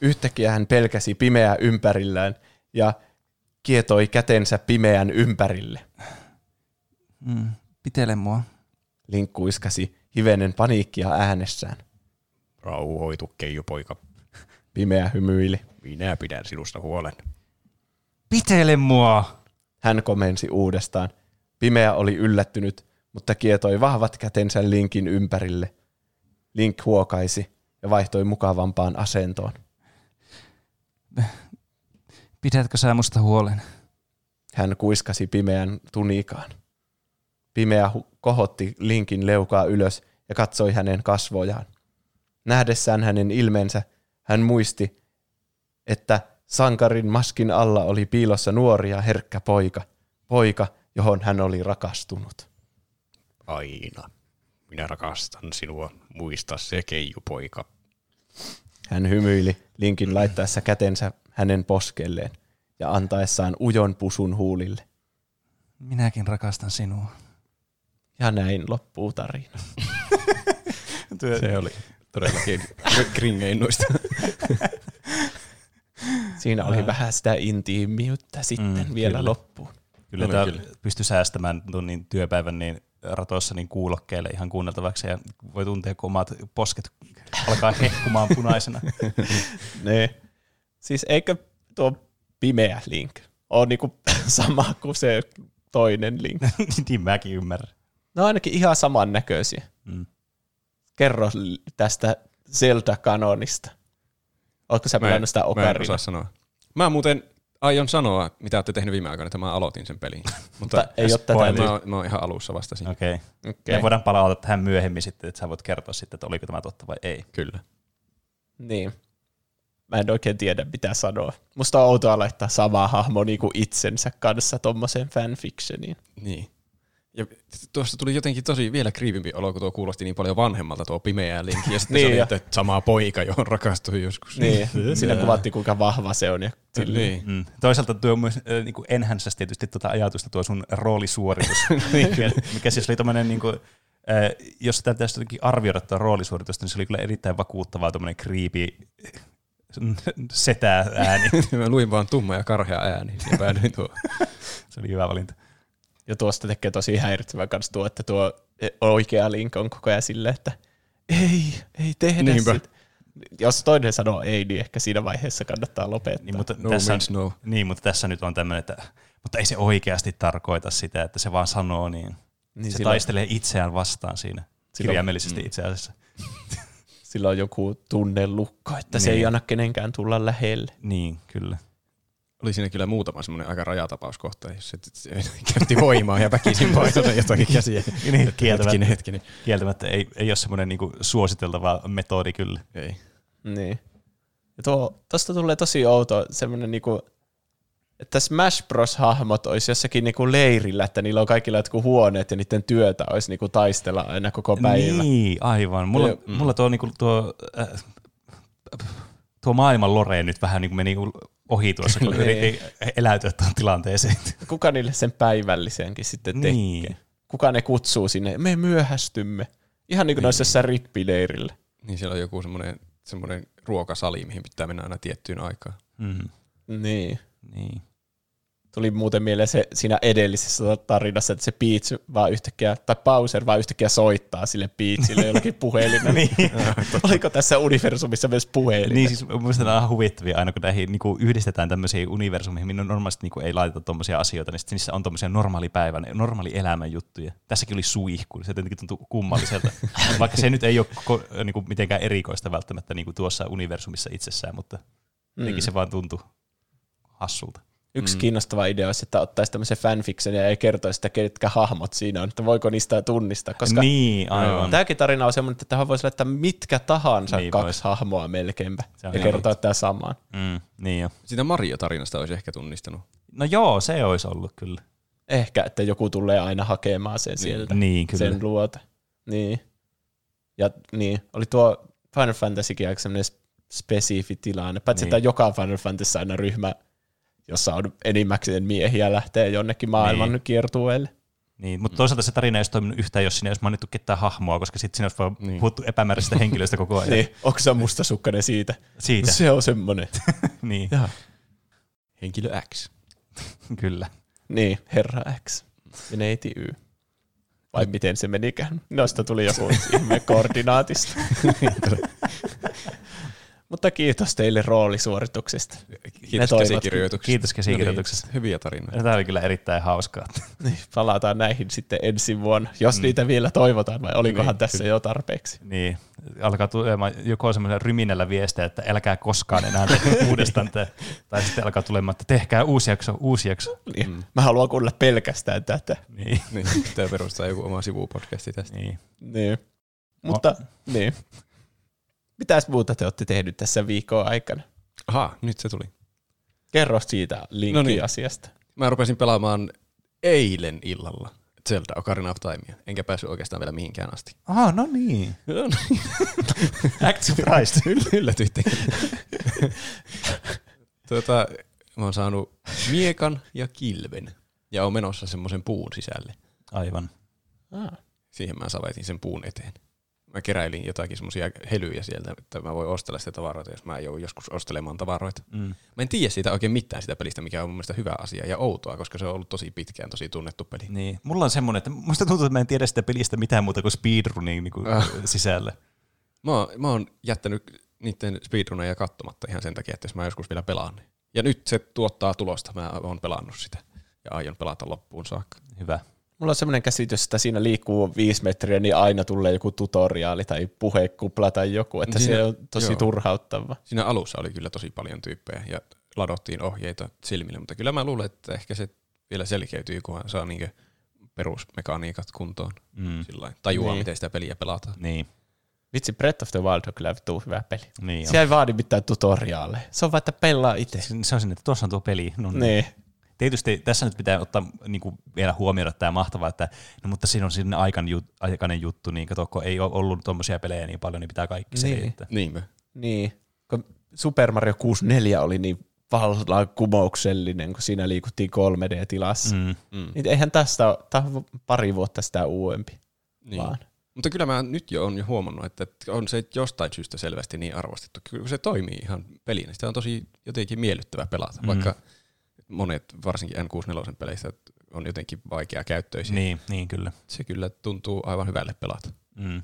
Yhtäkkiä hän pelkäsi pimeää ympärillään ja kietoi kätensä pimeän ympärille. Mm, pitele mua. Link kuiskasi hivenen paniikkia äänessään. Rauhoitu, keijupoika. Pimeä hymyili. Minä pidän sinusta huolen. Pitele mua! Hän komensi uudestaan. Pimeä oli yllättynyt, mutta kietoi vahvat kätensä Linkin ympärille. Link huokaisi ja vaihtoi mukavampaan asentoon. Pidätkö sä musta huolen? Hän kuiskasi pimeän tunikaan. Pimeä kohotti Linkin leukaa ylös ja katsoi hänen kasvojaan. Nähdessään hänen ilmeensä, hän muisti, että sankarin maskin alla oli piilossa nuori ja herkkä poika. Poika, johon hän oli rakastunut. Aina. Minä rakastan sinua. Muista se, keijupoika. Hän hymyili Linkin laittaessa kätensä hänen poskelleen ja antaessaan ujon pusun huulille. Minäkin rakastan sinua. Ja näin loppuu tarina. Se oli todellakin kringeinnuista. Siinä oli vähän sitä intiimiyttä sitten Mm, vielä kyllä. loppuun. Kyllä tämä kyllä. pystyi säästämään tunnin työpäivän niin ratoissa niin kuulokkeille ihan kuunneltavaksi ja voi tuntea, kun omat posket alkaa hehkumaan punaisena. Ne. Siis eikö tuo pimeä link ole niinku sama kuin se toinen link? niin mäkin ymmärrän. Ne on ainakin ihan samannäköisiä. Mm. Kerro tästä Zelda-kanonista. Oletko sä pelannut sitä mä en Ocarina? osaa sanoa. Mä muuten aion sanoa, mitä olette tehnyt viime aikoina, että mä aloitin sen pelin. Mutta ei ole tätä mä, oon- mä oon ihan alussa vasta siinä. Okei. Okay. Okei. Ja voidaan palata tähän myöhemmin sitten, että sä voit kertoa sitten, että oliko tämä totta vai ei. Kyllä. Niin. Mä en oikein tiedä, mitä sanoa. Musta on outoa laittaa sama hahmo niinku itsensä kanssa tommoseen fanfictioniin. Niin. Ja tuosta tuli jotenkin tosi vielä kriivimpi olo, kun tuo kuulosti niin paljon vanhemmalta tuo pimeä linkki. Ja sitten Niin, se oli, että samaa poika, johon rakastui joskus. Niin, siinä kuvattiin kuinka vahva se on. Ja silleen. Niin. Mm. Toisaalta tuo myös äh, niin enhänssäsi tietysti tuota ajatusta tuo sun roolisuoritus, mikä, mikä siis oli tommonen niin kuin, äh, jos sitä pitäisi jotenkin arvioida tuo roolisuoritusta, niin se oli kyllä erittäin vakuuttavaa tuommoinen creepy setä ääni. Mä luin vaan tumma ja karhea ääni ja päädyin tuo. Se oli hyvä valinta. Ja tuosta tekee tosi häiritsevä kanssa tuo, että tuo oikea link on koko ajan silleen, että ei, ei tehdä Niinpä. sitä. Jos toinen sanoo ei, niin ehkä siinä vaiheessa kannattaa lopettaa. Niin, mutta No tässä, means no. niin, mutta tässä nyt on tämmöinen, että mutta ei se oikeasti tarkoita sitä, että se vaan sanoo niin. niin se silloin, taistelee itseään vastaan siinä. Silloin- Kirjaimellisesti itse asiassa. silloin on joku tunnelukko, että se Niin. ei anna kenenkään tulla lähelle. Niin, kyllä. Oli siinä kyllä muutama semmoinen aika rajatapauskohta, jos se, käytti voimaa ja väkisin painota jotakin käsiä. Niin, kieltämättä, hetkinen, hetkinen. kieltämättä ei, ei ole semmoinen niinku suositeltava metodi kyllä. Ei. Niin. Ja tuo, tosta tulee tosi outo semmoinen niinku, että Smash Bros-hahmot olisi jossakin niinku leirillä, että niillä on kaikilla jotkut huoneet ja niiden työtä olisi niinku taistella aina koko päivä. Niin, aivan. Mulla, mm. mulla tuo, niinku, tuo, äh, tuo maailman lore nyt vähän niinku meni ohi tuossa, kun Niin. yritin eläytyä tuon tilanteeseen. Kuka niille sen päivällisenkin sitten tekee? Niin. Kuka ne kutsuu sinne? Me myöhästymme. Ihan niin kuin olisi jossain rippileirillä. Niin siellä on joku semmoinen, semmoinen ruokasali, mihin pitää mennä aina tiettyyn aikaan. Mm. Niin. Niin. Tuli muuten mieleen se siinä edellisessä tarinassa, että se Peach vaan yhtäkkiä, tai Bowser vaan yhtäkkiä soittaa sille Peachille jollakin puhelimella. niin. Oliko tässä universumissa myös puhelin? Niin siis mielestäni nämä on huvittavia aina, kun näihin niin kuin yhdistetään tämmöisiä universumeihin, minne normaalisti niin kuin ei laiteta tuommoisia asioita, niin sitten niissä on tuommoisia normaalipäivän, normaali elämän juttuja. Tässäkin oli suihku, se jotenkin tuntuu kummalliselta. Vaikka se nyt ei ole koko, niin kuin mitenkään erikoista välttämättä niin kuin tuossa universumissa itsessään, mutta jotenkin se vaan tuntui hassulta. Yksi mm. kiinnostava idea olisi, että ottaisi tämmöisen fanfictionia ja ei kertoisi sitä, ketkä hahmot siinä on, että voiko niistä tunnistaa. Koska niin, aivan. tämäkin tarina on semmoinen, että tähän voisi laittaa mitkä tahansa Niin niin kaksi vois. hahmoa melkeinpä ja kertoa tämä samaan. Mm, niin jo. Sitä Mario-tarinasta olisi ehkä tunnistanut. No joo, se olisi ollut kyllä. Ehkä, että joku tulee aina hakemaan sen sieltä, Niin, kyllä. sen luota. Niin. Ja niin, oli tuo Final Fantasykin aika semmoinen spesifi tilanne, paitsi Niin. että joka Final Fantasy aina ryhmä, jossa on enimmäkseen miehiä, lähtee jonnekin maailman Niin. kiertueelle. Niin, mutta toisaalta se tarina ei olisi toiminut yhtään, jos siinä ei olisi mainittu ketään hahmoa, koska sitten siinä olisi vaan Niin. puhuttu epämääräisistä henkilöistä koko ajan. Niin, onko se mustasukkainen siitä? Siitä, Se on semmoinen. niin, Jaha. Henkilö X. kyllä. Niin, herra X ja neiti Y. Vai miten se menikään? Noista tuli joku ihme koordinaatista. Mutta kiitos teille roolisuorituksesta. Kiitos toivat- käsikirjoituksesta. Kiitos käsikirjoituksesta. No niin, hyviä tarinoita. Tämä oli kyllä erittäin hauskaa. Niin, palataan näihin sitten ensi vuonna, jos mm. niitä vielä toivotaan, vai olikohan Niin, tässä jo tarpeeksi? Niin, alkaa tulemaan joko semmoisen ryminällä viestejä, että älkää koskaan enää uudestaan, te, tai sitten alkaa tulemaan, että tehkää uusi jakso, uusi jakso. Niin. Mm. Mä haluan kuunnella pelkästään tätä. Niin, Niin, pitää perustaa joku oma sivupodcasti tästä. niin. Niin. Mutta, niin. Mitäs muuta te olette tehnyt tässä viikon aikana? Aha, nyt se tuli. Kerro siitä No niin. linkki-asiasta. Mä rupesin pelaamaan eilen illalla Zelda Ocarina of Timea, enkä päässyt oikeastaan vielä mihinkään asti. Ah, no niin. No niin. Act surprised. Yll- Yllätyitte. tota, mä oon saanut miekan ja kilven ja on menossa semmoisen puun sisälle. Aivan. Ah. Siihen mä savaitin sen puun eteen. Mä keräilin jotakin semmoisia helyjä sieltä, että mä voin ostella sitä tavaroita, jos mä joudun joskus ostelemaan tavaroita. Mm. Mä en tiedä siitä oikein mitään sitä pelistä, mikä on mun mielestä hyvä asia ja outoa, koska se on ollut tosi pitkään tosi tunnettu peli. Niin. Mulla on semmoinen, että musta tuntuu, että mä en tiedä sitä pelistä mitään muuta kuin speedrunin niin kuin Ah. sisällä. Mä oon, mä oon jättänyt niiden speedruneja katsomatta ihan sen takia, että jos mä joskus vielä pelaan. niin. Ja nyt se tuottaa tulosta, mä oon pelannut sitä ja aion pelata loppuun saakka. Hyvä. Mulla on semmoinen käsitys, että siinä liikkuu viisi metriä, niin aina tulee joku tutoriaali tai puhekupla tai joku, että Siinä- se on tosi joo. turhauttava. Siinä alussa oli kyllä tosi paljon tyyppejä ja ladottiin ohjeita silmille, mutta kyllä mä luulen, että ehkä se vielä selkeytyy, kunhan saa niinkö perusmekaniikat kuntoon. Mm. Sillä lailla. tajuaa, Niin. miten sitä peliä pelataan. Niin. Vitsi, Breath of the Wild on kyllä vittu hyvä peli. Niin Se ei vaadi mitään tutoriaaleja. Se on vaan, että pelaa itse. Se on sinne, että tuossa on tuo peli. No, niin. Niin. Tietysti tässä nyt pitää ottaa niin kuin vielä huomioida tämä mahtavaa, että no, mutta siinä on sinne aikan jut, aikainen juttu, niin kato, kun ei ole ollut tuommoisia pelejä niin paljon, niin pitää kaikki Niin. selittää. Niinpä. Niin. Kun Super Mario 64 oli niin vallan kumouksellinen, kun siinä liikuttiin 3D-tilassa. Mm. Mm. Mm. Niin eihän tästä ole, tämä on pari vuotta sitä uudempi. Niin. Vaan. Mutta kyllä mä nyt jo on jo huomannut, että on se jostain syystä selvästi niin arvostettu. Kyllä se toimii ihan pelinä. Sitä on tosi jotenkin miellyttävä pelata, Mm. vaikka monet, varsinkin N64 peleistä, on jotenkin vaikea käyttöisiä. Niin, niin kyllä. Se kyllä tuntuu aivan hyvälle pelata. Mm.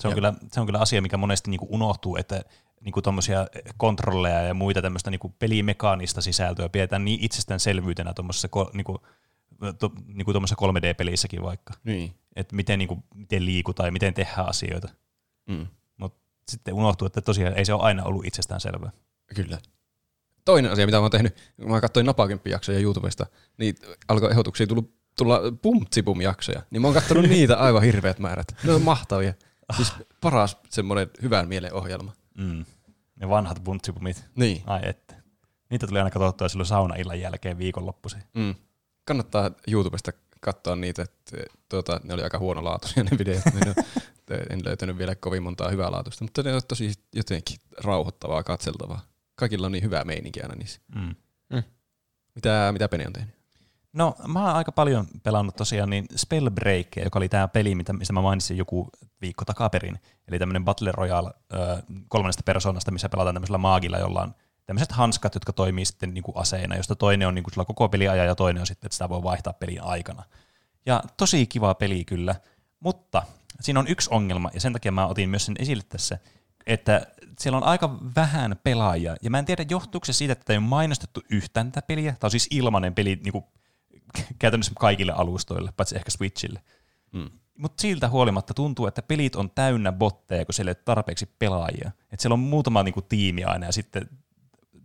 Se, on Ja- kyllä, se on kyllä asia, mikä monesti niinku unohtuu, että niinku tuommoisia kontrolleja ja muita tämmöistä niinku pelimekaanista sisältöä pidetään niin itsestäänselvyytenä tuommoisessa niinku, to, niinku tuommoisessa 3D-pelissäkin vaikka. Niin. Että miten, niinku, miten liikutaan ja miten tehdään asioita. Mm. Sitten unohtuu, että tosiaan ei se ole aina ollut itsestäänselvää. Kyllä. Toinen asia, mitä mä oon tehnyt, kun mä katsoin Napakemppi-jaksoja YouTubesta, niin alkoi ehdotuksia tullut, tulla Pumtsipum-jaksoja, niin mä oon katsonut niitä aivan hirveät määrät. Ne on mahtavia. Siis paras semmoinen hyvän mielen ohjelma. Mm. Ne vanhat buntsipumit. Niin. Ai että. Niitä tuli aina katsottua silloin saunaillan jälkeen viikonloppuisin. Mm. Kannattaa YouTubesta katsoa niitä, että tuota, ne oli aika huonolaatuisia ne videot. Ne on- en löytänyt vielä kovin montaa hyvää laatuista, mutta ne on tosi jotenkin rauhoittavaa, katseltavaa. Kaikilla on niin hyvää meininkiä aina niissä. Mm. Mitä, mitä Peni on tehnyt? No, mä oon aika paljon pelannut tosiaan niin Spellbreak, joka oli tämä peli, mitä, mistä mä mainitsin joku viikko takaperin. Eli tämmöinen Battle Royale ö, kolmannesta persoonasta, missä pelataan tämmöisellä maagilla, jolla on tämmöiset hanskat, jotka toimii sitten niin kuin aseena, josta toinen on niin kuin sillä koko peliajan ja toinen on sitten, että sitä voi vaihtaa pelin aikana. Ja tosi kiva peli kyllä, mutta siinä on yksi ongelma, ja sen takia mä otin myös sen esille tässä, että siellä on aika vähän pelaajia, ja mä en tiedä, johtuuko se siitä, että ei ole mainostettu yhtään tätä peliä. Tämä on siis ilmainen peli niin kuin, käytännössä kaikille alustoille, paitsi ehkä Switchille. Mm. Mutta siltä huolimatta tuntuu, että pelit on täynnä botteja, kun siellä ei ole tarpeeksi pelaajia. Et siellä on muutama niinku, tiimi aina, ja sitten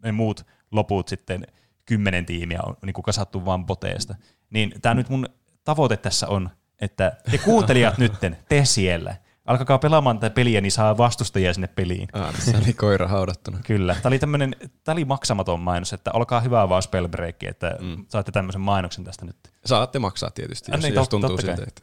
ne muut loput sitten kymmenen tiimiä on niinku, kasattu vaan boteista. Niin tämä nyt mun tavoite tässä on, että te kuuntelijat nytten, te siellä, alkakaa pelaamaan tätä peliä, niin saa vastustajia sinne peliin. Ah, se oli koira haudattuna. Kyllä. Tämä oli, tämmönen, tämä oli maksamaton mainos, että olkaa hyvää vaan spellbreak, että mm. saatte tämmöisen mainoksen tästä nyt. Saatte maksaa tietysti, jos, niin, jos tuntuu totta siltä. Että...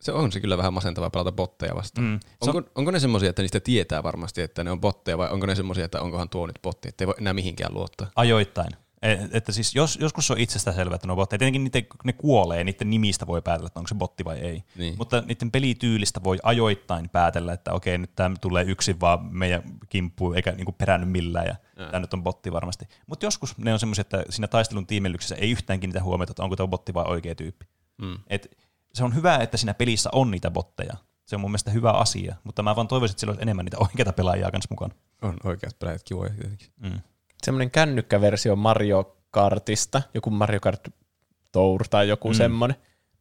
Se on se kyllä vähän masentavaa pelata botteja vastaan. Mm. On- Onko, onko ne semmoisia, että niistä tietää varmasti, että ne on botteja, vai onko ne semmoisia, että onkohan tuo nyt botti, että ei voi enää mihinkään luottaa? Ajoittain. E- Että siis jos, joskus se on itsestään selvää, että ne on botteja. Tietenkin niiden, ne kuolee, niiden nimistä voi päätellä, että onko se botti vai ei. Niin. Mutta niiden pelityylistä voi ajoittain päätellä, että okei, nyt tämä tulee yksin vaan meidän kimppuun, eikä niinku perännyt millään, ja tämä nyt on botti varmasti. Mutta joskus ne on semmoisia, että siinä taistelun tiimellyksessä ei yhtään kiinnitä huomiota, että onko tuo botti vai oikea tyyppi. Mm. Et se on hyvä, että siinä pelissä on niitä botteja. Se on mun mielestä hyvä asia, mutta mä vaan toivoisin, että siellä olisi enemmän niitä oikeita pelaajia kanssa mukana. On oikeat pelaajat kivoja tietenkin. Mm. Semmoinen kännykkäversio Mario Kartista, joku Mario Kart Tour tai joku mm. semmoinen,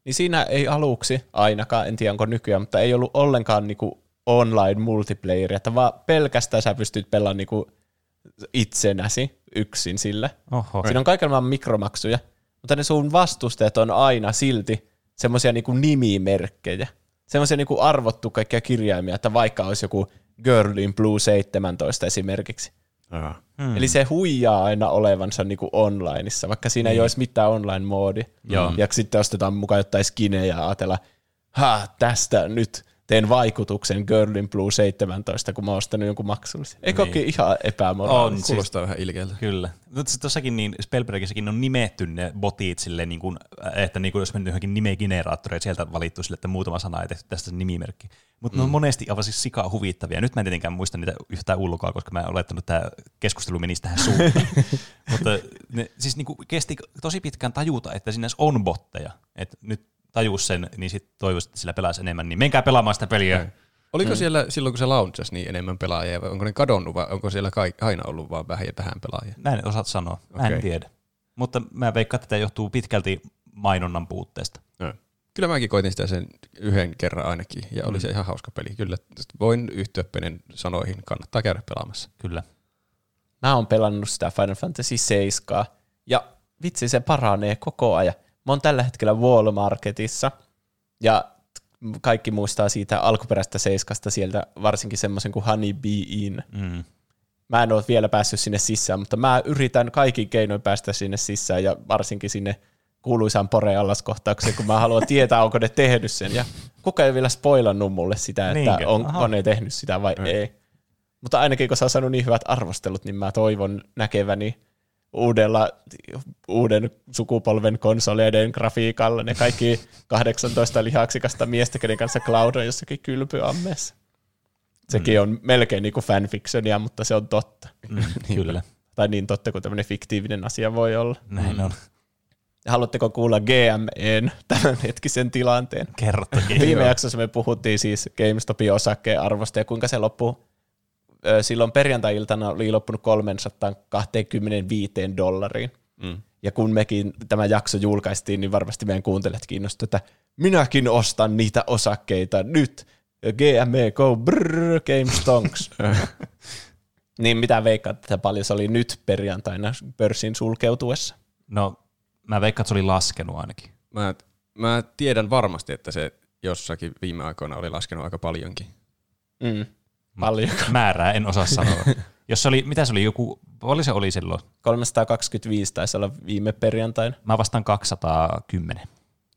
niin siinä ei aluksi ainakaan, en tiedä onko nykyään, mutta ei ollut ollenkaan niinku online multiplayeria, että vaan pelkästään sä pystyt pelaamaan niinku itsenäsi yksin sillä. Oho. Siinä on kaikilla maailman mikromaksuja, mutta ne sun vastustajat on aina silti semmoisia niinku nimimerkkejä. Semmoisia niinku arvottu kaikkia kirjaimia, että vaikka olisi joku Girl in Blue 17 esimerkiksi. Hmm. Eli se huijaa aina olevansa niinku onlineissa, vaikka siinä niin. ei olisi mitään online-moodi. Joo. Ja sitten ostetaan mukaan jotain skinejä ja ajatella, ha, tästä nyt teen vaikutuksen Girl in Blue 17, kun mä oon ostanut jonkun maksullisen. Eikö Niin. ihan epämoraalista? On. Kuulostaa vähän ilkeältä. Kyllä. Mutta sitten tossakin niin Spellbergissäkin on nimetty ne botit silleen, niin kuin, että niin kuin jos mennyt johonkin nimegeneraattoriin, sieltä valittu sille, että muutama sana ei tehty tästä se nimimerkki. Mutta mm. ne on monesti aivan siis sikaa huvittavia. Nyt mä en tietenkään muista niitä yhtään ulkoa, koska mä en olettanut, että tämä keskustelu menisi tähän suuntaan. Mutta ne, siis niin kuin kesti tosi pitkään tajuta, että siinä edes on botteja. Et nyt tajus sen, niin sitten toivoisin, että sillä pelaisi enemmän. Niin menkää pelaamaan sitä peliä. Oliko mm. siellä silloin, kun se launchasi, niin enemmän pelaajia, vai onko ne kadonnut, vai onko siellä kai, aina ollut vaan vähän, vähän pelaajia? Mä en osaa sanoa. Mä en Okei. tiedä. Mutta mä veikkaan, että tämä johtuu pitkälti mainonnan puutteesta. No. Kyllä mäkin koitin sitä sen yhden kerran ainakin, ja oli se ihan hauska peli. Kyllä voin yhtyä Penen sanoihin, kannattaa käydä pelaamassa. Kyllä. Mä oon pelannut sitä Final Fantasy 7 ja vitsi se paranee koko ajan. Mä oon tällä hetkellä Walmartissa ja kaikki muistaa siitä alkuperäistä seiskasta sieltä varsinkin semmoisen kuin Honey Bee Inn. Mm. Mä en ole vielä päässyt sinne sisään, mutta mä yritän kaikin keinoin päästä sinne sisään ja varsinkin sinne kuuluisaan Poreallas-kohtaukseen, kun mä haluan tietää, onko ne tehnyt sen. Ja kuka ei vielä spoilannut mulle sitä, että Niinkö? on, Aha. on ne tehnyt sitä vai ei. ei. Mutta ainakin kun sä oot saanut niin hyvät arvostelut, niin mä toivon näkeväni uudella, uuden sukupolven konsoleiden grafiikalla ne kaikki 18 lihaksikasta miestä, kenen kanssa Cloud on jossakin kylpyammeessa. Sekin on melkein niin kuin fanfictionia, mutta se on totta. Mm, kyllä. Tai niin totta kuin tämmöinen fiktiivinen asia voi olla. Näin on. Haluatteko kuulla GMEn tämän hetkisen tilanteen? Kerro toki. Viime jaksossa me puhuttiin siis GameStopin osakkeen arvosta ja kuinka se loppui. Silloin perjantai-iltana oli loppunut 325 dollariin. Mm. Ja kun mekin tämä jakso julkaistiin, niin varmasti meidän kuuntelijat kiinnostuivat, että minäkin ostan niitä osakkeita nyt. GME, go brrr, GameStonks. niin mitä veikkaat, että paljon se oli nyt perjantaina pörssin sulkeutuessa? No, mä veikkaan, että se oli laskenut ainakin. Mä, mä tiedän varmasti, että se jossakin viime aikoina oli laskenut aika paljonkin. Mm. Paljon. Määrää en osaa sanoa. Jos se oli, mitä se oli, joku, oli se oli silloin? 325 taisi olla viime perjantaina. Mä vastaan 210.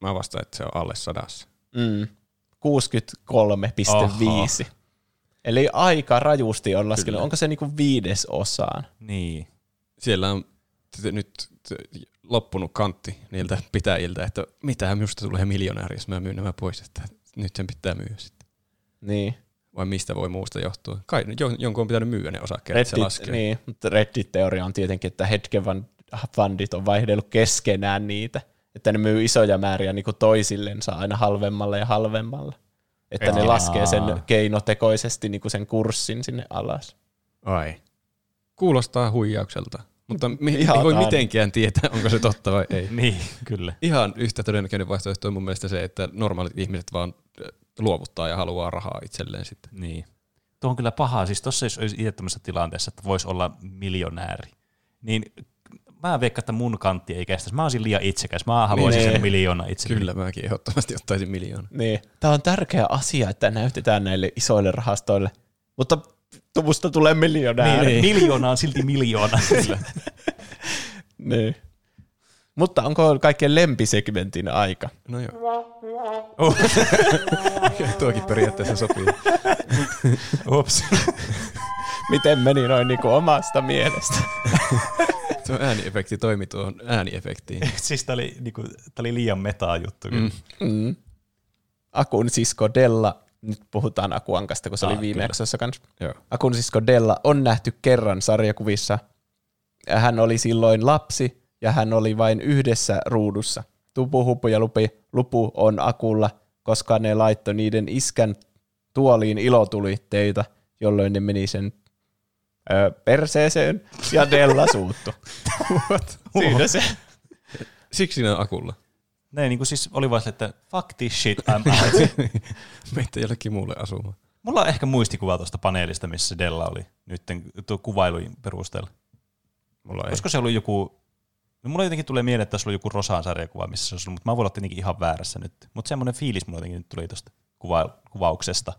Mä vastaan, että se on alle sadassa. Mm. 63,5. Eli aika rajusti on laskenut. Kyllä. Onko se niinku viides osaan? Niin. Siellä on t- nyt t- loppunut kantti niiltä pitäjiltä, että mitä minusta tulee miljonääri, jos mä myyn nämä pois, että nyt sen pitää myyä sitten. Niin. Vai mistä voi muusta johtua? Kai jon- jonkun on pitänyt myyä ne osakkeet, että se Reddit, laskee. niin, mutta Reddit-teoria on tietenkin, että hetken fundit on vaihdellut keskenään niitä. Että ne myy isoja määriä niin kuin toisillensa aina halvemmalla ja halvemmalla. Että ne Aa. laskee sen keinotekoisesti niin kuin sen kurssin sinne alas. Ai. Kuulostaa huijaukselta. Mutta mi- Ihan ei voi mitenkään tietää, onko se totta vai ei. Niin, kyllä. Ihan yhtä todennäköinen vaihtoehto on mun mielestä se, että normaalit ihmiset vaan luovuttaa ja haluaa rahaa itselleen sitten. Niin. Tuo on kyllä paha. Siis tuossa jos olisi itse tämmöisessä tilanteessa, että voisi olla miljonääri, niin mä veikkaan, että mun kantti ei kestäisi. Mä olisin liian itsekäs. Mä haluaisin Niin. sen miljoona itselleni. Kyllä mäkin ehdottomasti ottaisin miljoona. Niin. Tämä on tärkeä asia, että näytetään näille isoille rahastoille. Mutta tuvusta tulee miljonääri. Niin, miljoona on silti miljoona. Niin. Mutta onko kaikkien lempisegmentin aika? No joo. Oh. Tuokin periaatteessa sopii. Ups. Miten meni noin niin kuin omasta mielestä? Tuo ääniefekti toimi tuohon ääniefektiin. siis tää oli, niinku, tää oli liian metaa juttu. Mm. Mm. Akun sisko Della, nyt puhutaan Akuankasta, kun se Ah, oli viime jaksossa kanssa. Joo. Akun sisko Della on nähty kerran sarjakuvissa. Ja Hän oli silloin lapsi ja hän oli vain yhdessä ruudussa. Tupu, Hupu ja Lupi. Lupu on Akulla, koska ne laittoi niiden iskän tuoliin ilotulitteita, jolloin ne meni sen ö, perseeseen ja Della suuttu. Siinä se. Siksi ne on akulla. Ne niinku siis oli vaan että fuck this shit, I'm out. Meitä jollekin muulle asumaan. Mulla on ehkä muistikuva tuosta paneelista, missä Della oli nyt kuvailujen perusteella. Mulla ei. Olisiko se ollut joku, no mulla jotenkin tulee mieleen, että tässä oli joku Rosan sarjakuva, missä se olisi ollut, mutta mä voin olla tietenkin ihan väärässä nyt. Mutta semmoinen fiilis mulla jotenkin nyt tuli tuosta kuva- kuvauksesta.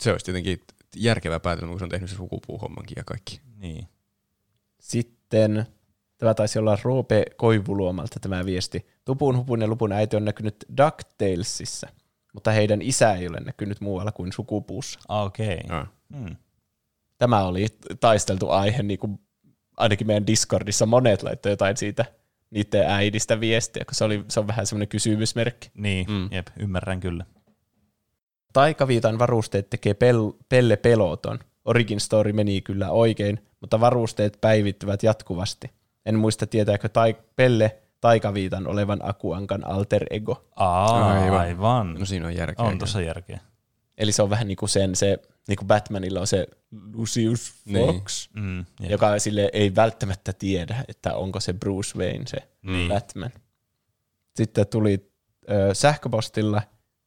Se olisi tietenkin järkevä päätelmä, kun se on tehnyt se sukupuuhommankin ja kaikki. Niin. Sitten tämä taisi olla Roope Koivuluomalta tämä viesti. Tupun, hupun ja lupun äiti on näkynyt DuckTalesissa, mutta heidän isä ei ole näkynyt muualla kuin sukupuussa. Ah, Okei. Okay. Ah. Hmm. Tämä oli taisteltu aihe, niin kuin ainakin meidän Discordissa monet laittoi jotain siitä niiden äidistä viestiä, kun se, oli, se on vähän semmoinen kysymysmerkki. Niin, Mm. jep, ymmärrän kyllä. Taikaviitan varusteet tekee pel- Pelle Peloton. Origin Story meni kyllä oikein, mutta varusteet päivittyvät jatkuvasti. En muista tietääkö tai- Pelle Taikaviitan olevan Akuankan alter ego. Aa, Aivan. aivan. aivan. No siinä on järkeä. on tuossa järkeä. Eli se on vähän niin kuin sen, se, niin kuin Batmanilla on se Lucius Fox, Niin. Mm, jep. joka sille ei välttämättä tiedä, että onko se Bruce Wayne se Niin. Batman. Sitten tuli ö, sähköpostilla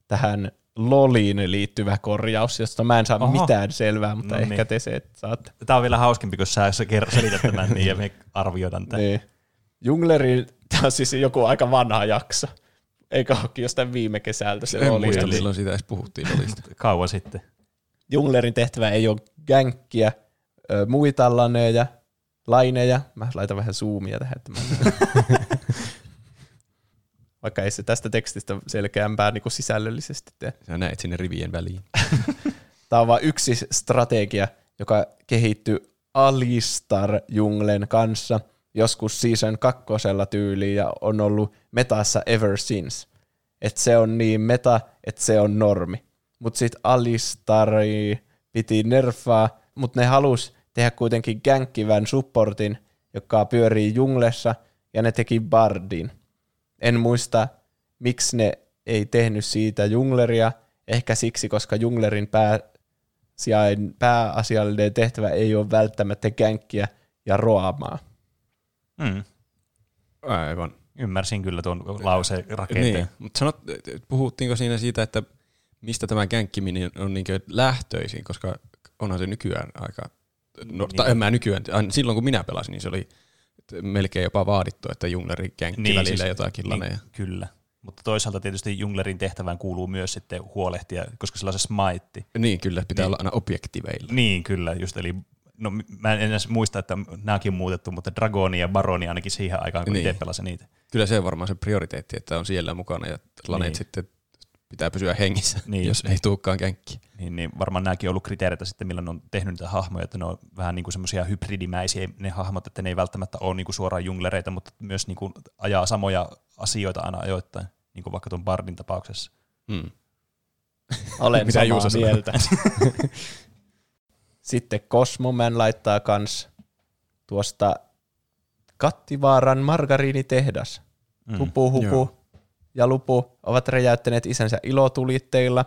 tähän Loliin liittyvä korjaus, josta mä en saa Oho. mitään selvää, mutta No ehkä niin. te se saatte. Tämä on vielä hauskempi, kun sä selität tämän niin ja me arvioidaan tätä. Niin. Jungleri, tämä on siis joku aika vanha jakso. Eikä olekin jostain viime kesältä se En Loli. muista, Eli milloin siitä edes puhuttiin. Kauan sitten. Junglerin tehtävä ei ole gänkkiä, muita laneja, laineja. Mä laitan vähän zoomia tähän. Että mä Vaikka ei se tästä tekstistä selkeämpää niin kuin sisällöllisesti tee. Sä näet sinne rivien väliin. Tämä on vain yksi strategia, joka kehittyi Alistar Junglen kanssa joskus season kakkosella tyyliin ja on ollut metassa ever since. Että se on niin meta, että se on normi. Mutta sitten Alistari piti nerfaa, mutta ne halus tehdä kuitenkin gänkkivän supportin, joka pyörii junglessa, ja ne teki Bardin. En muista, miksi ne ei tehnyt siitä jungleria, ehkä siksi, koska junglerin pää, sijain, pääasiallinen tehtävä ei ole välttämättä känkkiä ja roamaa. Mm. Aivan. Ymmärsin kyllä tuon lauseen rakenteen. Niin, mutta sanot, puhuttiinko siinä siitä, että mistä tämä känkkiminen on niin lähtöisin, koska onhan se nykyään aika, no, Niin. tai en mä nykyään, silloin kun minä pelasin, niin se oli melkein jopa vaadittu, että jungleri känkki niin, välillä siis, jotakin laneja. Niin, kyllä. Mutta toisaalta tietysti junglerin tehtävään kuuluu myös sitten huolehtia, koska sillä on se smite. Niin, kyllä, pitää Niin. olla aina objektiveilla. Niin, kyllä, just eli no mä en edes muista, että nämäkin muutettu, mutta Dragoni ja Baroni ainakin siihen aikaan, kun Niin. niin. itse pelasin niitä. Kyllä se on varmaan se prioriteetti, että on siellä mukana ja laneet Niin. sitten pitää pysyä hengissä, Niin. jos ei tulekaan känkki. Niin, niin varmaan nämäkin on ollut kriteereitä sitten, millä ne on tehnyt niitä hahmoja, että ne on vähän niin kuin semmoisia hybridimäisiä ne hahmot, että ne ei välttämättä ole niin kuin suoraan junglereita, mutta myös niin kuin ajaa samoja asioita aina ajoittain, niin kuin vaikka tuon Bardin tapauksessa. Hmm. Olen Mitä samaa mieltä. Sitten Cosmoman laittaa kans tuosta Kattivaaran margariinitehdas. Mm. Tupu, hupu Joo. Ja lupu ovat räjäyttäneet isänsä ilotulitteilla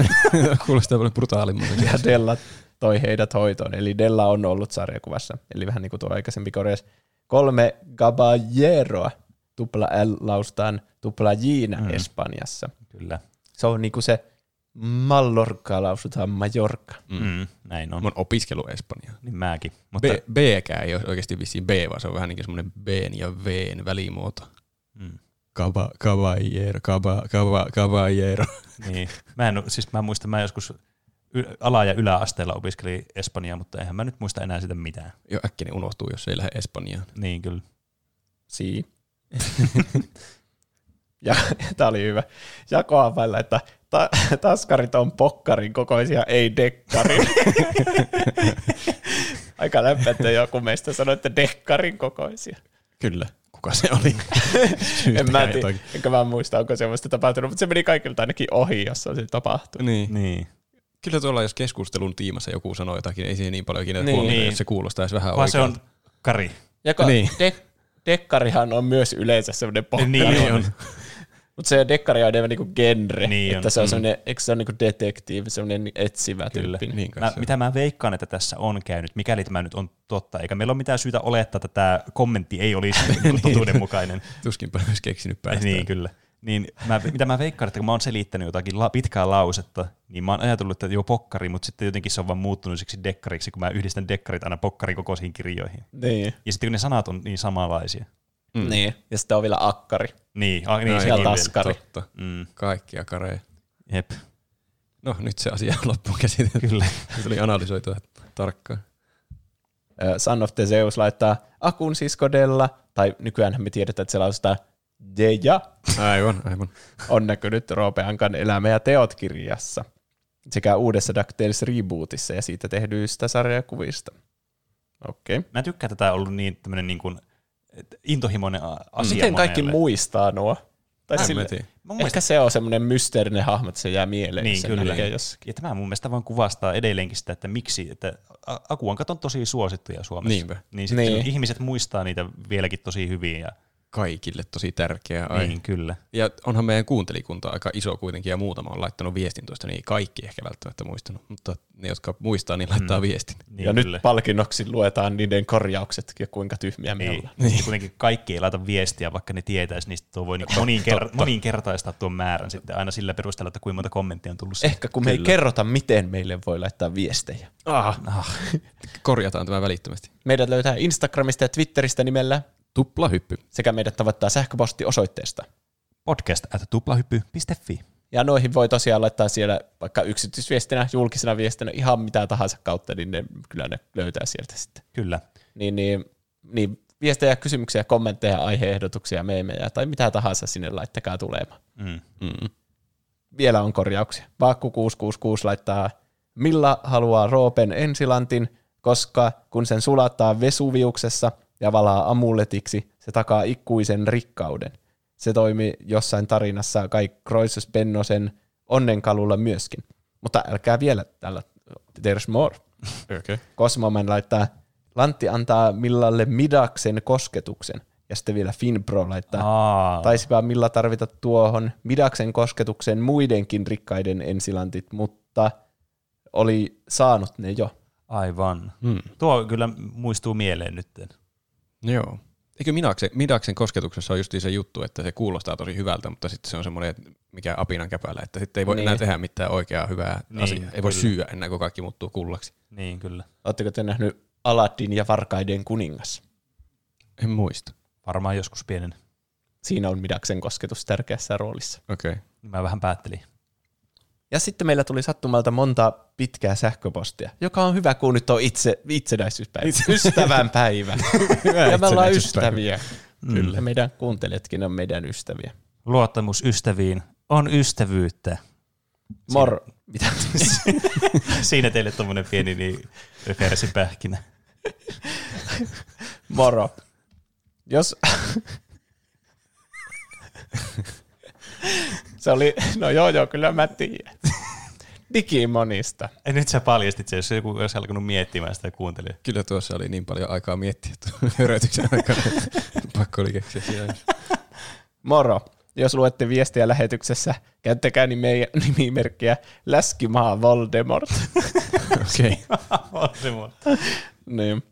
Kuulostaa paljon brutaalimmalta. ja Della toi heidät hoitoon. Eli Della on ollut sarjakuvassa. Eli vähän niin kuin tuo aikaisempi korjaus. Kolme Gaballeroa, tupla L laustaan tupla Jina Mm. Espanjassa. Kyllä. Se on niin kuin se Mallorca lausutaan Majorca. Mm. Mm. Näin on. Mä oon opiskellut Espanjaa. Niin mäkin. Mutta, B, B-kään ei ole oikeasti vissiin B, vaan se on vähän niin kuin semmoinen B ja V välimuoto. mm. Caba, caballero, caba, caba, caballero. Niin. Mä en, oo- siis mä muistan, mä joskus ala- ja yläasteella opiskelin Espanjaa, mutta eihän mä nyt muista enää sitä mitään. Jo äkkiä ne unohtuu, jos ei lähde Espanjaan. Niin kyllä. Si. Ja tämä oli hyvä. Jakoa välillä, että ta- taskarit on pokkarin kokoisia, ei dekkarin. Aika lämpö, että joku meistä sanoi, että dekkarin kokoisia. Kyllä. Kuka se oli? en mä tiedä, enkä mä muista, onko semmoista tapahtunut, mutta se meni kaikilta ainakin ohi, jos se tapahtunut. Niin. Niin. Kyllä tuolla, jos keskustelun tiimassa joku sanoo jotakin, ei siihen niin paljon kiinnitä Niin. huomiota, jos se kuulostaisi vähän Vaan se on. Kari. Ja Niin. niin. de- dekkarihan on myös yleensä semmoinen pokkari. Niin on. Mutta se dekkari on enemmän niinku genre, Niin on. että se on Mm. semmoinen, eikö se on niinku detektiivi, semmoinen etsivä Kyllä. tyyppi. Niin Mä, mitä mä veikkaan, että tässä on käynyt, mikäli tämä nyt on totta, eikä meillä ole mitään syytä olettaa, että tämä kommentti ei olisi totuudenmukainen. Tuskinpä olisi keksinyt päästä. niin, kyllä. Niin mä, mitä mä veikkaan, että kun mä oon selittänyt jotakin la, pitkää lausetta, niin mä oon ajatellut, että joo pokkari, mutta sitten jotenkin se on vaan muuttunut siksi dekkariksi, kun mä yhdistän dekkarit aina pokkarin kokoisiin kirjoihin. Niin. Ja sitten kun ne sanat on niin samanlaisia. Mm. niin. Ja sitten on vielä akkari. Niin, a, niin No, ja vielä. taskari. Totta. Mm, Kaikkia kareja. jep, No, nyt se asia on loppuun käsitelty. kyllä. Se tuli analysoitua tarkkaan. Son of the Zeus laittaa Akun siskodella, tai nykyään me tiedetään, että se lausutaan Deja, Aivan, aivan. on näkynyt Roope Ankan Elämä ja teot kirjassa sekä uudessa DuckTales rebootissa ja siitä tehdyistä sarjakuvista. Okei. Okay. Mä tykkään, että tämä on ollut niin tämmöinen niin kuin, intohimoinen asia Miten kaikki monelle. muistaa nuo? Tai sille, ehkä se on semmoinen mysteerinen hahmo, että se jää mieleen. niin, sen kyllä. jossakin. Ja tämä mun mielestä vaan kuvastaa edelleenkin sitä, että miksi, että Akuankat on tosi suosittuja Suomessa. Niinpä. Niin, sitten Niin. ihmiset muistaa niitä vieläkin tosi hyvin. Ja, Kaikille tosi tärkeä aihe. niin, kyllä. Ja onhan meidän kuuntelikunta aika iso kuitenkin, ja muutama on laittanut viestin tuosta, niin ei kaikki ehkä välttämättä muistanut, mutta ne, jotka muistaa, niin laittaa mm. viestin. Niin, ja kyllä. nyt palkinnoksi luetaan niiden korjaukset ja kuinka tyhmiä me Niin. ollaan. Niin. Kuitenkin kaikki ei laita viestiä, vaikka ne tietäisi, niin sitten tuo voi niinku moninker- moninkertaistaa tuon määrän sitten aina sillä perusteella, että kuinka monta kommenttia on tullut. Ehkä kun me ei kerrota, miten meille voi laittaa viestejä. Ah. ah. Korjataan tämä välittömästi. Meidät löytää Instagramista ja Twitteristä nimellä Tuplahyppy. sekä meidät tavoittaa sähköpostiosoitteesta. Podcast at tuplahyppy.fi. Ja noihin voi tosiaan laittaa siellä vaikka yksityisviestinä, julkisena viestinä, ihan mitä tahansa kautta, niin ne, kyllä ne löytää sieltä sitten. Kyllä. Niin, niin, niin viestejä, kysymyksiä, kommentteja, aiheehdotuksia, meemejä tai mitä tahansa sinne laittakaa tulemaan. Mm. Mm. Vielä on korjauksia. Vaakku 666 laittaa, Milla haluaa Roopen ensilantin, koska kun sen sulattaa Vesuviuksessa ja valaa amuletiksi, se takaa ikuisen rikkauden. Se toimi jossain tarinassa kai Croesus Pennosen onnenkalulla myöskin. Mutta älkää vielä tällä, there's more. Okay. Cosmoman laittaa, Lantti antaa Millalle Midaksen kosketuksen. Ja sitten vielä Finpro laittaa, Aa, Taisipa Milla tarvita tuohon Midaksen kosketukseen muidenkin rikkaiden ensilantit, mutta oli saanut ne jo. aivan. Mm. Tuo kyllä muistuu mieleen nyt. Joo. Eikö Midaksen, Midaksen kosketuksessa on justiin se juttu, että se kuulostaa tosi hyvältä, mutta sitten se on semmoinen, mikä apinan käpällä, että sitten ei voi Niin. enää tehdä mitään oikeaa hyvää Niin, asiaa. Ei voi kyllä. syyä ennen kuin kaikki muuttuu kullaksi. Niin, kyllä. Oletteko te nähnyt Aladdin ja Varkaiden kuningas? En muista. Varmaan joskus pienen. Siinä on Midaksen kosketus tärkeässä roolissa. Okei. Okay. Mä vähän päättelin. Ja sitten meillä tuli sattumalta monta pitkää sähköpostia, joka on hyvä, kun nyt on itse, itsenäisyyspäivä. Ystävän päivä. ja me ollaan ystäviä. Kyllä. Ja meidän kuuntelijatkin on meidän ystäviä. Luottamus ystäviin on ystävyyttä. Mor... Mitä? Siinä teille tommonen pieni niin referenssipähkinä. Moro. Jos... Se oli, no joo joo, kyllä mä tiedän. Digimonista. Ei, nyt sä paljastit se, jos joku olisi alkanut miettimään sitä ja kuuntelija. Kyllä tuossa oli niin paljon aikaa miettiä tuon hörötyksen aikana. Pakko oli keksiä siinä. Moro. Jos luette viestiä lähetyksessä, käyttäkää nimimerkkiä Läskimaa Voldemort. Okei. Voldemort. niin.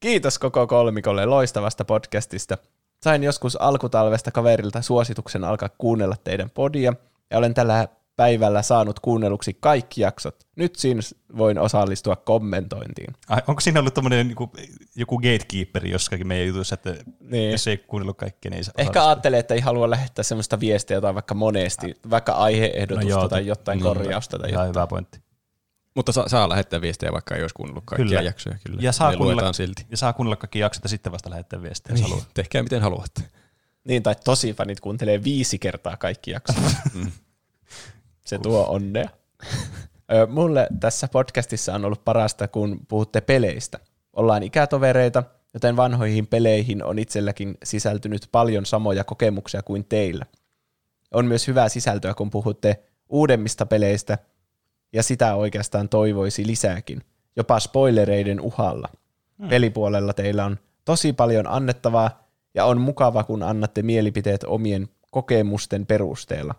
Kiitos koko kolmikolle loistavasta podcastista. Sain joskus alkutalvesta kaverilta suosituksen alkaa kuunnella teidän podia, ja olen tällä päivällä saanut kuunnelluksi kaikki jaksot. Nyt siinä voin osallistua kommentointiin. Ai, onko siinä ollut tommonen joku, joku gatekeeperi jossakin meidän jutussa, että Niin. jos ei kuunnellut kaikkea, niin ei saa Ehkä ajattelee, että ei halua lähettää semmoista viestiä tai vaikka monesti, vaikka aiheehdotusta No joo, tai jotain niin. korjausta tai jotain. hyvä pointti. Mutta saa, saa lähettää viestejä, vaikka ei olisi kuunnellut kaikkia Kyllä. jaksoja. Kyllä. Ja saa Ne kuunnella, silti. ja saa kuunnella kaikki jaksot ja sitten vasta lähettää viestiä, jos haluaa. Tehkää miten haluatte. Niin, tai tosi fanit kuuntelee viisi kertaa kaikki jaksot. Se tuo onnea. Mulle tässä podcastissa on ollut parasta, kun puhutte peleistä. Ollaan ikätovereita, joten vanhoihin peleihin on itselläkin sisältynyt paljon samoja kokemuksia kuin teillä. On myös hyvää sisältöä, kun puhutte uudemmista peleistä, ja sitä oikeastaan toivoisi lisääkin, jopa spoilereiden uhalla. Pelipuolella teillä on tosi paljon annettavaa, ja on mukava, kun annatte mielipiteet omien kokemusten perusteella.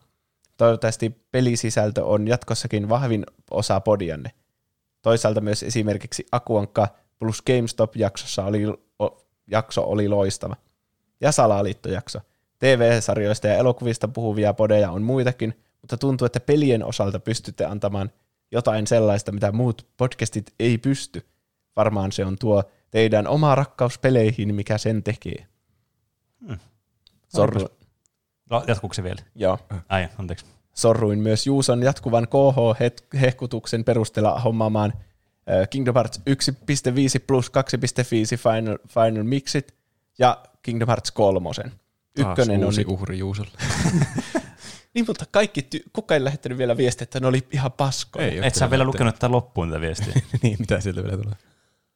Toivottavasti pelisisältö on jatkossakin vahvin osa podianne. Toisaalta myös esimerkiksi Akuankka plus GameStop-jaksossa oli, o, jakso oli loistava. Ja Salaliitto-jakso. TV-sarjoista ja elokuvista puhuvia podeja on muitakin, mutta tuntuu, että pelien osalta pystytte antamaan jotain sellaista, mitä muut podcastit ei pysty. Varmaan se on tuo teidän oma rakkaus peleihin, mikä sen tekee. Hmm. Sorru, No, jatkuuko se vielä? joo. Ai, anteeksi. Sorruin myös Juuson jatkuvan KH-hehkutuksen perusteella hommaamaan Kingdom Hearts 1.5 plus 2.5 Final, Final Mixit ja Kingdom Hearts 3. Ykkönen on uusi nyt, uhri Juusolle. niin, mutta kaikki, ty- kukaan ei lähettänyt vielä viestiä, että ne oli ihan paskoja. Ei Et sä vielä lukenut tätä loppuun tätä viestiä. niin, mitä sieltä vielä tulee?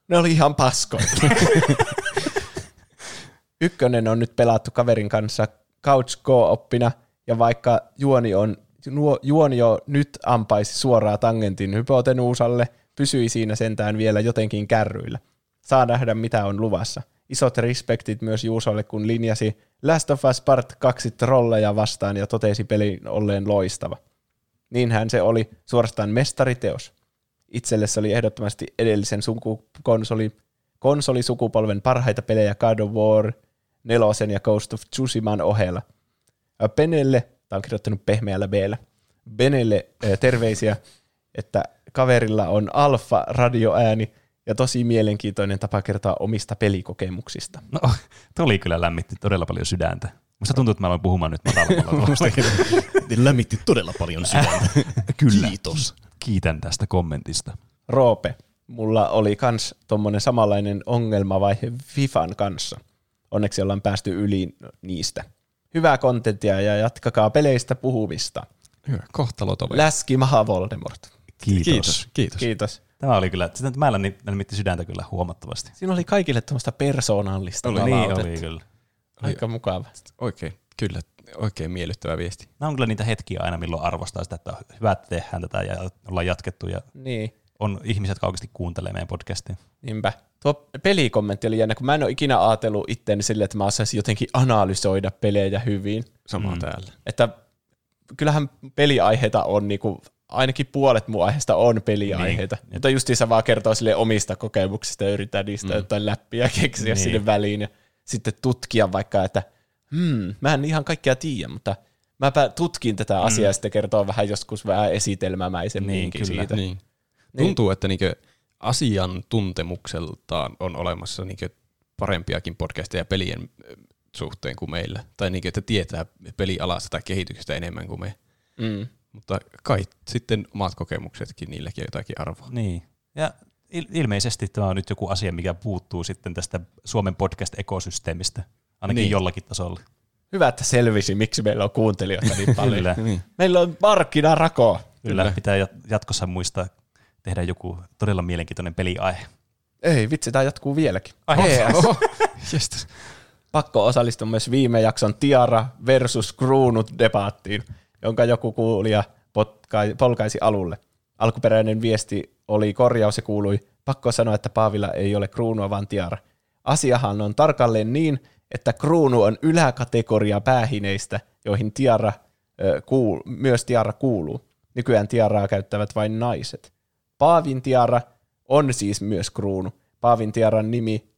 Ne oli ihan paskoja. Ykkönen on nyt pelattu kaverin kanssa couch co-oppina, ja vaikka juoni, on, nuo, juoni jo nyt ampaisi suoraan tangentin hypotenuusalle, pysyi siinä sentään vielä jotenkin kärryillä. Saa nähdä, mitä on luvassa. Isot respektit myös Juusolle, kun linjasi Last of Us Part 2 trolleja vastaan ja totesi pelin olleen loistava. Niinhän se oli suorastaan mestariteos. Itselle se oli ehdottomasti edellisen sukukonsoli, konsolisukupolven parhaita pelejä God of War, nelosen ja Ghost of Tsushiman ohella. Ä, Benelle, tämä on kirjoittanut pehmeällä b Benelle terveisiä, että kaverilla on alfa radioääni ja tosi mielenkiintoinen tapa kertoa omista pelikokemuksista. No, tuli kyllä lämmitti todella paljon sydäntä. Musta tuntuu, että mä aloin puhumaan nyt matalammalla tuosta. Lämmitti todella paljon sydäntä. Kyllä. Kiitos. Kiitän tästä kommentista. Roope, mulla oli kans tommonen samanlainen ongelmavaihe Fifan kanssa. Onneksi ollaan päästy yli niistä. Hyvää kontenttia ja jatkakaa peleistä puhumista. Hyvä, kohtalot oli. Läski maha Voldemort. Kiitos. Kiitos, kiitos. Kiitos. Tämä oli kyllä, sitä mä lämmitti lämmitti sydäntä kyllä huomattavasti. Siinä oli kaikille tuommoista persoonallista Oli, niin oli kyllä. Aika mukava. Oikein, kyllä, oikein miellyttävä viesti. Nämä on kyllä niitä hetkiä aina, milloin arvostaa sitä, että on hyvä, että tehdään tätä ja ollaan jatkettu ja Niin, on ihmiset, jotka oikeasti kuuntelee meidän podcastia. niinpä. Tuo pelikommentti oli jännä, kun mä en ole ikinä ajatellut itteeni silleen, että mä osaisin jotenkin analysoida pelejä hyvin. Sama mm. täällä. Että kyllähän peliaiheita on niinku, ainakin puolet mun aiheesta on peliaiheita. Niin. Mutta justiinsa vaan kertoo sille omista kokemuksista ja yrittää niistä mm. jotain läppiä keksiä niin. Niin. sinne väliin ja sitten tutkia vaikka, että hmm, mä en ihan kaikkea tiedä, mutta mäpä tutkin tätä asiaa mm. ja sitten kertoo vähän joskus vähän esitelmämäisemminkin Niin, kyllä. siitä. Niin. Tuntuu, että niinkö asian tuntemukseltaan on olemassa niinkö parempiakin podcasteja pelien suhteen kuin meillä. Tai niinkö, että tietää pelialasta tai kehityksestä enemmän kuin me. Mm. Mutta kai sitten omat kokemuksetkin, niilläkin on jotakin arvoa. Niin. Ja il- ilmeisesti tämä on nyt joku asia, mikä puuttuu sitten tästä Suomen podcast-ekosysteemistä, ainakin Niin. jollakin tasolla. Hyvä, että selvisi, miksi meillä on kuuntelijoita niin paljon. Kyllä. Niin. Meillä on markkinarako. Kyllä. Kyllä. Pitää jat- jatkossa muistaa tehdä joku todella mielenkiintoinen peliaihe. Ei, vitsi, tämä jatkuu vieläkin. Ai. Oho. Pakko osallistua myös viime jakson Tiara versus Kruunut debaattiin, jonka joku kuulija potkai, polkaisi alulle. Alkuperäinen viesti oli korjaus ja kuului, pakko sanoa, että Paavilla ei ole kruunua, vaan Tiara. Asiahan on tarkalleen niin, että kruunu on yläkategoria päähineistä, joihin tiara, ö, kuul, myös tiara kuuluu. Nykyään tiaraa käyttävät vain naiset. Paavin tiara on siis myös kruunu. Paavin tiaran nimi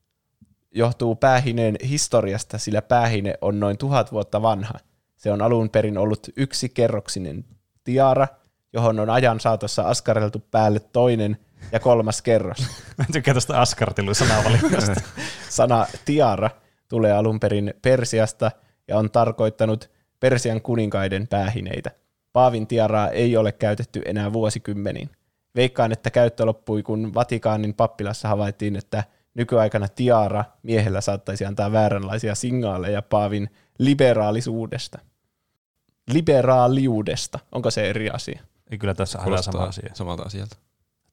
johtuu päähineen historiasta, sillä päähine on noin tuhat vuotta vanha. Se on alun perin ollut yksi kerroksinen tiara, johon on ajan saatossa askareltu päälle toinen ja kolmas kerros. Mä tykkään tuosta askartelun sanavalikosta. Sana tiara tulee alun perin Persiasta ja on tarkoittanut Persian kuninkaiden päähineitä. Paavin tiaraa ei ole käytetty enää vuosikymmeniin. Veikkaan, että käyttö loppui, kun Vatikaanin pappilassa havaittiin, että nykyaikana tiara miehellä saattaisi antaa vääränlaisia signaaleja Paavin liberaalisuudesta. Liberaaliudesta. Onko se eri asia? Ei kyllä tässä aina sama asia. samalta asialta.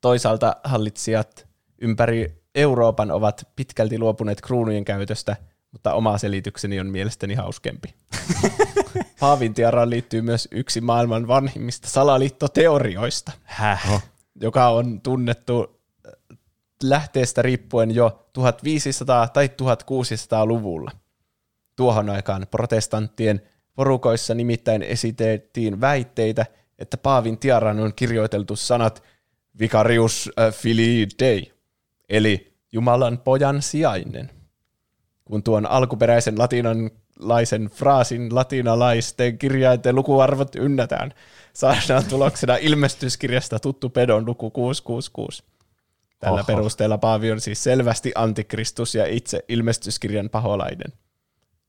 Toisaalta hallitsijat ympäri Euroopan ovat pitkälti luopuneet kruunujen käytöstä, mutta oma selitykseni on mielestäni hauskempi. Paavin tiaraan liittyy myös yksi maailman vanhimmista salaliittoteorioista, Häh? joka on tunnettu äh, lähteestä riippuen jo 1500- tai 1600-luvulla. Tuohon aikaan protestanttien porukoissa nimittäin esitettiin väitteitä, että Paavin tiaraan on kirjoiteltu sanat Vicarius äh, Filii Dei, eli Jumalan pojan sijainen. Kun tuon alkuperäisen latinalaisen fraasin latinalaisten kirjainten lukuarvot ynnätään, saadaan tuloksena ilmestyskirjasta tuttu pedon luku 666. Tällä Oho. perusteella Paavi on siis selvästi antikristus ja itse ilmestyskirjan paholainen.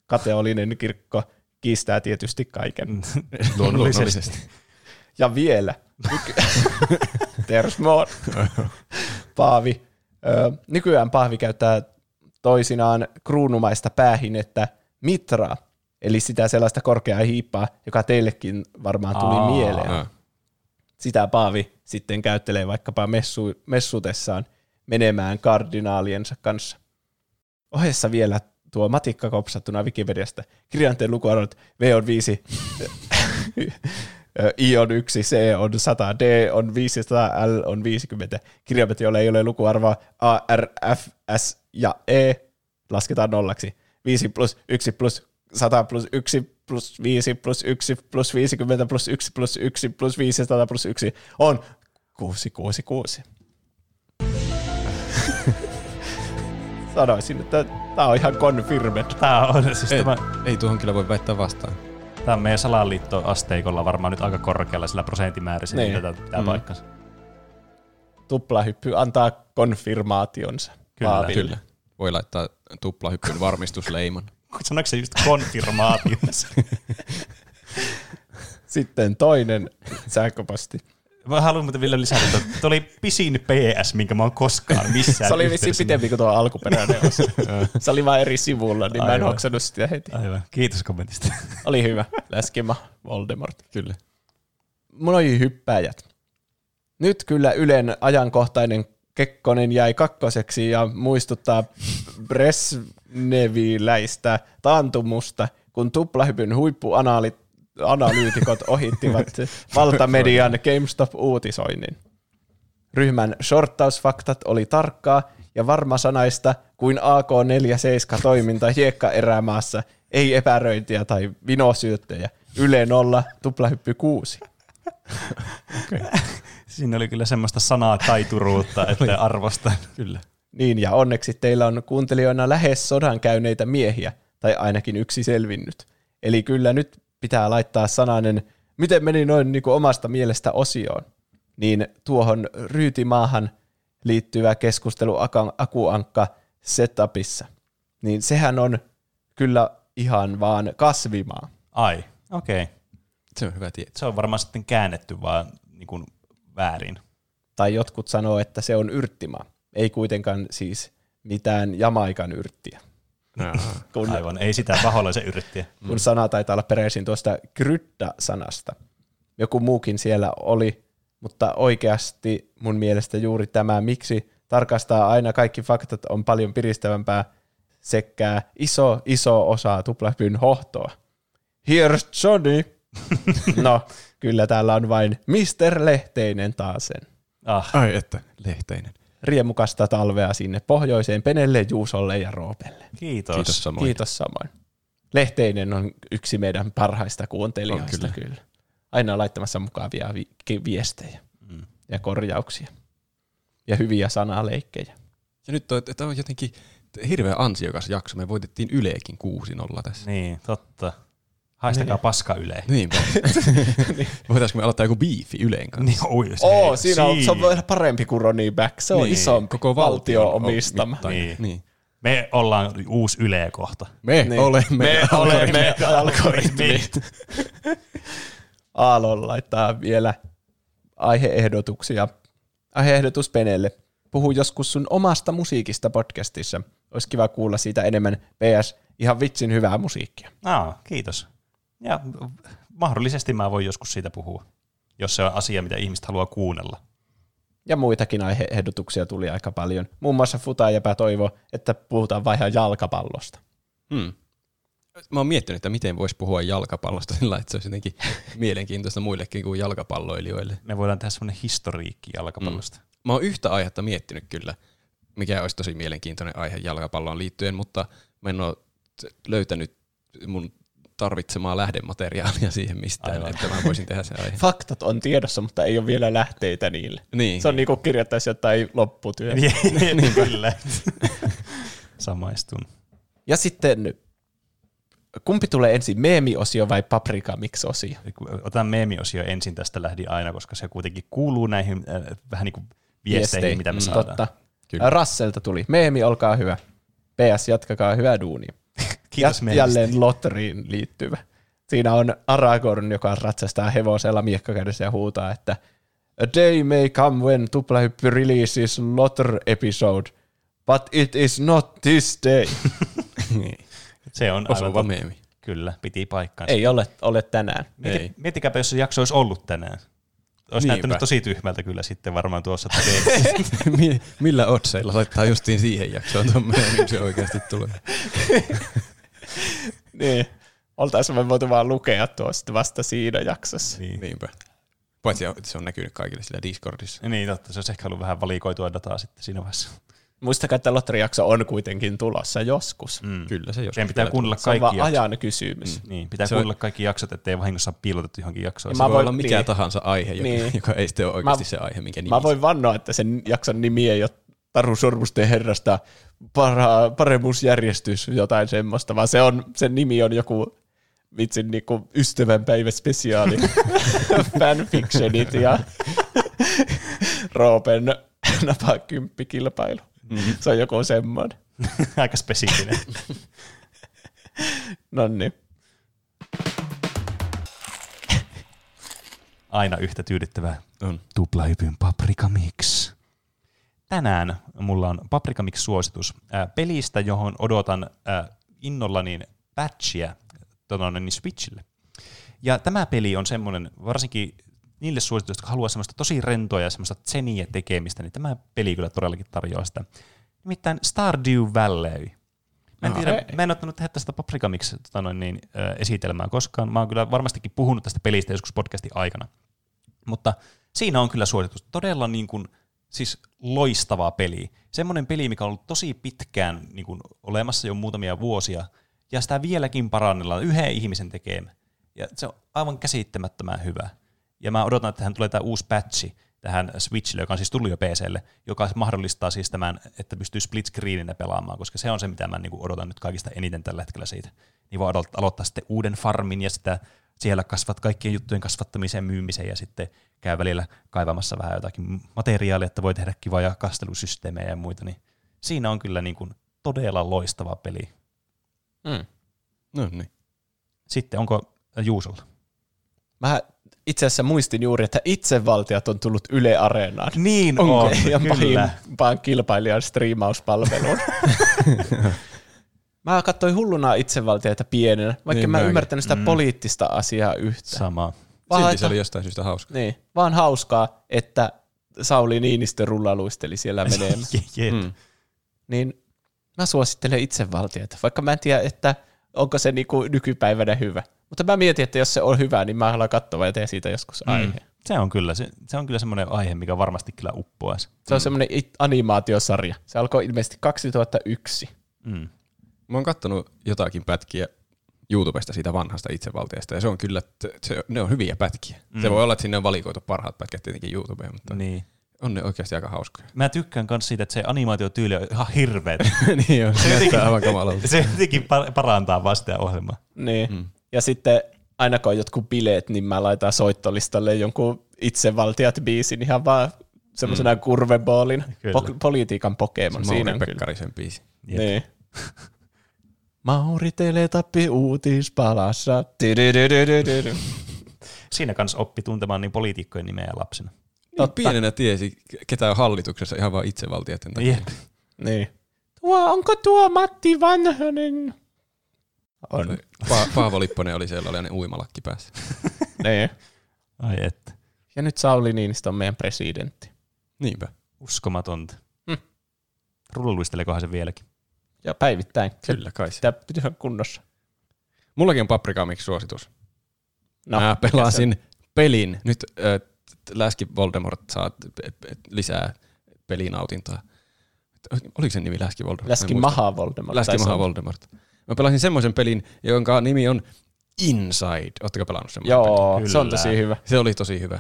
Kateolinen kirkko kiistää tietysti kaiken. Luonnollisesti. Ja vielä, there's more. Paavi. Ö, nykyään Paavi käyttää toisinaan kruunumaista päähinettä mitraa, eli sitä sellaista korkeaa hiippaa, joka teillekin varmaan tuli Aa. mieleen. Ah. Sitä Paavi sitten käyttelee vaikkapa messu, messutessaan menemään kardinaaliensa kanssa. Ohessa vielä tuo matikka kopsattuna Wikipediasta. Kirjainten lukuarvot V on 5, I on 1, C on 100, D on 500, L on 50. Kirjaimet, joilla ei ole lukuarvoa A, R, F, S ja E, lasketaan nollaksi. 5 plus 1 plus 100 plus 1 plus 5 plus 1 plus 50 plus 1 plus 1 plus 500 plus 1 on 666. Sanoisin, että tämä on ihan confirmed. Tää on, siis Ei, tämä, ei tuohon kyllä voi väittää vastaan. tämä on meidän salaliittoasteikolla varmaan nyt aika korkealla sillä prosenttimäärissä, Niin. niin tätä pitää Mm. paikkansa. Tuplahyppy antaa konfirmaationsa. Kyllä, Paaville. Kyllä. Voi laittaa tuplahyppyn varmistusleiman. Sanoiko se just konfirmaationsa? Sitten toinen sähköposti. Mä haluan muuten vielä lisätä, että tuo oli pisin PS, minkä mä oon koskaan missään Se oli vissiin yhteydessä- pitempi kuin tuo alkuperäinen osa. Se oli vain eri sivulla, niin mä en Aivan. hoksannut sitä heti. Aivan, kiitos kommentista. Oli hyvä. Läskima Voldemort. Kyllä. Moi hyppäjät. Nyt kyllä Ylen ajankohtainen Kekkonen jäi kakkoseksi ja muistuttaa Bresneviläistä taantumusta, kun tuplahypyn huippuanalyytikot ohittivat valtamedian GameStop-uutisoinnin. Ryhmän shorttausfaktat oli tarkkaa ja varmasanaista kuin AK-47-toiminta hiekkaerämaassa, ei epäröintiä tai vinosyöttejä. Yle 0, tuplahyppy 6. Siinä oli kyllä semmoista sanaa taituruutta, että arvostan. Kyllä. Niin, ja onneksi teillä on kuuntelijoina lähes sodan käyneitä miehiä, tai ainakin yksi selvinnyt. Eli kyllä nyt pitää laittaa sananen, miten meni noin niin kuin omasta mielestä osioon. Niin tuohon ryytimaahan liittyvä keskustelu akuankka setupissa, niin sehän on kyllä ihan vaan kasvimaa. Ai, okei. Okay. Se on hyvä tietää. Se on varmaan sitten käännetty vaan niin kuin väärin. Tai jotkut sanoo, että se on yrttimaa. Ei kuitenkaan siis mitään Jamaikan yrttiä. Kun Aivan, ei sitä paholaisen yrittiä. kun sana taitaa olla peräisin tuosta krydda-sanasta. Joku muukin siellä oli, mutta oikeasti mun mielestä juuri tämä, miksi tarkastaa aina kaikki faktat, on paljon piristävämpää sekä iso, iso osa tuplahypyn hohtoa. Here's Johnny! no, kyllä täällä on vain Mr. Lehteinen taasen. Ah, Ai että, lehteinen. Riemukasta talvea sinne pohjoiseen Penelle, Juusolle ja Roopelle. kiitos. Kiitos samoin. Kiitos samoin. Lehteinen on yksi meidän parhaista kuuntelijoista On kyllä. kyllä. Aina laittamassa mukavia vi- viestejä mm. ja korjauksia. Ja hyviä sanaleikkejä. Ja nyt toi, tämä on jotenkin hirveän ansiokas jakso. Me voitettiin Yleekin 6-0 tässä. Niin, totta. Haistakaa paska yle. Niinpä. Voitaisko me aloittaa joku biifi Yleen kanssa? Niin, oi, se, Oo, siinä on, se on vielä parempi kuin Ronnie Back. Se on Niin, isompi. koko valtio omistama. mittainen. Niin. Niin. Me ollaan uusi yle kohta. Me Niin. olemme. Me olemme algoritmit. Aallon laittaa vielä aiheehdotuksia. Aiheehdotus Penelle. puhu joskus sun omasta musiikista podcastissa. Olisi kiva kuulla siitä enemmän. PS, ihan vitsin hyvää musiikkia. Aa, kiitos. Ja mahdollisesti mä voin joskus siitä puhua, jos se on asia, mitä ihmiset haluaa kuunnella. Ja muitakin aiheehdotuksia tuli aika paljon. Muun muassa Futa ja toivo, että puhutaan vaan ihan jalkapallosta. Hmm. Mä oon miettinyt, että miten voisi puhua jalkapallosta sillä, että se olisi jotenkin mielenkiintoista muillekin kuin jalkapalloilijoille. Me voidaan tehdä semmoinen historiikki jalkapallosta. Mm. Mä oon yhtä aihetta miettinyt kyllä, mikä olisi tosi mielenkiintoinen aihe jalkapalloon liittyen, mutta mä en ole löytänyt mun tarvitsemaa lähdemateriaalia siihen mistään, Aivan. että mä voisin tehdä sen aihe. Faktat on tiedossa, mutta ei ole vielä lähteitä niille. Niin. Se on niin kuin kirjoittaisi jotain lopputyö. niin, niin, kyllä. Samaistun. Ja sitten, kumpi tulee ensin, meemiosio vai paprika mix-osio? Otan meemiosio ensin, tästä lähdin aina, koska se kuitenkin kuuluu näihin äh, vähän niin kuin viesteihin, mitä me mm, saadaan. Totta. Kyllä. Rasselta tuli, meemi, olkaa hyvä. PS, jatkakaa hyvää duunia. Kiitos ja, jälleen lotteriin liittyvä. Siinä on Aragorn, joka ratsastaa hevosella miekkakädessä ja huutaa, että A day may come when Tuplahyppy releases lotter episode, but it is not this day. Se on Osuva meemi. Kyllä, piti paikkaansa. Ei ole, ole tänään. Mieti, Ei. Miettikääpä, jos se jakso olisi ollut tänään. Olisi Niinpä. näyttänyt tosi tyhmältä kyllä sitten varmaan tuossa. Millä otseilla laittaa justiin siihen jaksoon tuon niin se oikeasti tulee. niin. Oltaisiin me voitu vaan lukea tuosta vasta siinä jaksossa. Niin. Niinpä. Paitsi se on näkynyt kaikille sillä Discordissa. Niin, totta. Se olisi ehkä ollut vähän valikoitua dataa sitten siinä vaiheessa. Muistakaa, että lotterijakso on kuitenkin tulossa joskus. Mm. Kyllä se joskus. Sen pitää kuunnella kaikki Se on vaan ajan kysymys. Mm. Niin, pitää se kuunnella on... kaikki jaksot, ettei vahingossa piilotettu johonkin jaksoon. Se voi olla mikä niin. tahansa aihe, joka, niin. joka ei sitten ole oikeasti mä, se aihe, minkä nimi. Mä voin vannoa, että sen jakson nimi ei ole Taru Sormusten herrasta para, paremmuusjärjestys, jotain semmoista, vaan se on, sen nimi on joku vitsin niinku ystävänpäivä spesiaali, fanfictionit ja Roopen napaa kymppikilpailu. Mm-hmm. Se on joku semmoinen. Aika spesifinen. no niin. Aina yhtä tyydyttävää on tuplahypyn paprika mix. Tänään mulla on paprika mix suositus äh, pelistä, johon odotan äh, innolla niin patchia tuonne niin Switchille. Ja tämä peli on semmoinen, varsinkin niille suositus, jotka haluaa semmoista tosi rentoa ja semmoista tseniä tekemistä, niin tämä peli kyllä todellakin tarjoaa sitä. Nimittäin Stardew Valley. Mä en, tiedä, mä en ottanut tehdä tästä Paprika Mix tota noin, niin, äh, esitelmää koskaan. Mä oon kyllä varmastikin puhunut tästä pelistä joskus podcastin aikana. Mutta siinä on kyllä suositus. Todella niin kuin, siis loistava peli. Semmoinen peli, mikä on ollut tosi pitkään niin kuin, olemassa jo muutamia vuosia, ja sitä vieläkin parannellaan yhden ihmisen tekemä. Ja se on aivan käsittämättömän hyvä. Ja mä odotan, että tähän tulee tämä uusi patchi tähän Switchille, joka on siis tullut jo PClle, joka mahdollistaa siis tämän, että pystyy split screeninä pelaamaan, koska se on se, mitä mä niin odotan nyt kaikista eniten tällä hetkellä siitä. Niin voi aloittaa sitten uuden farmin ja sitä siellä kasvat kaikkien juttujen kasvattamiseen, myymiseen ja sitten käy välillä kaivamassa vähän jotakin materiaalia, että voi tehdä kivoja kastelusysteemejä ja muita, niin siinä on kyllä niin kuin todella loistava peli. Mm. No niin. Sitten onko Juusolla? Mä itse asiassa muistin juuri, että itsevaltiot on tullut Yle Areenaan. Niin Onko on, ja pahimpaan kilpailijan striimauspalveluun. mä katsoin hulluna itsevaltioita pienenä, vaikka niin mä en ymmärtänyt sitä mm. poliittista asiaa yhtään. Sama. Vaan Silti se oli jostain syystä hauska. Niin, vaan hauskaa, että Sauli Niinistö rullaluisteli siellä menemään. mm. Niin mä suosittelen itsevaltioita, vaikka mä en tiedä, että onko se niinku nykypäivänä hyvä. Mutta mä mietin, että jos se on hyvä, niin mä haluan katsoa ja teen siitä joskus mm. aihe. Se on kyllä, se, se on kyllä semmoinen aihe, mikä varmasti kyllä uppoaisi. Se on mm. semmoinen animaatiosarja. Se alkoi ilmeisesti 2001. Mm. Mä oon kattonut jotakin pätkiä YouTubesta siitä vanhasta itsevaltiasta, ja se on kyllä, se, ne on hyviä pätkiä. Mm. Se voi olla, että sinne on valikoitu parhaat pätkät tietenkin YouTubeen, mutta niin. on ne oikeasti aika hauskoja. Mä tykkään myös siitä, että se animaatiotyyli on ihan hirveä. niin on, se jotenkin, aivan kamalalta. Se jotenkin parantaa vasta ohjelmaa. Niin. Mm. Ja sitten aina kun on jotkut bileet, niin mä laitan soittolistalle jonkun itsevaltiat biisin ihan vaan semmoisena mm. kurveballin, po- politiikan Pokemon. Se Siinä on Pekkarisen biisi. Jep. Niin. Mauri Teletappi uutispalassa. Siinä kanssa oppi tuntemaan niin poliitikkojen nimeä lapsena. Totta. Pienenä tiesi, ketä on hallituksessa ihan vaan itsevaltiaiden takia. Jep. Niin. Tuo, onko tuo Matti Vanhanen? On. Pa- Paavo Lipponen oli siellä, oli ne uimalakki päässä. niin. Ai että. Ja nyt Sauli Niinistö on meidän presidentti. Niinpä. Uskomatonta. Hmm. Rullusteleekohan se vieläkin? Ja päivittäin. Kyllä kai se. pitää kunnossa. Mullakin on Paprika Mix suositus. No, Mä pelasin pelin. Nyt äh, Läski Voldemort saa t- p- p- lisää pelinautintoa. Oliko sen nimi Läski Voldemort? Läski. Maha Voldemort. Läski Maha Voldemort. Mä pelasin semmoisen pelin, jonka nimi on Inside. Ootteko pelannut semmoisen Joo, Kyllä. se on tosi hyvä. Se oli tosi hyvä.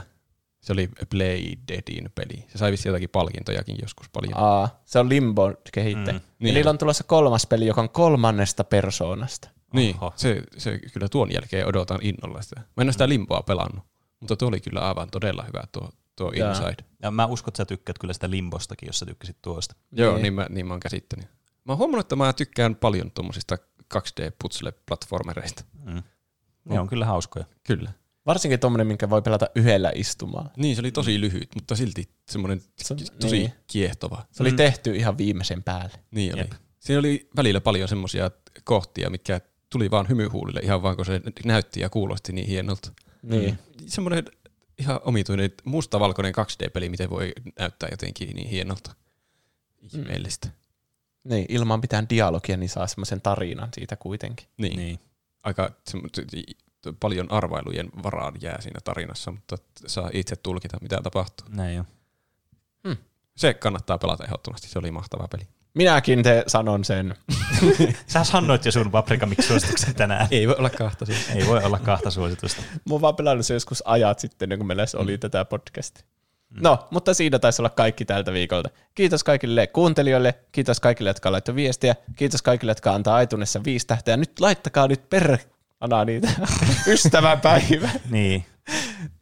Se oli Play Deadin peli. Se sai vissiin jotakin palkintojakin joskus paljon. Aa, se on Limbo kehittäjä. Mm. Niin. Ja niillä on tulossa kolmas peli, joka on kolmannesta persoonasta. Niin, Oho. se, se kyllä tuon jälkeen odotan innolla sitä. Mä en ole sitä limpoa pelannut, mutta tuo oli kyllä aivan todella hyvä tuo, tuo Jaa. Inside. Ja mä uskon, että sä tykkäät kyllä sitä limbostakin, jos sä tykkäsit tuosta. Joo, Niin. niin mä, niin mä oon käsittänyt. Mä oon huomannut, että mä tykkään paljon tuommoisista 2D-putsle-platformereista. Mm. Ne on kyllä hauskoja. Kyllä. Varsinkin tuommoinen, minkä voi pelata yhdellä istumalla. Niin, se oli tosi lyhyt, mutta silti semmoinen Se- tosi niin. kiehtova. Se oli tehty ihan viimeisen päälle. Niin oli. Jep. Siinä oli välillä paljon semmoisia kohtia, mitkä tuli vaan hymyhuulille ihan vaan, kun se näytti ja kuulosti niin hienolta. Niin. Semmoinen ihan omituinen mustavalkoinen 2D-peli, miten voi näyttää jotenkin niin hienolta. Ihmeellistä. Niin, ilman mitään dialogia, niin saa semmoisen tarinan siitä kuitenkin. Niin. Niin. Aika semmo- paljon arvailujen varaan jää siinä tarinassa, mutta saa itse tulkita, mitä tapahtuu. Näin jo. Se kannattaa pelata ehdottomasti, se oli mahtava peli. Minäkin te sanon sen. Sä sanoit jo sun Paprika Mix suosituksen tänään. Ei voi olla kahta siinä. Ei voi olla kahta suositusta. Mä oon vaan pelannut se joskus ajat sitten, kun meillä oli tätä podcastia. No, mutta siinä taisi olla kaikki tältä viikolta. Kiitos kaikille kuuntelijoille, kiitos kaikille, jotka laittoi viestiä, kiitos kaikille, jotka antaa iTunesissa viisi tähteä. Nyt laittakaa nyt per Anaa niitä ystäväpäivä. Niin.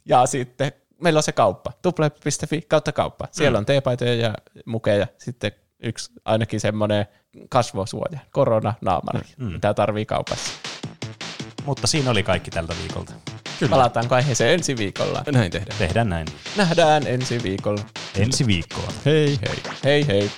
Ja sitten meillä on se kauppa, tuple.fi kautta kauppa. Siellä on teepaitoja ja mukeja. Sitten yksi ainakin semmoinen kasvosuoja, korona-naamari, mm. mitä tarvii kaupassa. Mutta siinä oli kaikki tältä viikolta. Kyllä. Palataanko aiheeseen ensi viikolla? Näin tehdään. Tehdään näin. Nähdään ensi viikolla. Ensi viikkoon. Hei hei. Hei hei.